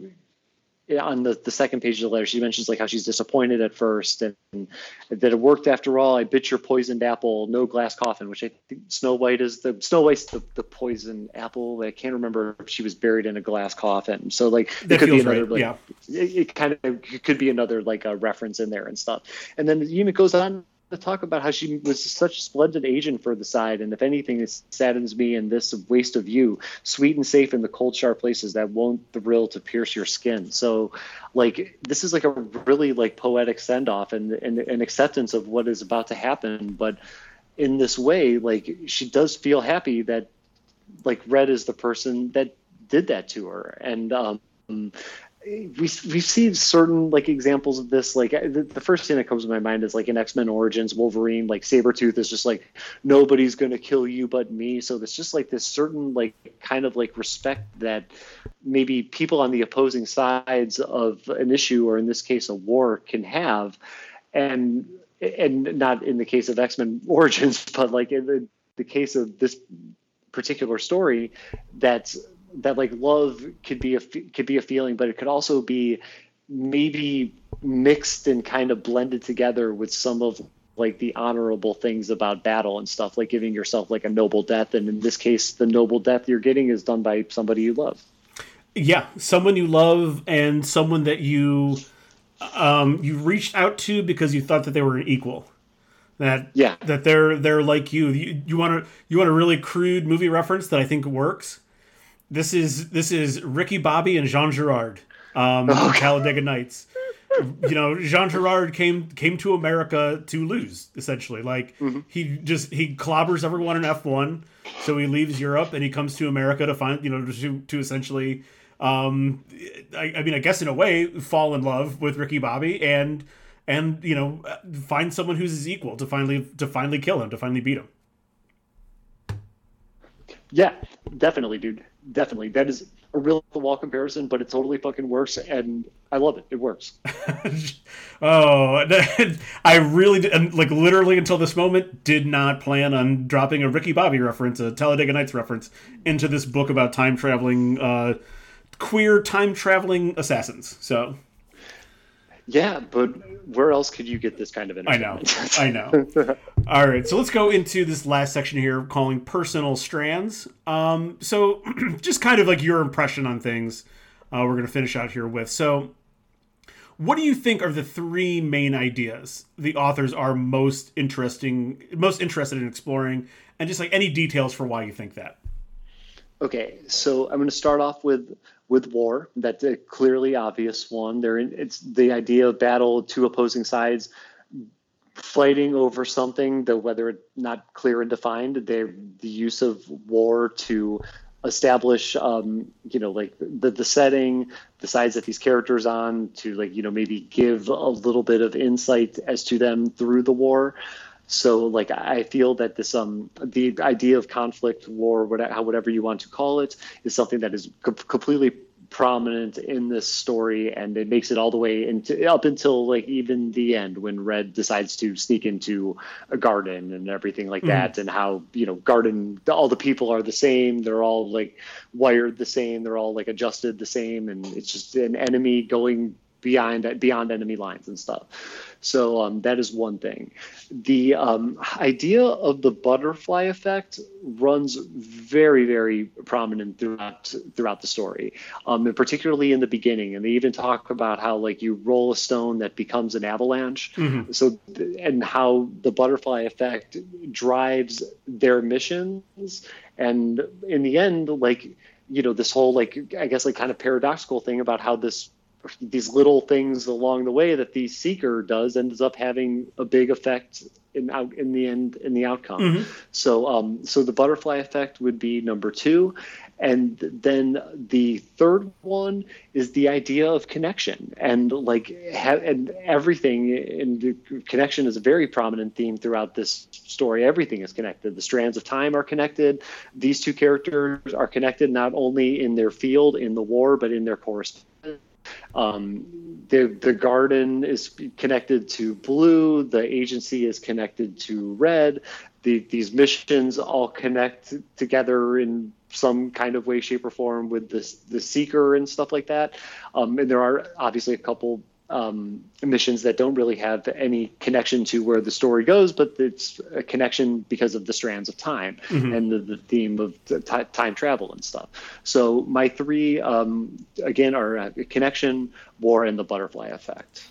on the, the second page of the letter, she mentions like how she's disappointed at first and, and, that it worked after all. I bit your poisoned apple, no glass coffin, which I think Snow White is the Snow White's the, the poisoned apple. I can't remember if she was buried in a glass coffin. So like that it could be another right. like yeah. it, it, kind of it could be another like a reference in there and stuff. And then the unit goes on to talk about how she was such a splendid agent for the side, and if anything, it saddens me in this waste of you, sweet and safe in the cold, sharp places that won't thrill to pierce your skin. So, like, this is like a really like poetic send off and, and an acceptance of what is about to happen, but in this way, like, she does feel happy that like Red is the person that did that to her, and um, we we've seen certain like examples of this like the, the, first thing that comes to my mind is like in x-men origins wolverine like sabretooth is just like nobody's gonna kill you but me. So there's just like this certain like kind of like respect that maybe people on the opposing sides of an issue or in this case a war can have. And and not in the case of x-men origins but like in the, the case of this particular story that's that like love could be a could be a feeling, but it could also be maybe mixed and kind of blended together with some of like the honorable things about battle and stuff, like giving yourself like a noble death. And in this case, the noble death you're getting is done by somebody you love. Yeah, someone you love and someone that you um, you reached out to because you thought that they were an equal. That yeah, that they're they're like you. You, you want to you want a really crude movie reference that I think works this is this is Ricky Bobby and Jean Girard, um, oh, Talladega Nights. you know, Jean Girard came came to America to lose, essentially. Like mm-hmm. he just he clobbers everyone in F one, so he leaves Europe and he comes to America to find you know to to essentially, um, I, I mean, I guess in a way, fall in love with Ricky Bobby and and you know find someone who's his equal to finally to finally kill him to finally beat him. Yeah, definitely, dude definitely that is a real wall comparison, but it totally fucking works, and I love it. It works. oh, I really did, like literally until this moment did not plan on dropping a Ricky Bobby reference, a Talladega Nights reference into this book about time traveling, uh, queer time traveling assassins. So yeah, but where else could you get this kind of entertainment? I know. I know. All right, so let's go into this last section here calling personal strands. Um, so just kind of like your impression on things. Uh, we're going to finish out here with. So, what do you think are the three main ideas the authors are most interesting, most interested in exploring, and just like any details for why you think that? Okay, so I'm going to start off with with war. That's a clearly obvious one. There, it's the idea of battle, two opposing sides fighting over something, though whether it's not clear and defined. the use of war to establish, um, you know, like the the setting, the sides that these characters on, to like you know maybe give a little bit of insight as to them through the war. So like I feel that this um the idea of conflict, war, whatever, whatever you want to call it, is something that is co- completely prominent in this story, and it makes it all the way into up until like even the end when Red decides to sneak into a garden and everything like mm. that, and how you know garden all the people are the same, they're all like wired the same, they're all like adjusted the same, and it's just an enemy going beyond beyond enemy lines and stuff. So um, that is one thing. The um, idea of the butterfly effect runs very, very prominent throughout throughout the story, um, and particularly in the beginning. And they even talk about how like you roll a stone that becomes an avalanche. Mm-hmm. So and how the butterfly effect drives their missions, and in the end, like you know this whole like I guess like kind of paradoxical thing about how this these little things along the way that the seeker does ends up having a big effect in out in the end in the outcome. Mm-hmm. So um, so the butterfly effect would be number two, and then the third one is the idea of connection and like ha- and everything and the connection is a very prominent theme throughout this story. Everything is connected. The strands of time are connected. These two characters are connected not only in their field in the war but in their correspondence um, the the garden is connected to blue. The agency is connected to red. The, these missions all connect together in some kind of way, shape, or form with the the seeker and stuff like that. Um, and there are obviously a couple um, missions that don't really have any connection to where the story goes, but it's a connection because of the strands of time mm-hmm. and the, the, theme of t- time travel and stuff. So my three, um, again, are uh, connection, war, and the butterfly effect.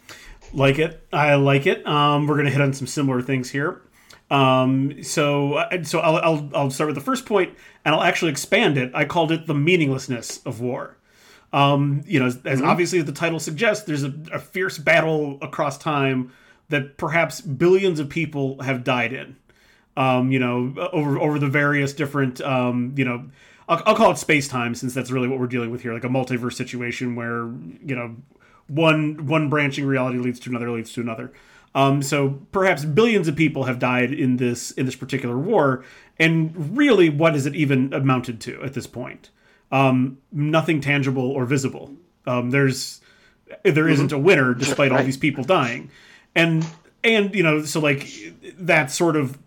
Like it. I like it. Um, we're going to hit on some similar things here. Um, so, uh, so I'll, I'll, I'll start with the first point, and I'll actually expand it. I called it the meaninglessness of war. Um, you know, as, as mm-hmm. obviously the title suggests, there's a, a, fierce battle across time that perhaps billions of people have died in. Um, you know, over over the various different, um, you know, I'll, I'll call it space time since that's really what we're dealing with here, like a multiverse situation where you know one one branching reality leads to another leads to another. Um, so perhaps billions of people have died in this in this particular war, and really, what has it even amounted to at this point? Um, nothing tangible or visible. Um, there's there isn't a winner despite all these people dying, and and you know so like that sort of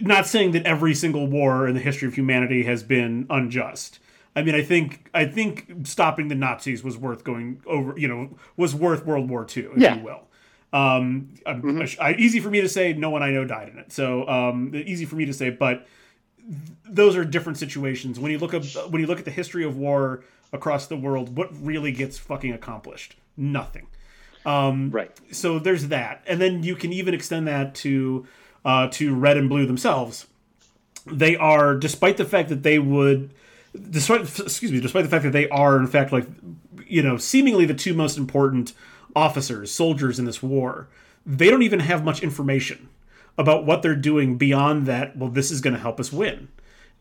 not saying that every single war in the history of humanity has been unjust. I mean, I think I think stopping the Nazis was worth going over. You know, was worth World War II, if yeah. you will. Um, mm-hmm. I, easy for me to say. No one I know died in it, so um, easy for me to say. But those are different situations. When you look at when you look at the history of war across the world, what really gets fucking accomplished? Nothing. Um, right. So there's that, and then you can even extend that to uh, to red and blue themselves. They are, despite the fact that they would, despite excuse me, despite the fact that they are in fact like you know seemingly the two most important officers, soldiers in this war, they don't even have much information about what they're doing beyond that well this is going to help us win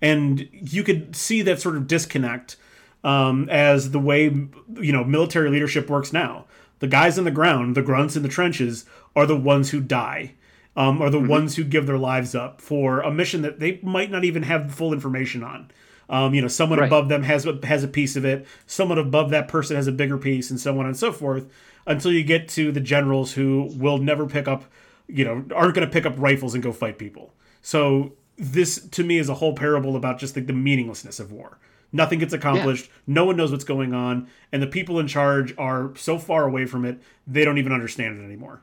and you could see that sort of disconnect um, as the way you know military leadership works now the guys on the ground the grunts in the trenches are the ones who die um, are the mm-hmm. ones who give their lives up for a mission that they might not even have full information on um, you know someone right. above them has has a piece of it someone above that person has a bigger piece and so on and so forth until you get to the generals who will never pick up you know, aren't going to pick up rifles and go fight people. So this to me is a whole parable about just like the meaninglessness of war. Nothing gets accomplished. Yeah. No one knows what's going on, and the people in charge are so far away from it they don't even understand it anymore.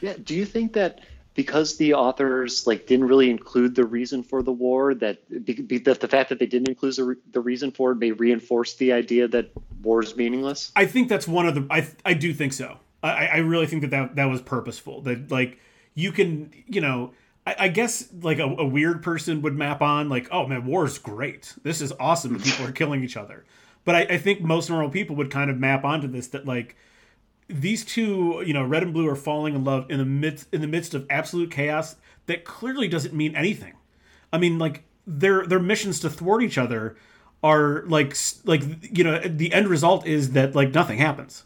Yeah. Do you think that because the authors like didn't really include the reason for the war that that the fact that they didn't include the, the reason for it may reinforce the idea that war is meaningless? I think that's one of the. I I do think so. I, I really think that, that that was purposeful. That like you can you know I, I guess like a, a, weird person would map on like oh man war is great this is awesome people are killing each other. But I, I think most normal people would kind of map onto this that like these two you know red and blue are falling in love in the midst in the midst of absolute chaos that clearly doesn't mean anything. I mean like their their missions to thwart each other are like like you know the end result is that like nothing happens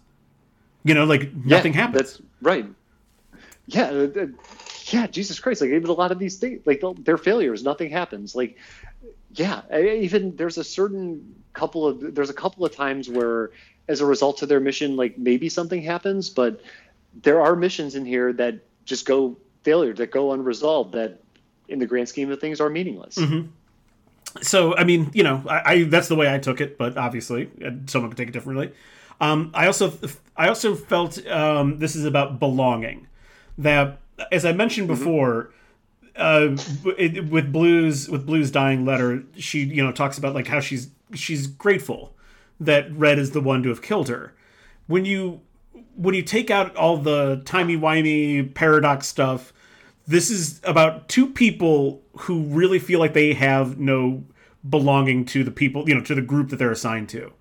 you know, like nothing yeah, happens. That's right. Yeah, uh, uh, yeah. Jesus Christ! Like even a lot of these things, like they're failures. Nothing happens. Like, yeah. Even there's a certain couple of there's a couple of times where, as a result of their mission, like maybe something happens, but there are missions in here that just go failure, that go unresolved, that in the grand scheme of things are meaningless. Mm-hmm so I mean, you know, I, I, that's the way I took it, but obviously uh, someone could take it differently. Um, I also I also felt um, this is about belonging. That as I mentioned Mm-hmm. before, uh, it, with Blue's with Blue's dying letter, she you know talks about like how she's she's grateful that Red is the one to have killed her. When you when you take out all the timey wimey paradox stuff, this is about two people who really feel like they have no belonging to the people, you know, to the group that they're assigned to.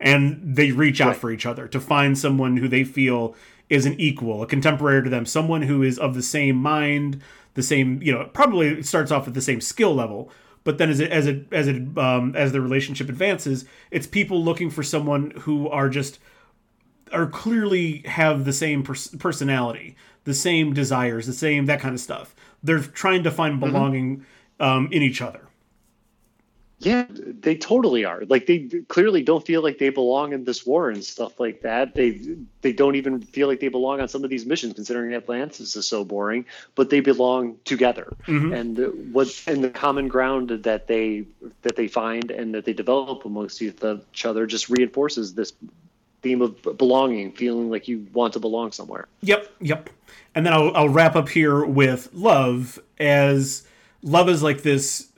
And they reach out Right. for each other to find someone who they feel is an equal, a contemporary to them, someone who is of the same mind, the same, you know, probably starts off at the same skill level, but then as it as it as it um, as the relationship advances, it's people looking for someone who are just are clearly have the same pers- personality, the same desires, the same that kind of stuff. They're trying to find belonging um, in each other. Yeah, they totally are. Like they clearly don't feel like they belong in this war and stuff like that. They they don't even feel like they belong on some of these missions, considering Atlantis is so boring. But they belong together, mm-hmm. and what and the common ground that they that they find and that they develop amongst each other just reinforces this theme of belonging, feeling like you want to belong somewhere. Yep, yep. And then I'll, I'll wrap up here with love, as love is like this,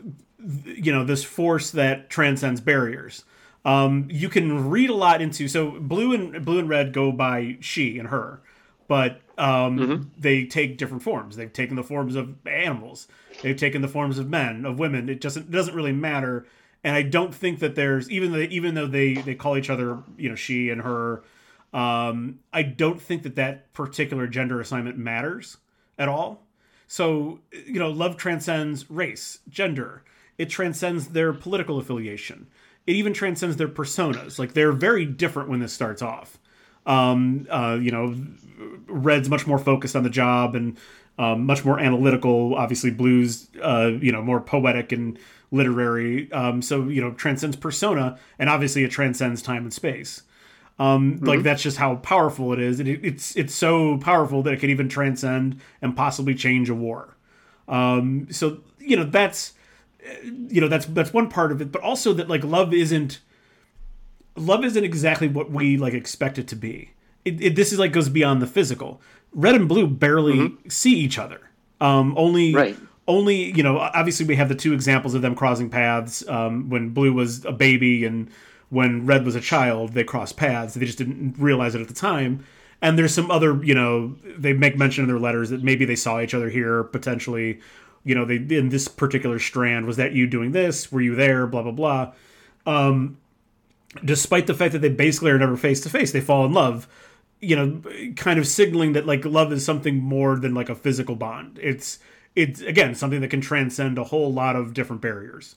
you know, this force that transcends barriers. Um, you can read a lot into so blue and blue and red go by she and her, but um, they take different forms. They've taken the forms of animals. They've taken the forms of men, of women. It doesn't it doesn't really matter. And I don't think that there's even though even though they they call each other you know she and her um, I don't think that that particular gender assignment matters at all. So, you know, love transcends race, gender. It transcends their political affiliation. It even transcends their personas. Like they're very different when this starts off. Um, uh, you know, Red's much more focused on the job and um, much more analytical. Obviously, Blue's uh, you know more poetic and literary. Um, so you know transcends persona, and obviously it transcends time and space. Um, Like that's just how powerful it is, it, it's it's so powerful that it can even transcend and possibly change a war. Um, so you know that's you know that's that's one part of it, but also that like love isn't love isn't exactly what we like expect it to be. It, it, this is like goes beyond the physical. Red and blue barely see each other. Um, only Right. only you know obviously we have the two examples of them crossing paths um, when blue was a baby and when red was a child they crossed paths they just didn't realize it at the time and there's some other you know they make mention in their letters that maybe they saw each other here potentially you know they in this particular strand was that you doing this? Were you there? Blah blah blah. Um, despite the fact that they basically are never face to face they fall in love you know kind of signaling that like love is something more than like a physical bond. It's it's again something that can transcend a whole lot of different barriers.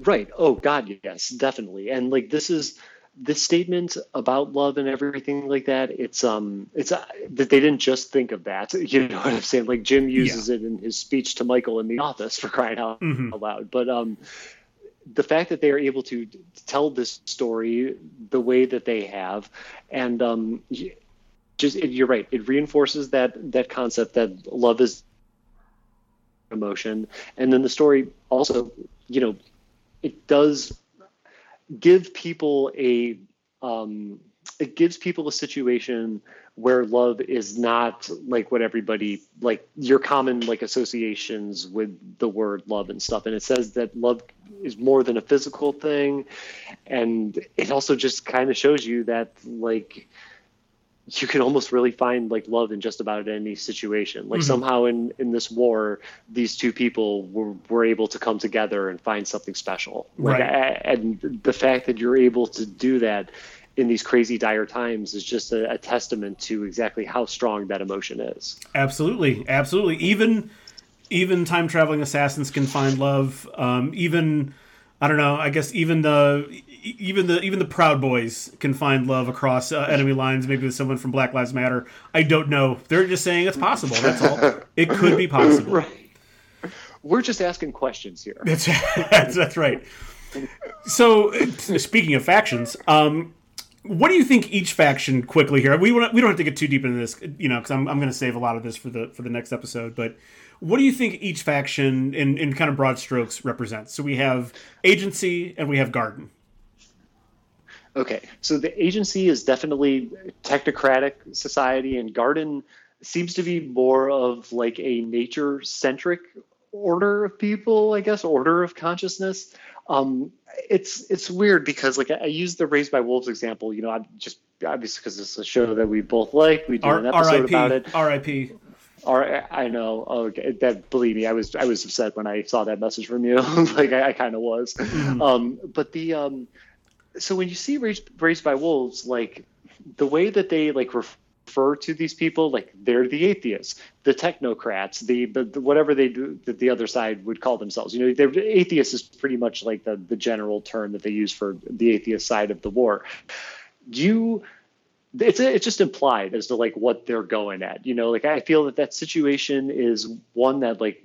Right. Oh God, yes, definitely. And like this is this statement about love and everything like that. It's um, it's uh, that they didn't just think of that. You know what I'm saying? Like Jim uses it in his speech to Michael in the office for crying out loud. But um, the fact that they are able to tell this story the way that they have, and um, just it, you're right. It reinforces that that concept that love is emotion, and then the story also, you know, it does give people a um, it gives people a situation where love is not like what everybody like your common like associations with the word love and stuff. And it says that love is more than a physical thing. And it also just kind of shows you that like you can almost really find like love in just about any situation. Like somehow in in this war, these two people were were able to come together and find something special. Like, Right. and the fact that you're able to do that in these crazy dire times is just a, a testament to exactly how strong that emotion is. absolutely absolutely even even time traveling assassins can find love um, even i don't know i guess even the even the even the proud boys can find love across uh, enemy lines maybe with someone from black lives matter i don't know they're just saying it's possible that's all it could be possible Right. We're just asking questions here. That's that's, that's right. So, uh, speaking of factions, um, what do you think each faction quickly here? We we don't have to get too deep into this, you know, because I'm, I'm going to save a lot of this for the for the next episode. But what do you think each faction, in in kind of broad strokes, represents? So we have agency and we have garden. Okay, so the agency is definitely technocratic society, and Garden seems to be more of like a nature centric order of people, I guess, order of consciousness. Um, it's it's weird because like I, I use the Raised by Wolves example. You know, I'm just obviously because it's a show that we both like. We do R- an episode about it. R.I.P. Or I know. Oh, okay. that believe me, I was I was upset when I saw that message from you. like I, I kind of was. Mhm. Um, but the um, so when you see raised, raised by wolves, like the way that they like refer to these people, like they're the atheists, the technocrats, the, the, the whatever they do that the other side would call themselves. You know, they're atheists is pretty much like the the general term that they use for the atheist side of the war. You it's it's just implied as to like what they're going at. You know, like I feel that that situation is one that like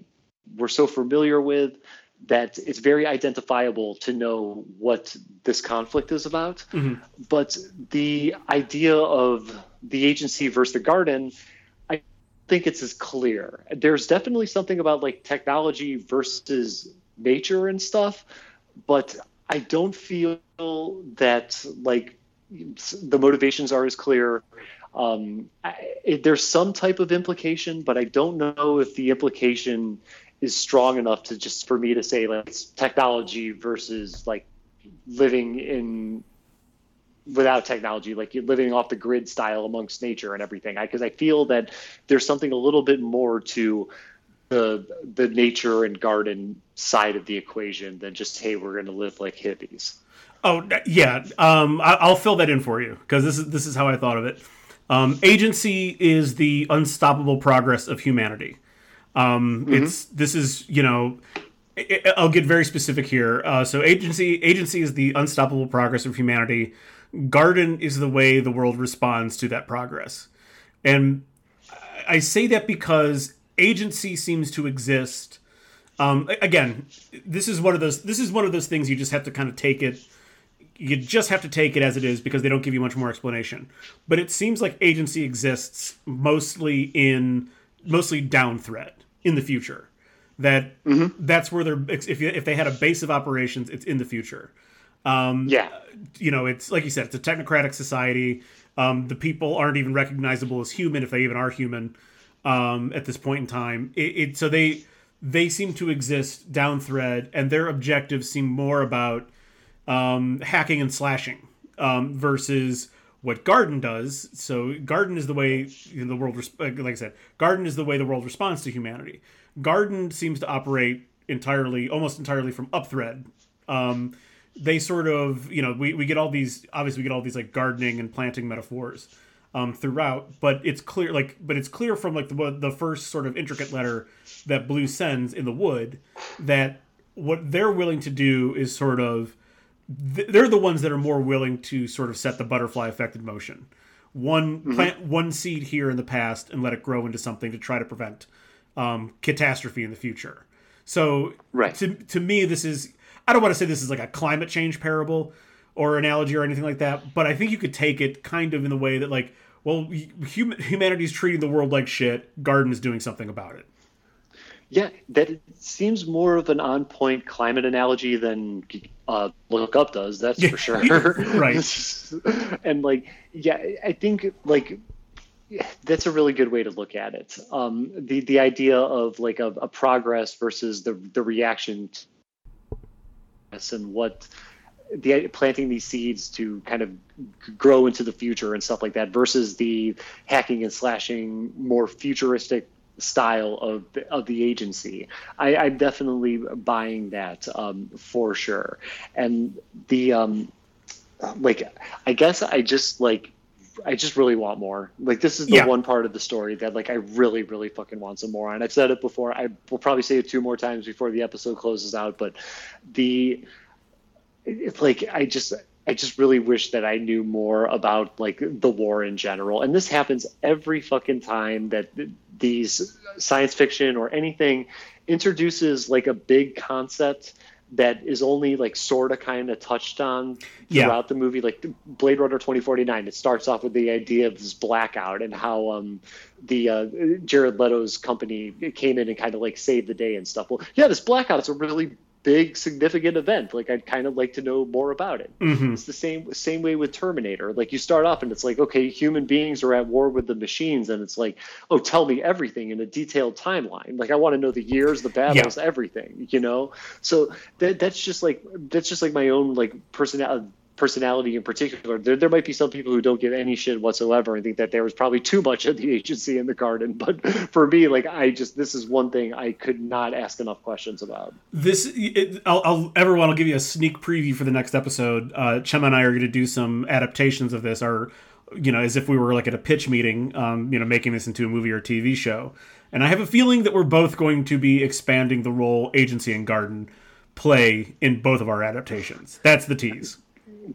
we're so familiar with that it's very identifiable to know what this conflict is about. Mhm. But the idea of the agency versus the garden, I think it's as clear. There's definitely something about like technology versus nature and stuff, but I don't feel that like the motivations are as clear. Um, I, it, there's some type of implication, but I don't know if the implication is strong enough to just for me to say like it's technology versus like living in without technology, like you're living off the grid style amongst nature and everything. Because I, I feel that there's something a little bit more to the the nature and garden side of the equation than just hey, we're going to live like hippies. Oh yeah, um, I, I'll fill that in for you because this is this is how I thought of it. Um, agency is the unstoppable progress of humanity. Um, It's this is you know, I'll get very specific here. Uh, so agency agency is the unstoppable progress of humanity. Garden is the way the world responds to that progress, and I- I say that because agency seems to exist. Um, again, this is one of those. This is one of those things you just have to kind of take it you just have to take it as it is because they don't give you much more explanation. But it seems like agency exists mostly in mostly down thread in the future. That that's where they're if you, if they had a base of operations, it's in the future. Um, Yeah, You know, it's like you said, it's a technocratic society. Um, the people aren't even recognizable as human if they even are human um, at this point in time. It, it so they they seem to exist down thread, and their objectives seem more about um, hacking and slashing um, versus what Garden does. So Garden is the way the world, res- like I said, Garden is the way the world responds to humanity. Garden seems to operate entirely, almost entirely from upthread. Um, they sort of, you know, we, we get all these, obviously we get all these like gardening and planting metaphors um, throughout, but it's clear, like, but it's clear from like the the first sort of intricate letter that Blue sends in the wood that what they're willing to do is sort of they're the ones that are more willing to sort of set the butterfly effect in motion. One plant one seed here in the past and let it grow into something to try to prevent um, catastrophe in the future. So Right. to to me, this is I don't want to say this is like a climate change parable or analogy or anything like that, but I think you could take it kind of in the way that like, well, hum- humanity's treating the world like shit. Garden is doing something about it. Yeah, that seems more of an on-point climate analogy than uh, Look Up does. That's for sure. Right. and like, yeah, I think like yeah, that's a really good way to look at it. Um, the the idea of like a, a progress versus the the reaction to and what the planting these seeds to kind of grow into the future and stuff like that versus the hacking and slashing more futuristic style of of the agency. I, I'm definitely buying that um, for sure. And the um, like, I guess I just like. I just really want more. Like this is the Yeah. one part of the story that like I really, really fucking want some more. And I've said it before. I will probably say it two more times before the episode closes out. But the it's like I just I just really wish that I knew more about like the war in general. And this happens every fucking time that these science fiction or anything introduces like a big concept that is only like sort of kind of touched on Yeah. throughout the movie like blade runner 2049 it starts off with the idea of this blackout and how um the uh, jared leto's company came in and kind of like saved the day and stuff well yeah this blackout's a really big significant event. Like i'd kind of like to know more about it. Mhm. it's the same same way with terminator. Like you start off and it's like okay human beings are at war with the machines and it's like oh tell me everything in a detailed timeline. Like i want to know the years the battles everything you know? So that that's just like that's just like my own like personality personality in particular there, there might be some people who don't give any shit whatsoever and think that there was probably too much of the agency in the garden but for me like i just this is one thing i could not ask enough questions about This, it, I'll, I'll, everyone, I'll give you a sneak preview for the next episode. Uh, Chema and I are going to do some adaptations of this, or you know, as if we were like at a pitch meeting, um, you know, making this into a movie or TV show. And I have a feeling that we're both going to be expanding the role agency and garden play in both of our adaptations. That's the tease.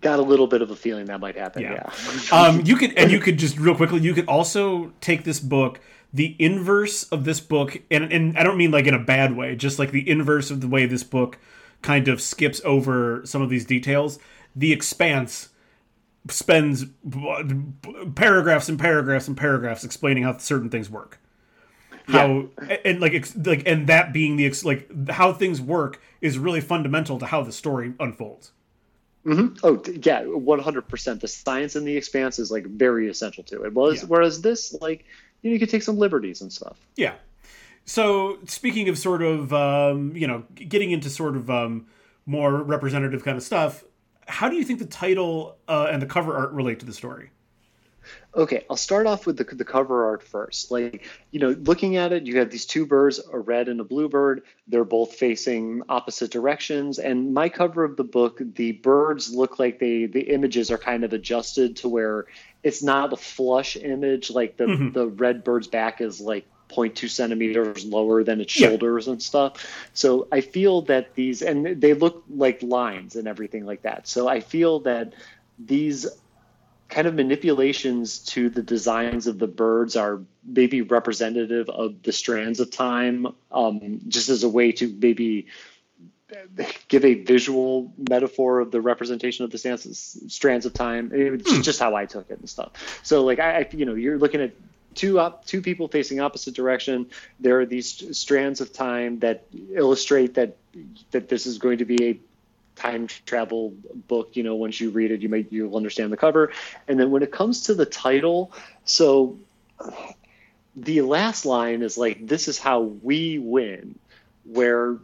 Got a little bit of a feeling that might happen Yeah. yeah, um, you could and you could just real quickly you could also take this book the inverse of this book and and I don't mean like in a bad way just like the inverse of the way this book kind of skips over some of these details. The expanse spends paragraphs and paragraphs and paragraphs explaining how certain things work. How and like like and that being the ex- like how things work is really fundamental to how the story unfolds oh yeah 100% the science in the expanse is like very essential to it whereas, Yeah. whereas this like you, know, you could take some liberties and stuff Yeah. So speaking of sort of um, you know getting into sort of um, more representative kind of stuff, how do you think the title uh, and the cover art relate to the story? Okay, I'll start off with the, the cover art first. Like, you know, looking at it, you have these two birds, a red and a blue bird. They're both facing opposite directions. And my cover of the book, the birds look like they the images are kind of adjusted to where it's not a flush image. Like the mm-hmm. the red bird's back is like 0.2 centimeters lower than its Yeah. shoulders and stuff. So I feel that these and they look like lines and everything like that. So I feel that these kind of manipulations to the designs of the birds are maybe representative of the strands of time, um, just as a way to maybe give a visual metaphor of the representation of the strands, strands of time. It's just how I took it and stuff. So, like, I, I you know, you're looking at two up two people facing opposite direction. There are these strands of time that illustrate that that this is going to be a time travel book you know once you read it you might you'll understand the cover. And then when it comes to the title so the last line is like this is how we win where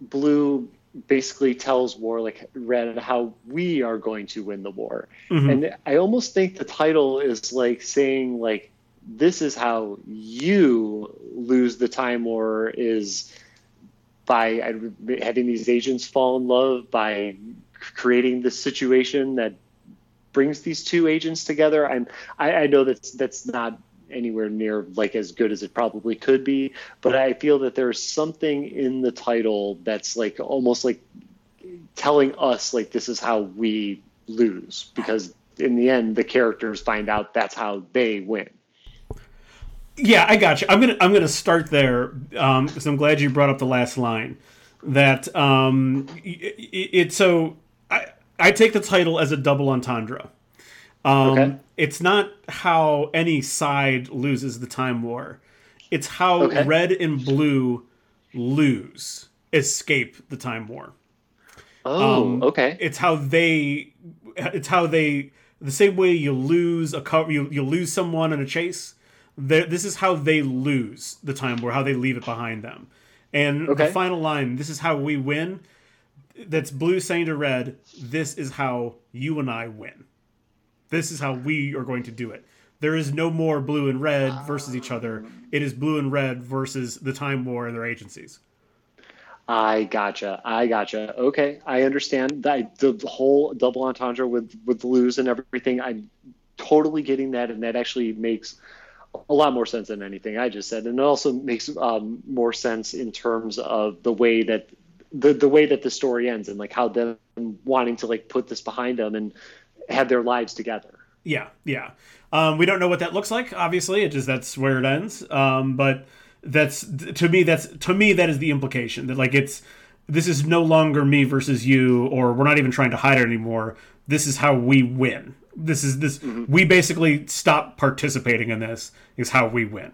blue basically tells war like red how we are going to win the war. Mm-hmm. And i almost think the title is like saying like this is how you lose the time war is by having these agents fall in love by creating this situation that brings these two agents together. I'm I, I know that's that's not anywhere near like as good as it probably could be, but I feel that there's something in the title that's like almost like telling us like this is how we lose because in the end the characters find out that's how they win. Yeah, I got you. I'm gonna I'm gonna start there because I'm glad you brought up the last line. That um, it, it so I I take the title as a double entendre. Um, Okay. It's not how any side loses the time war. It's how Okay. red and blue lose, escape the time war. Oh, Um, okay. It's how they. It's how they. The same way you lose a cover, you you lose someone in a chase. This is how they lose the time war. How they leave it behind them. And Okay. the final line. This is how we win. That's blue saying to red. This is how you and I win. This is how we are going to do it. There is no more blue and red versus each other. It is blue and red versus the time war and their agencies. I gotcha. I gotcha. Okay, I understand the whole double entendre with with lose and everything. I'm totally getting that, and that actually makes a lot more sense than anything I just said, and it also makes um, more sense in terms of the way that the the way that the story ends, and like how them wanting to like put this behind them and have their lives together. Yeah, yeah. Um, we don't know what that looks like. Obviously, it just that's where it ends. Um, but that's to me. That's to me that is the implication that like it's this is no longer me versus you, or we're not even trying to hide it anymore. This is how we win. This is this. We basically stop participating in this. Is how we win.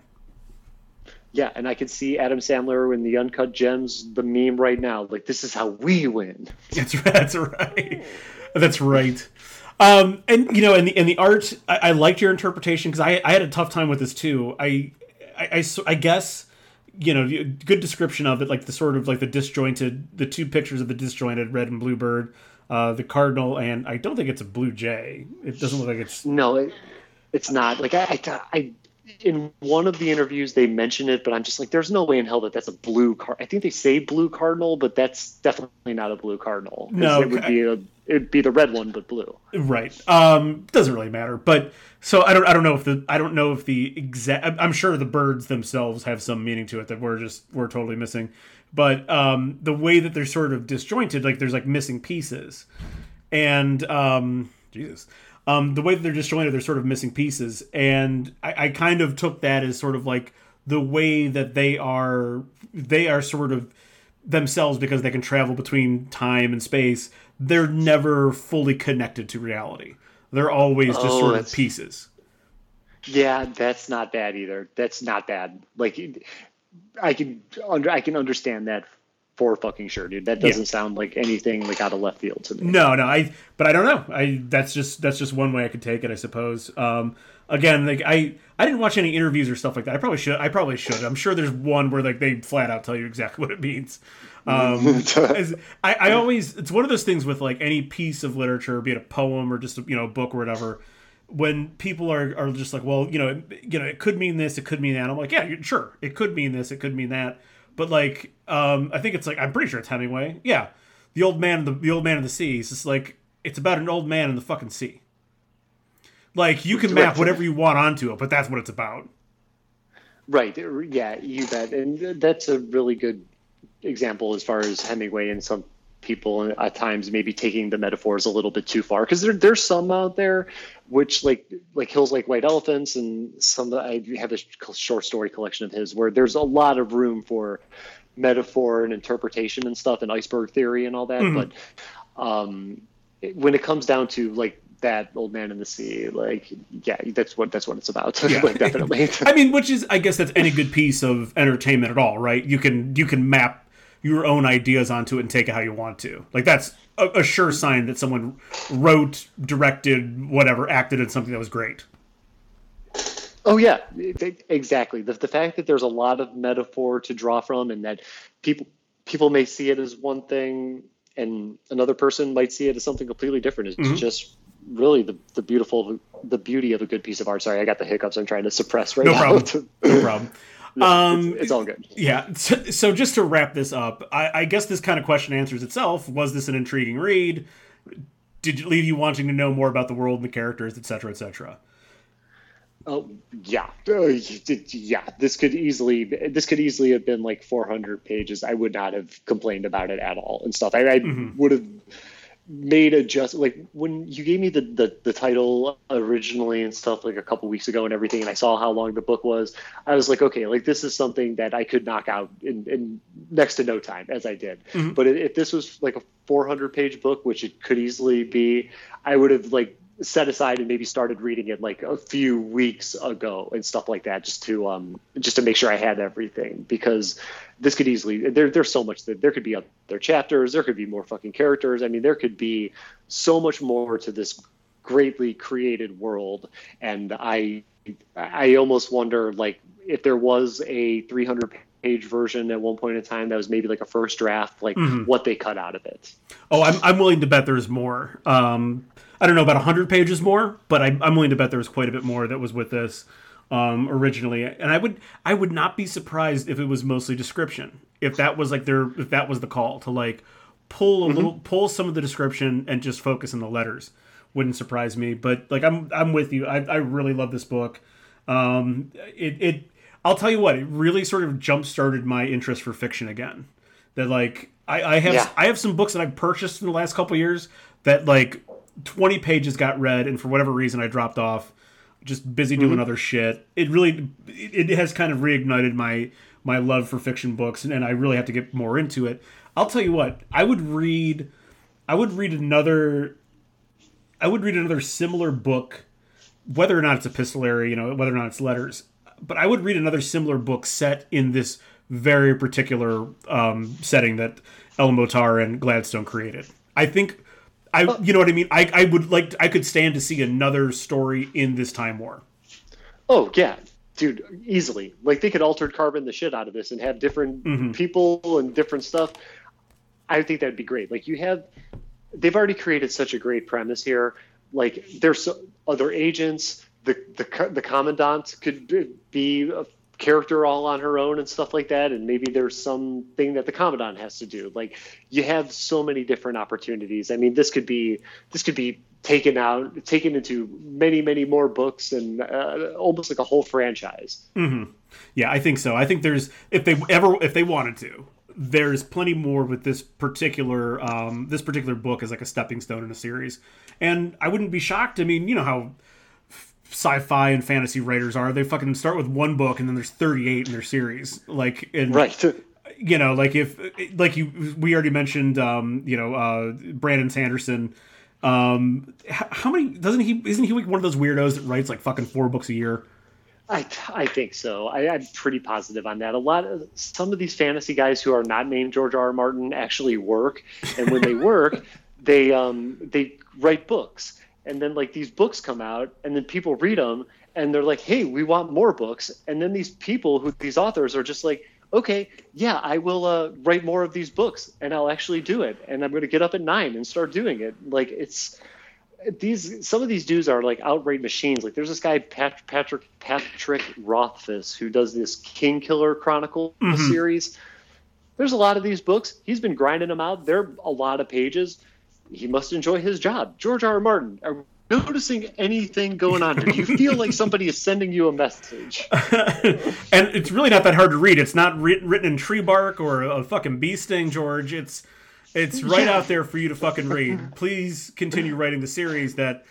Yeah, and I can see Adam Sandler in the Uncut Gems, the meme right now. Like, this is how we win. That's right. That's right. That's right. Um, and you know, in the in the art, I, I liked your interpretation because I, I had a tough time with this too. I, I, I, I guess you know, good description of it, like the sort of like the disjointed, the two pictures of the disjointed red and blue bird, uh, the cardinal, and I don't think it's a blue jay. It doesn't look like it's. No, it, it's not. Like I, I, I in one of the interviews they mention it, but I'm just like, there's no way in hell that that's a blue card. I think they say blue cardinal, but that's definitely not a blue cardinal. No, it would be a it'd be the red one, but blue. Right. Um, doesn't really matter. But so I don't I don't know if the I don't know if the exact. I'm sure the birds themselves have some meaning to it that we're just we're totally missing. But um, the way that they're sort of disjointed, like there's like missing pieces, and um, Jesus um, the way that they're disjointed, they're sort of missing pieces, and I, I kind of took that as sort of like the way that they are they are sort of themselves because they can travel between time and space. They're never fully connected to reality. They're always just oh, sort of pieces. Yeah, that's not bad either. That's not bad. Like I can under I can understand that for fucking sure, dude. That doesn't yeah. sound like anything like out of left field to me. No, no, I but I don't know. I that's just that's just one way I could take it, I suppose. Um again, like I I didn't watch any interviews or stuff like that. I probably should. I probably should. I'm sure there's one where like they flat out tell you exactly what it means. Um, I, I always it's one of those things with like any piece of literature, be it a poem or just a, you know book or whatever. When people are, are just like, well, you know, you know, it could mean this, it could mean that. I'm like, yeah, sure, it could mean this, it could mean that but like, um, I think it's like I'm pretty sure it's Hemingway. Yeah, the old man, the, the old man in the sea. It's just like it's about an old man in the fucking sea. Like you can map whatever you want onto it, but that's what it's about. Right. Yeah, you bet. And that's a really good example as far as Hemingway and some people at times maybe taking the metaphors a little bit too far because there, there's some out there which like like hills like white elephants and some i have a short story collection of his where there's a lot of room for metaphor and interpretation and stuff and iceberg theory and all that mm-hmm. but um, when it comes down to like that old man in the sea like yeah that's what that's what it's about yeah. like, definitely i mean which is i guess that's any good piece of entertainment at all right you can you can map your own ideas onto it and take it how you want to. Like that's a, a sure sign that someone wrote, directed, whatever, acted in something that was great. Oh yeah, exactly. The, the fact that there's a lot of metaphor to draw from, and that people people may see it as one thing, and another person might see it as something completely different. Is mm-hmm. just really the the beautiful the beauty of a good piece of art. Sorry, I got the hiccups. I'm trying to suppress right no now. Problem. no problem. Um, it's, it's, all good. Yeah. So, so, just to wrap this up, I, I, guess this kind of question answers itself. Was this an intriguing read? Did it leave you wanting to know more about the world and the characters, etc., etc.? Oh yeah, uh, yeah. This could easily this could easily have been like 400 pages. I would not have complained about it at all and stuff. I, I mm-hmm. would have made a just like when you gave me the, the the title originally and stuff like a couple weeks ago and everything and i saw how long the book was i was like okay like this is something that i could knock out in, in next to no time as i did mm-hmm. but if this was like a 400 page book which it could easily be i would have like set aside and maybe started reading it like a few weeks ago and stuff like that just to um just to make sure I had everything because this could easily there there's so much that there could be other chapters there could be more fucking characters. I mean there could be so much more to this greatly created world and I I almost wonder like if there was a 300 page version at one point in time that was maybe like a first draft like mm-hmm. what they cut out of it oh i'm, I'm willing to bet there's more um I don't know about hundred pages more, but I, am willing to bet there was quite a bit more that was with this um, originally. And I would I would not be surprised if it was mostly description. If that was like their if that was the call to like pull a mm-hmm. little pull some of the description and just focus on the letters wouldn't surprise me. But like I'm I'm with you. I, I really love this book. Um, it it I'll tell you what it really sort of jump started my interest for fiction again. That like I, I have yeah. I have some books that I've purchased in the last couple years that like 20 pages got read and for whatever reason I dropped off just busy doing mm-hmm. other shit. It really it has kind of reignited my my love for fiction books and, and I really have to get more into it. I'll tell you what, I would read I would read another I would read another similar book whether or not it's epistolary, you know, whether or not it's letters. But I would read another similar book set in this very particular um, setting that El-Mohtar and Gladstone created. I think I you know what I mean. I I would like I could stand to see another story in this time war. Oh yeah, dude, easily. Like they could altered carbon the shit out of this and have different mm-hmm. people and different stuff. I think that'd be great. Like you have, they've already created such a great premise here. Like there's so, other agents. The the the commandant could be a character all on her own and stuff like that and maybe there's something that the commandant has to do. Like you have so many different opportunities. I mean this could be this could be taken out taken into many many more books and uh, almost like a whole franchise. Mm-hmm. yeah i think so. I think there's if they ever if they wanted to there's plenty more with this particular um, this particular book as like a stepping stone in a series. And i wouldn't be shocked. I mean you know how sci-fi and fantasy writers are. They fucking start with one book and then there's 38 in their series. Like, and, right. You know, like if, like you, we already mentioned, um, you know, uh, Brandon Sanderson. Um, how many doesn't he? Isn't he like one of those weirdos that writes like fucking four books a year? I, I think so. I, am pretty positive on that. A lot of some of these fantasy guys who are not named George R. R. Martin actually work, and when they work, they um they write books and then like these books come out and then people read them and they're like hey we want more books. And then these people who these authors are just like okay yeah i will uh, write more of these books and i'll actually do it and i'm going to get up at nine and start doing it. Like it's these some of these dudes are like outright machines. Like there's this guy Pat, patrick patrick rothfuss who does this kingkiller chronicle mm-hmm. series. There's a lot of these books. He's been grinding them out. They're a lot of pages he must enjoy his job. George R. R. Martin, are noticing anything going on? Do you feel like somebody is sending you a message? and it's really not that hard to read. It's not written in tree bark or a fucking bee sting, George. It's it's right yeah. out there for you to fucking read. Please continue writing the series that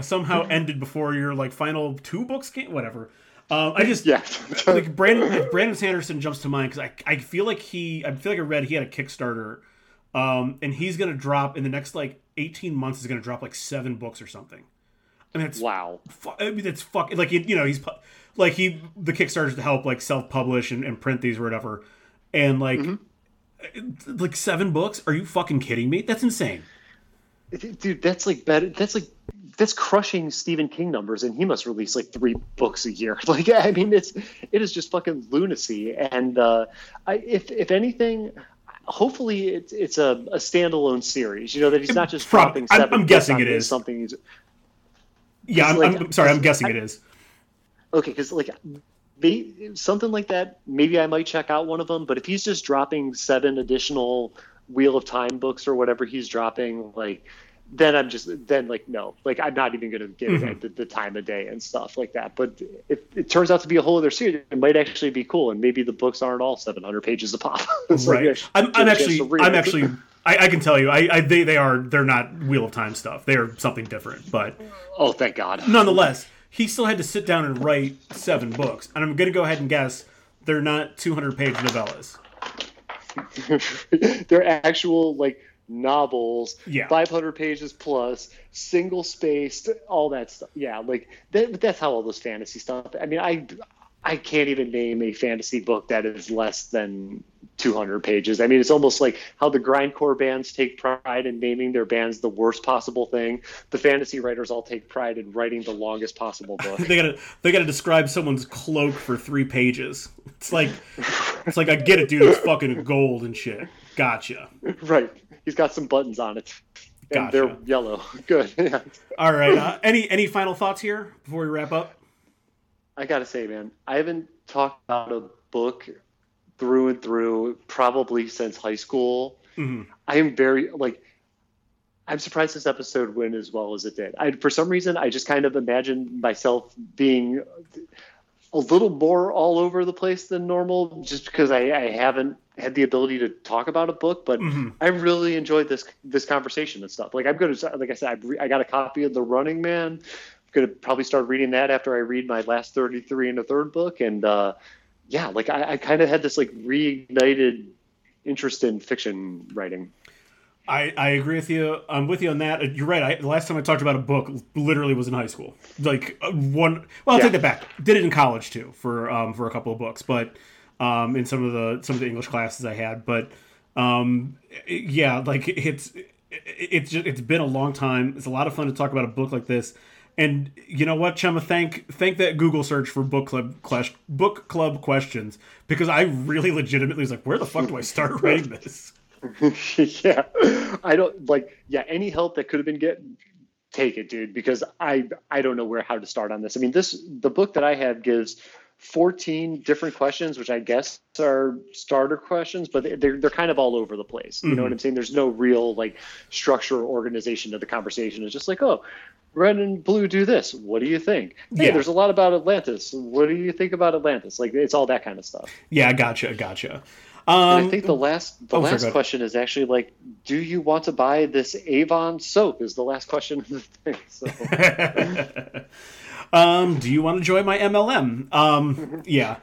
somehow ended before your like final two books came. Whatever. Um, I just yeah. like Brandon Brandon Sanderson jumps to mind because I I feel like he I feel like I read he had a Kickstarter um, and he's going to drop in the next like 18 months. Is going to drop like seven books or something. I mean, it's wow. Fu- I mean, it's fuck. Like you know, he's like he the Kickstarters to help like self publish and, and, print these or whatever, and like mm-hmm. like seven books. Are you fucking kidding me? That's insane. Dude, that's like better. That's like that's crushing Stephen King numbers, and he must release like three books a year. Like, I mean, it's it is just fucking lunacy. And uh, I, if if anything, hopefully it's it's a, a standalone series. You know that he's not just dropping. I'm, I'm guessing it is something. He's, yeah, I'm, like, I'm, sorry. I'm guessing I, it is. Okay, because like maybe, something like that, maybe I might check out one of them. But if he's just dropping seven additional Wheel of Time books or whatever he's dropping, like then I'm just then like no, like I'm not even going to give mm-hmm. the, the, time of day and stuff like that. But if it turns out to be a whole other series, it might actually be cool, and maybe the books aren't all 700 pages a pop. so right. I'm, I'm actually I'm actually I, I, can tell you I, I, they they are they're not Wheel of Time stuff. They are something different. But oh, thank God. Nonetheless, he still had to sit down and write seven books, and I'm going to go ahead and guess they're not 200 page novellas. they're actual like novels, yeah. 500 pages plus, single spaced, all that stuff. Yeah, like that, that's how all this fantasy stuff. I mean, I I can't even name a fantasy book that is less than 200 pages. I mean, it's almost like how the grindcore bands take pride in naming their bands the worst possible thing. The fantasy writers all take pride in writing the longest possible book. they gotta they gotta describe someone's cloak for three pages. It's like it's like I get it, dude. It's fucking gold and shit. Gotcha. Right he's got some buttons on it, and gotcha. they're yellow. Good. yeah. All right. Uh, any any final thoughts here before we wrap up? I gotta say, man, I haven't talked about a book through and through probably since high school. Mm-hmm. I am very like. I'm surprised this episode went as well as it did. I, for some reason, I just kind of imagined myself being a little more all over the place than normal, just because I, I haven't had the ability to talk about a book, but mm-hmm. I really enjoyed this this conversation and stuff. Like I'm going to, like I said, I, I got a copy of The Running Man. I'm going to probably start reading that after I read my last 33 and a third book. And uh, yeah, like I, I kind of had this like reignited interest in fiction writing. I, I agree with you. I'm with you on that. You're right. I, the last time I talked about a book literally was in high school. Like uh, one. Well, I'll yeah. take that back. Did it in college too for um, for a couple of books, but um, in some of the some of the English classes I had. But um, yeah, like it's it's just, it's been a long time. It's a lot of fun to talk about a book like this. And you know what, Chema? Thank thank that Google search for book club clash, book club questions because I really legitimately was like, where the fuck do I start writing this? yeah, I don't like. Yeah, any help that could have been get take it, dude. Because I I don't know where how to start on this. I mean, this the book that I have gives 14 different questions, which I guess are starter questions, but they're, they're kind of all over the place. You mm-hmm. know what I'm saying? There's no real like structure or organization to the conversation. It's just like, oh, red and blue do this. What do you think? Hey, yeah. there's a lot about Atlantis. What do you think about Atlantis? Like it's all that kind of stuff. Yeah, gotcha, gotcha. Um, I think the last the oh, last sorry, question is actually like, do you want to buy this Avon soap? Is the last question of the thing. So. Um, do you want to join my MLM? Um, yeah.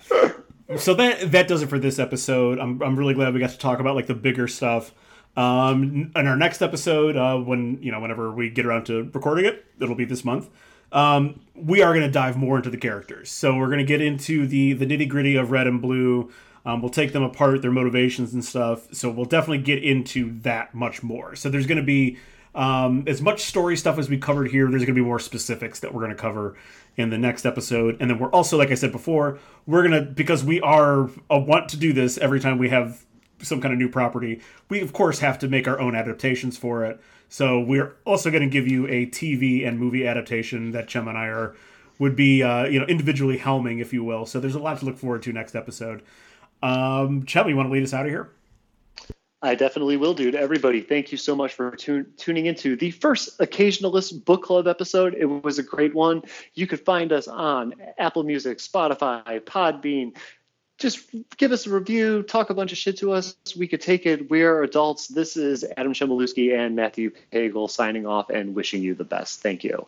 So that that does it for this episode. I'm I'm really glad we got to talk about like the bigger stuff. Um, in our next episode, uh, when you know whenever we get around to recording it, it'll be this month. Um, we are going to dive more into the characters. So we're going to get into the the nitty gritty of red and blue. Um, we'll take them apart, their motivations and stuff. So we'll definitely get into that much more. So there's going to be um, as much story stuff as we covered here. There's going to be more specifics that we're going to cover in the next episode. And then we're also, like I said before, we're gonna because we are a want to do this every time we have some kind of new property. We of course have to make our own adaptations for it. So we're also going to give you a TV and movie adaptation that Chem and I are would be uh, you know individually helming, if you will. So there's a lot to look forward to next episode. Um, Chem, you want to lead us out of here? I definitely will, dude. Everybody, thank you so much for tune, tuning into the first Occasionalist Book Club episode. It was a great one. You could find us on Apple Music, Spotify, Podbean. Just give us a review, talk a bunch of shit to us. We could take it. We are adults. This is Adam Chmielewski and Matthew Pagel signing off and wishing you the best. Thank you.